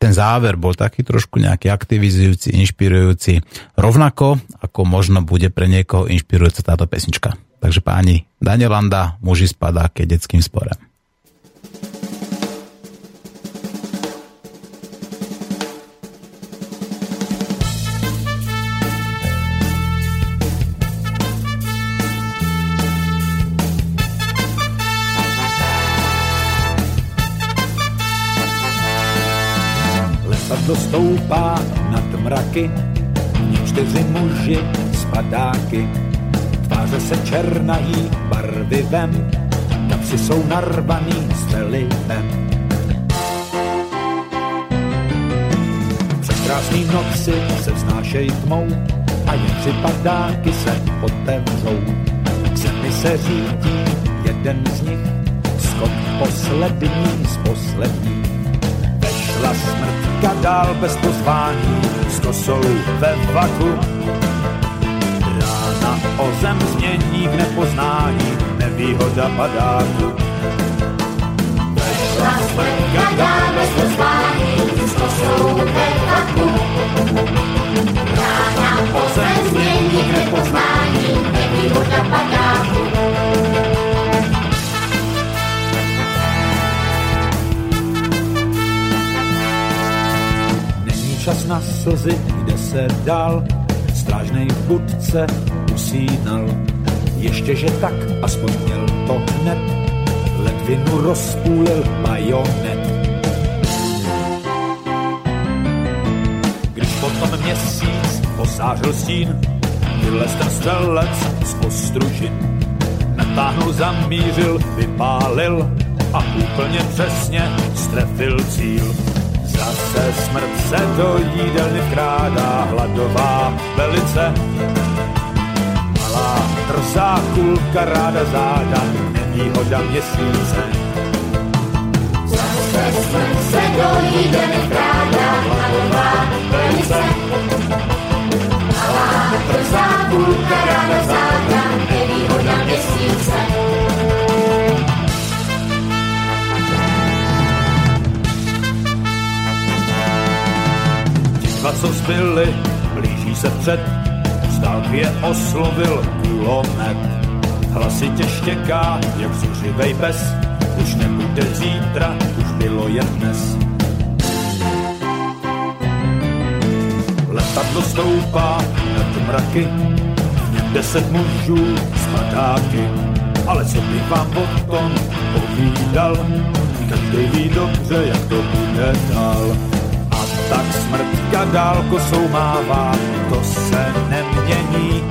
ten záver bol taký trošku nejaký aktivizujúci, inšpirujúci, rovnako ako možno bude pre niekoho inšpirujúca táto pesnička. Takže páni, Danielanda, muži spadá ke detským sporem. To stoupá nad mraky, čtyři muži spadáky, tváře se černají barvivem, kapsy jsou narvaný střelivem. Přes krásný noci se vznášejí tmou a jen tři padáky se otevřou. K zemi se řídí jeden z nich, skok poslední z posledních. Vešla smrt Matka dál bez pozvání s kosou ve vaku. Rána o zem změní v nepoznání, nevýhoda padáku. Vešla smrtka dál bez pozvání s kosou ve vaku. Rána o zem změní v nepoznání, nevýhoda padáku. Čas na slzy, jde se dál, strážnej v budce usínal. Ještě, že tak, aspoň měl to hned, ledvinu rozpůlil bajonet. Když potom měsíc osářil stín, vylez ten střelec z postružin. Natáhnul, zamířil, vypálil a úplně přesně strefil cíl Zase smrt se do jídelny vkrádá, hladová velice. Malá drzá kulka ráda záda, nevýhoda měsíce. Zase smrt se do jídelny vkrádá, hladová velice. Malá drzá kulka ráda záda, nevýhoda měsíce. Dva, co zbyli, blíží se před, z je oslovil kulomet. Hlasitě štěká, jak zuřivej pes, už nebude zítra, už bylo jen dnes. Letadlo stoupá nad mraky, deset mužů z padáky. Ale co bych vám o tom povídal, každý ví dobře, jak to bude dál tak smrtka dálko soumává, to se nemění.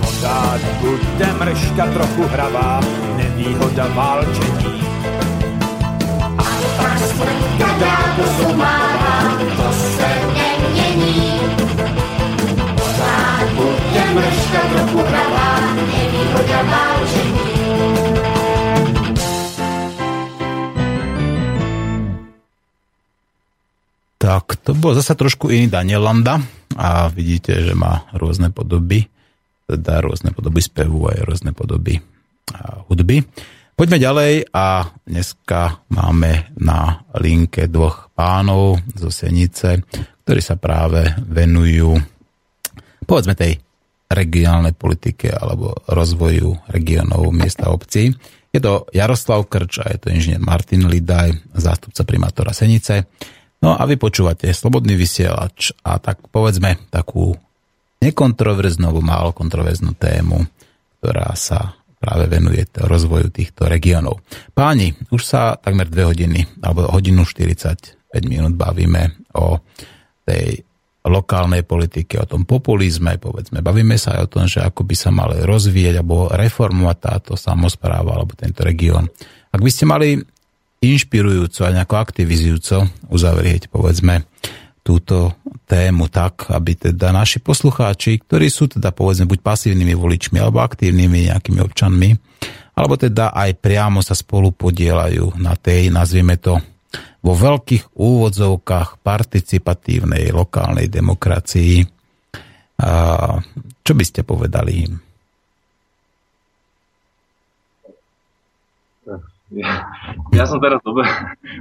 Pořád bude mrška trochu hravá, nevýhoda válčení. A tak smrtka dálko soumává, to se nemění. Pořád bude mrška trochu hravá, nevýhoda válčení. Tak, to bol zase trošku iný Daniel Landa a vidíte, že má rôzne podoby, teda rôzne podoby spevu aj rôzne podoby hudby. Poďme ďalej a dneska máme na linke dvoch pánov zo Senice, ktorí sa práve venujú povedzme tej regionálnej politike alebo rozvoju regionov miesta obcí. Je to Jaroslav Krč a je to inžinier Martin Lidaj, zástupca primátora Senice. No a vy počúvate Slobodný vysielač a tak povedzme takú nekontroverznú alebo málo kontroverznú tému, ktorá sa práve venuje rozvoju týchto regiónov. Páni, už sa takmer dve hodiny, alebo hodinu 45 minút bavíme o tej lokálnej politike, o tom populizme, povedzme. Bavíme sa aj o tom, že ako by sa mal rozvíjať alebo reformovať táto samozpráva alebo tento región. Ak by ste mali inšpirujúco a nejako aktivizujúco uzavrieť, povedzme, túto tému tak, aby teda naši poslucháči, ktorí sú teda povedzme buď pasívnymi voličmi alebo aktívnymi nejakými občanmi, alebo teda aj priamo sa spolu podielajú na tej, nazvieme to, vo veľkých úvodzovkách participatívnej lokálnej demokracii. A čo by ste povedali im? Ja, ja som teraz dobe,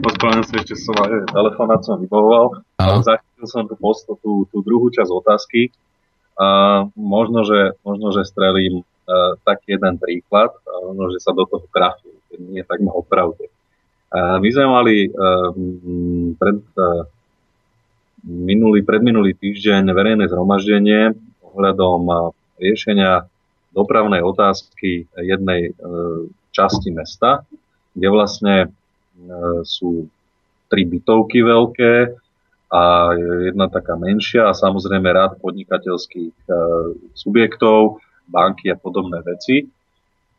ospravedlňujem sa, ešte som aj telefonát som vybavoval, ale zachytil som tú, posto, tú, tú druhú časť otázky. A možno, že, možno, že strelím uh, taký jeden príklad, a možno, že sa do toho trafím, keď nie, tak ma opravde. Uh, my sme mali uh, pred, uh, minulý, predminulý týždeň verejné zhromaždenie ohľadom uh, riešenia dopravnej otázky jednej uh, časti mesta, kde vlastne e, sú tri bytovky veľké a jedna taká menšia a samozrejme rád podnikateľských e, subjektov, banky a podobné veci.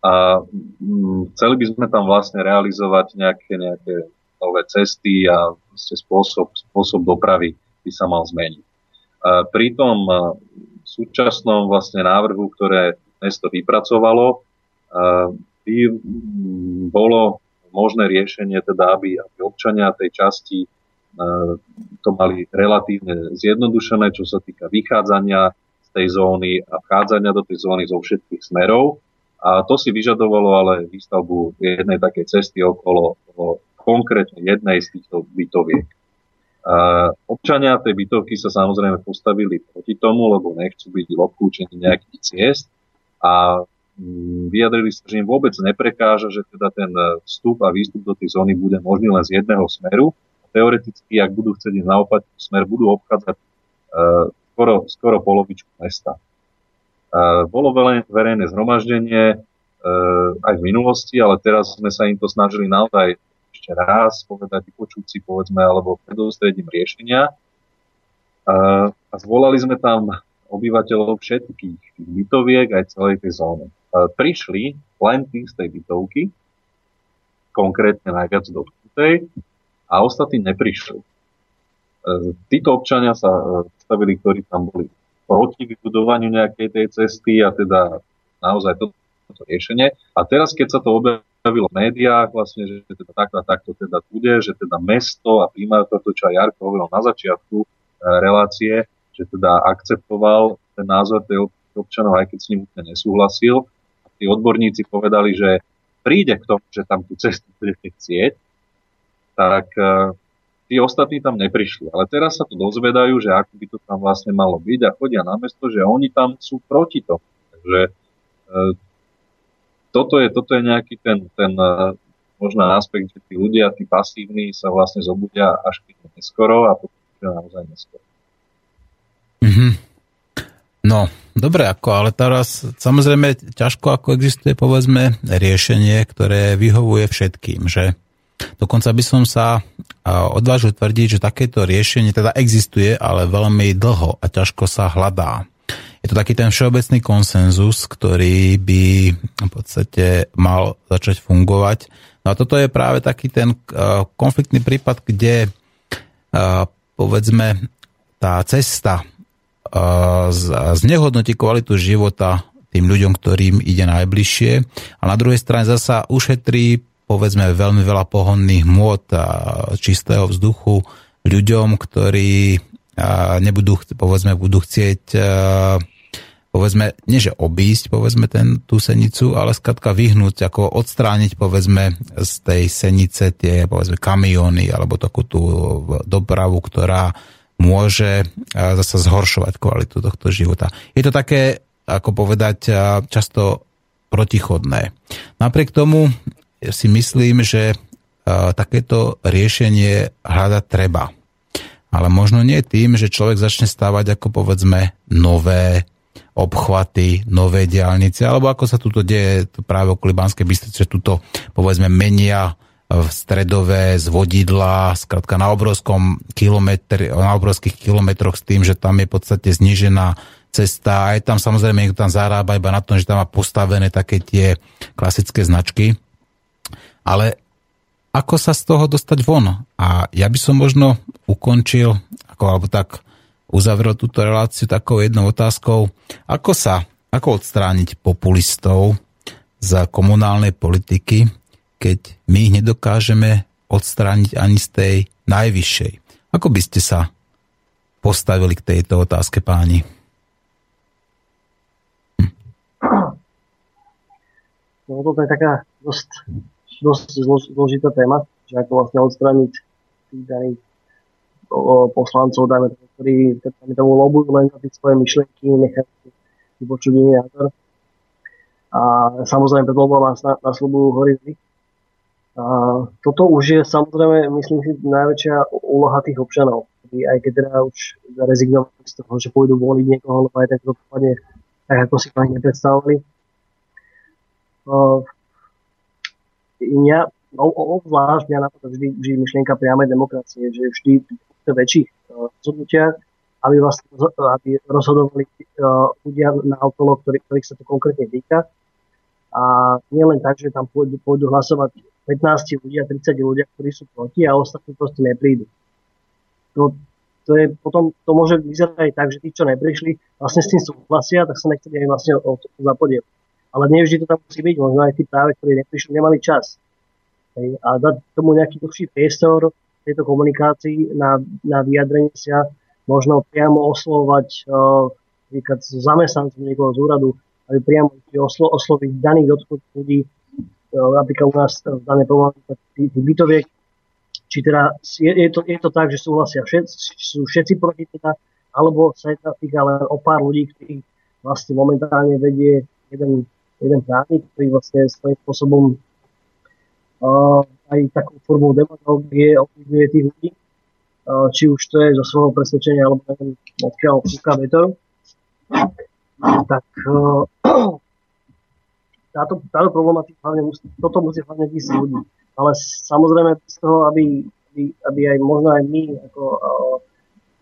A mm, chceli by sme tam vlastne realizovať nejaké, nejaké nové cesty a spôsob, spôsob dopravy by sa mal zmeniť. A pri tom e, súčasnom vlastne návrhu, ktoré mesto vypracovalo, by mm, bolo možné riešenie, teda aby, aby občania tej časti e, to mali relatívne zjednodušené, čo sa týka vychádzania z tej zóny a vchádzania do tej zóny zo všetkých smerov. A to si vyžadovalo ale výstavbu jednej takej cesty okolo, okolo konkrétne jednej z týchto bytoviek. A občania tej bytovky sa samozrejme postavili proti tomu, lebo nechcú byť obklúčení nejakých ciest a vyjadrili sa, že im vôbec neprekáža, že teda ten e, vstup a výstup do tej zóny bude možný len z jedného smeru. Teoreticky, ak budú chcieť ísť naopak smer, budú obchádzať uh, skoro, skoro polovičku mesta. Uh, bolo verejné zhromaždenie uh, aj v minulosti, ale teraz sme sa im to snažili naozaj ešte raz povedať, vypočuť si povedzme, alebo predostrediť riešenia. Uh, a zvolali sme tam obyvateľov všetkých bytoviek aj celej tej zóny. E, prišli len tí z tej bytovky, konkrétne najviac dotknutej, a ostatní neprišli. E, títo občania sa e, stavili, ktorí tam boli proti vybudovaniu nejakej tej cesty a teda naozaj toto to riešenie. A teraz, keď sa to objavilo v médiách, vlastne, že teda takto a takto teda bude, že teda mesto a primátor, to čo aj Jarko hovoril na začiatku relácie, že teda akceptoval ten názor tej občanov, aj keď s ním úplne nesúhlasil, tí odborníci povedali, že príde k tomu, že tam tú cestu budete chcieť, tak uh, tí ostatní tam neprišli. Ale teraz sa to dozvedajú, že ako by to tam vlastne malo byť a chodia na mesto, že oni tam sú proti tomu. Takže uh, toto, je, toto je nejaký ten, ten uh, možná aspekt, že tí ľudia, tí pasívni sa vlastne zobudia až keď neskoro a potom naozaj neskoro. Mm-hmm. No, dobre, ako, ale teraz samozrejme ťažko ako existuje povedzme riešenie, ktoré vyhovuje všetkým, že dokonca by som sa odvážil tvrdiť, že takéto riešenie teda existuje, ale veľmi dlho a ťažko sa hľadá. Je to taký ten všeobecný konsenzus, ktorý by v podstate mal začať fungovať. No a toto je práve taký ten konfliktný prípad, kde povedzme tá cesta znehodnotí kvalitu života tým ľuďom, ktorým ide najbližšie. A na druhej strane zasa ušetrí povedzme veľmi veľa pohonných môd a čistého vzduchu ľuďom, ktorí nebudú, povedzme, budú chcieť povedzme, nie že obísť, povedzme, ten, tú senicu, ale skladka vyhnúť, ako odstrániť, povedzme, z tej senice tie, povedzme, kamiony alebo takú tú dopravu, ktorá môže zase zhoršovať kvalitu tohto života. Je to také, ako povedať, často protichodné. Napriek tomu si myslím, že takéto riešenie hľadať treba. Ale možno nie tým, že človek začne stávať ako povedzme nové obchvaty, nové diálnice, alebo ako sa tuto deje práve okolo Banskej Bystrice, že tuto povedzme menia v stredové z vodidla, skrátka na obrovskom kilometri, na obrovských kilometroch s tým, že tam je v podstate znižená cesta je tam samozrejme niekto tam zarába iba na tom, že tam má postavené také tie klasické značky. Ale ako sa z toho dostať von? A ja by som možno ukončil, ako, alebo tak uzavrel túto reláciu takou jednou otázkou, ako sa, ako odstrániť populistov z komunálnej politiky, keď my ich nedokážeme odstrániť ani z tej najvyššej. Ako by ste sa postavili k tejto otázke, páni? Hm. No toto je taká dosť, dosť zložitá téma, že ako vlastne odstrániť tých daných poslancov, dajme tomu, ktorí dajme tomu lobujú len na tie svoje myšlienky, nechajú vypočuť iný názor. A samozrejme pred voľbami nás nasľubujú horizmy a toto už je samozrejme, myslím si, najväčšia úloha tých občanov. Aj keď teda už rezignovali z toho, že pôjdu voliť niekoho, lebo aj tak to dopadne tak, ako si to ani nepredstavovali. Uh, mňa, obzvlášť mňa napadá vždy, vždy myšlienka priamej demokracie, že vždy v väčších rozhodnutiach, aby, vlastne, aby rozhodovali uh, ľudia na okolo, ktorý, ktorých sa to konkrétne týka. A nie len tak, že tam pôjdu, pôjdu hlasovať 15 ľudia, 30 ľudia, ktorí sú proti a ostatní proste neprídu. To, to, je, potom to môže vyzerať aj tak, že tí, čo neprišli, vlastne s tým súhlasia, tak sa nechceli aj vlastne o to zapodievať. Ale nevždy to tam musí byť, možno aj tí práve, ktorí neprišli, nemali čas. Hej, a dať tomu nejaký dlhší priestor tejto komunikácii na, na vyjadrenie sa, možno priamo oslovať uh, zamestnancov niekoho z úradu, aby priamo oslo, osloviť daných dotknutých ľudí, E, napríklad u nás v danej problematike bytoviek, či teda je, je, to, je to tak, že súhlasia všetci, sú všetci proti teda, alebo sa jedná týka len o pár ľudí, ktorí vlastne momentálne vedie jeden, jeden právnik, ktorý vlastne svojím spôsobom uh, aj takú formou demagógie ovplyvňuje tých ľudí, uh, či už to je zo svojho presvedčenia, alebo odkiaľ fúka vetor. Tak uh, táto, táto problematika hlavne musí, toto musí hlavne ísť ľudí. Ale samozrejme z toho, aby, aby, aby aj možno aj my ako uh,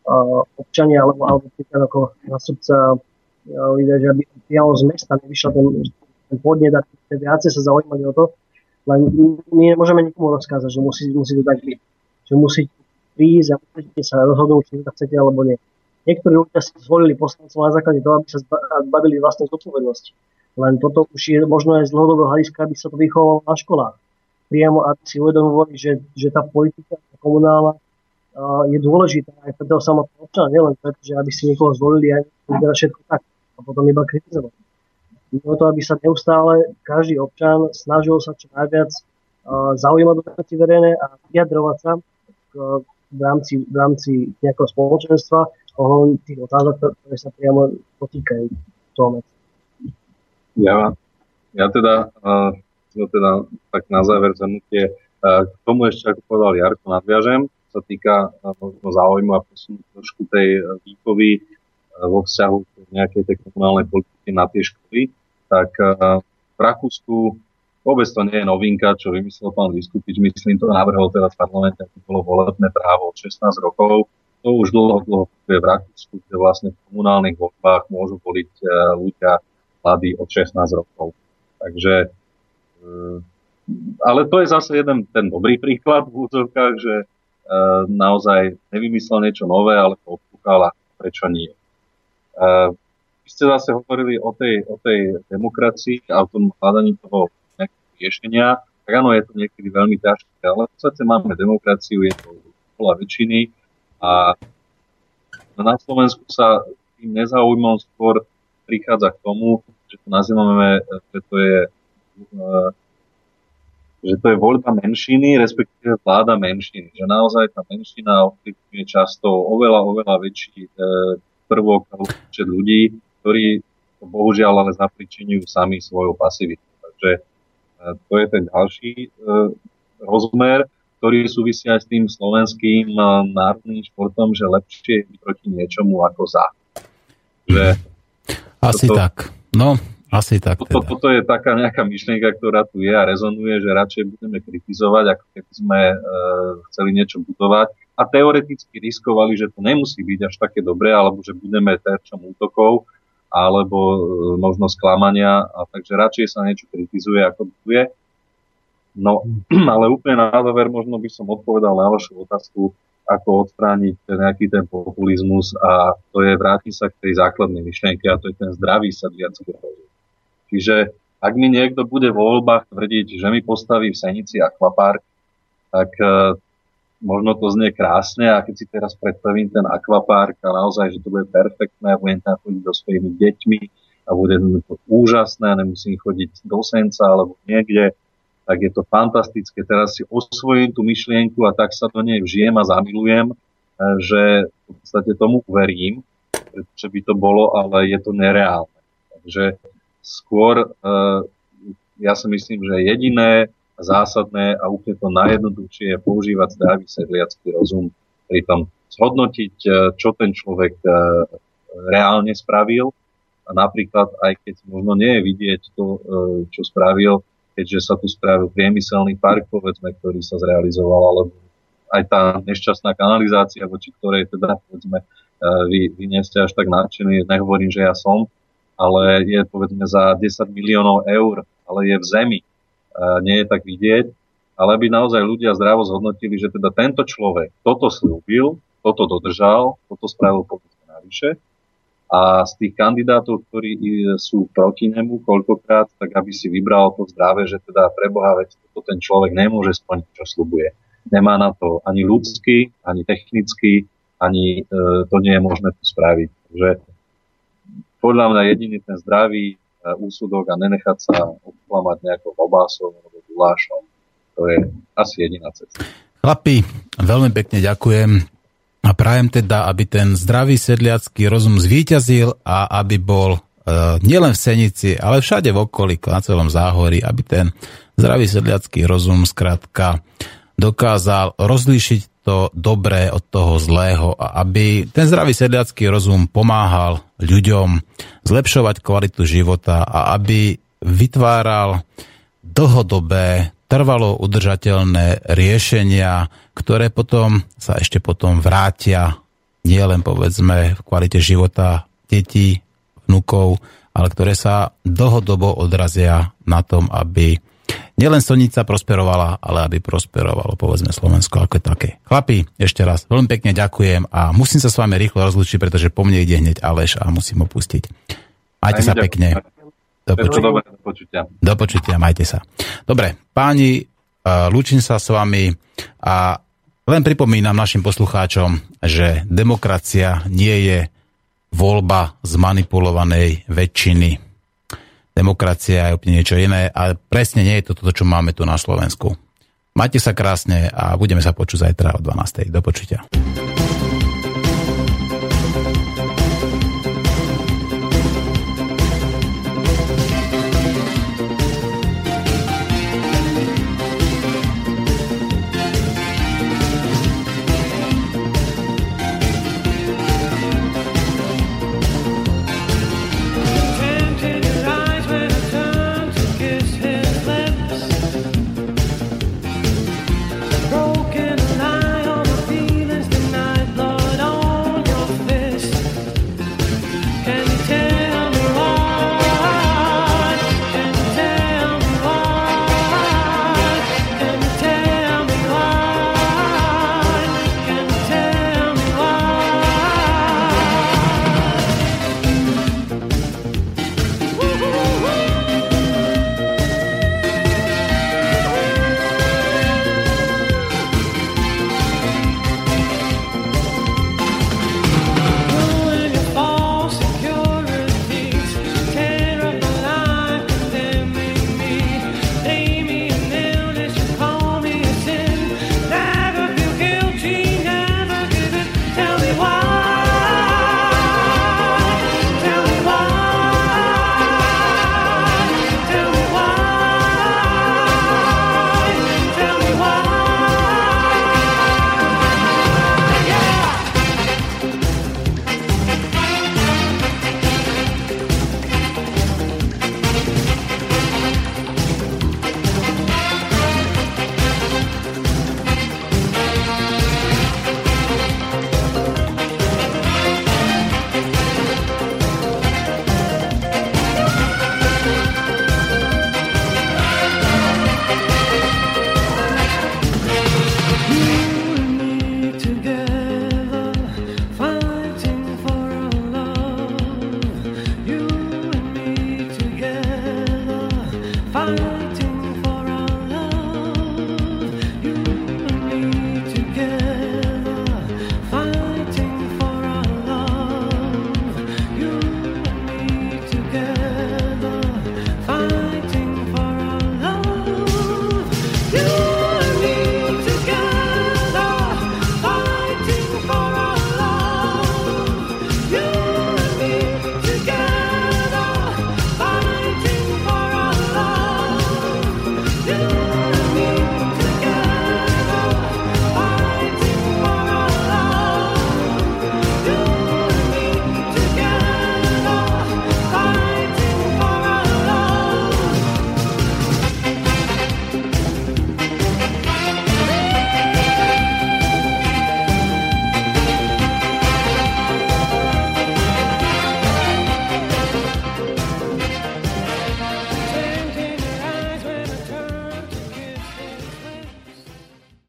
uh, občania alebo, alebo ako nastupca uh, že aby priamo z mesta nevyšiel ten, ten podnet a viacej sa zaujímali o to, len my nemôžeme nikomu rozkázať, že musí, musí to tak byť. Že musí prísť a musíte sa rozhodnúť, či to chcete alebo nie. Niektorí ľudia si zvolili poslancov na základe toho, aby sa zbavili vlastnej zodpovednosti len toto už je možno aj z dlhodobého hľadiska, aby sa to vychovalo na školách. Priamo, aby si uvedomovali, že, že tá politika komunálna uh, je dôležitá aj pre toho samotného občana, nielen preto, že aby si niekoho zvolili aj teda všetko tak a potom iba kritizovať. Mimo to, aby sa neustále každý občan snažil sa čo najviac zaujímať do veci verejné a vyjadrovať sa v, rámci, v rámci nejakého spoločenstva ohľadom tých otázok, ktoré sa priamo potýkajú toho ja, ja teda, uh, teda tak na záver zhrnutie, uh, k tomu ešte, ako povedal Jarko, nadviažem, sa týka uh, záujmu a posunúť trošku tej výchovy uh, vo vzťahu k nejakej tej komunálnej politiky na tie školy, tak uh, v Rakúsku vôbec to nie je novinka, čo vymyslel pán Vyskupič, myslím, to navrhol teraz v parlamente, ako bolo volebné právo od 16 rokov. To už dlho, dlho v Rakúsku, kde vlastne v komunálnych voľbách môžu voliť ľudia mladý od 16 rokov. Takže, eh, ale to je zase jeden ten dobrý príklad v úzovkách, že eh, naozaj nevymyslel niečo nové, ale to odpúkala, prečo nie. Vy ste zase hovorili o tej, o tej demokracii a o tom hľadaní toho nejakého riešenia. Tak áno, je to niekedy veľmi ťažké, ale v podstate máme demokraciu, je to bola väčšiny a na Slovensku sa tým nezaujímam skôr prichádza k tomu, že to nazývame, že to je eh, že to je voľba menšiny, respektíve vláda menšiny. Že naozaj tá menšina ovplyvňuje často oveľa, oveľa väčší e, prvok alebo počet ľudí, ktorí to bohužiaľ ale zapričinujú sami svojou pasivitou. Takže e, to je ten ďalší e, rozmer, ktorý súvisí aj s tým slovenským e, národným športom, že lepšie je proti niečomu ako za. Že Asi toto, tak. No, asi tak. Toto, Teda. toto je taká nejaká myšlienka, ktorá tu je a rezonuje, že radšej budeme kritizovať, ako keby sme e, chceli niečo budovať. A teoreticky riskovali, že to nemusí byť až také dobré, alebo že budeme terčom útokov, alebo e, možno sklamania. A takže radšej sa niečo kritizuje, ako buduje. No, ale úplne na záver možno by som odpovedal na vašu otázku, ako odstrániť nejaký ten populizmus a to je vrátiť sa k tej základnej myšlienke a to je ten zdravý sedliacký rozum. Čiže ak mi niekto bude vo voľbách tvrdiť, že mi postaví v Senici akvapark, tak uh, možno to znie krásne a keď si teraz predstavím ten akvapark a naozaj, že to bude perfektné a budem tam chodiť so svojimi deťmi a bude to úžasné nemusím chodiť do Senca alebo niekde, tak je to fantastické. Teraz si osvojím tú myšlienku a tak sa do nej vžijem a zamilujem, e, že v podstate tomu uverím, že by to bolo, ale je to nereálne. Takže skôr e, ja si myslím, že jediné zásadné a úplne to najjednoduchšie je používať zdravý sedliacký rozum, pri tom zhodnotiť, e, čo ten človek reálne spravil a napríklad aj keď možno nie je vidieť to, čo spravil, keďže sa tu spravil priemyselný park, povedzme, ktorý sa zrealizoval, alebo aj tá nešťastná kanalizácia, voči ktorej teda, povedzme, e, vy, vy nie ste až tak nadšení, nehovorím, že ja som, ale je povedzme za 10 miliónov eur, ale je v zemi, e, nie je tak vidieť, ale by naozaj ľudia zdravo zhodnotili, že teda tento človek toto slúbil, toto dodržal, toto spravil povedzme navyše a z tých kandidátov, ktorí sú proti nemu koľkokrát, tak aby si vybral to zdravé, že teda pre Boha, veď to ten človek nemôže splniť, čo slubuje. Nemá na to ani ľudský, ani technický, ani e, to nie je možné to spraviť. Takže podľa mňa jediný ten zdravý e, úsudok a nenechať sa obklamať nejakou obásou alebo gulášom, to je asi jediná cesta. Chlapi, veľmi pekne ďakujem a prajem teda, aby ten zdravý sedliacký rozum zvíťazil a aby bol e, nielen v Senici, ale všade v okolí, na celom záhorí, aby ten zdravý sedliacký rozum skrátka dokázal rozlíšiť to dobré od toho zlého a aby ten zdravý sedliacký rozum pomáhal ľuďom zlepšovať kvalitu života a aby vytváral dlhodobé trvalo udržateľné riešenia, ktoré potom sa ešte potom vrátia nielen povedzme v kvalite života detí, vnukov, ale ktoré sa dlhodobo odrazia na tom, aby nielen Sonica prosperovala, ale aby prosperovalo povedzme Slovensko ako také. Chlapi, ešte raz veľmi pekne ďakujem a musím sa s vami rýchlo rozlučiť, pretože po mne ide hneď Aleš a musím ho pustiť. Majte sa pekne. Do počutia. do počutia. Do počutia, majte sa. Dobre, páni, lúčim sa s vami a len pripomínam našim poslucháčom, že demokracia nie je voľba zmanipulovanej väčšiny. Demokracia je úplne niečo iné a presne nie je to toto, čo máme tu na Slovensku. Majte sa krásne a budeme sa počuť zajtra o 12. Do počutia.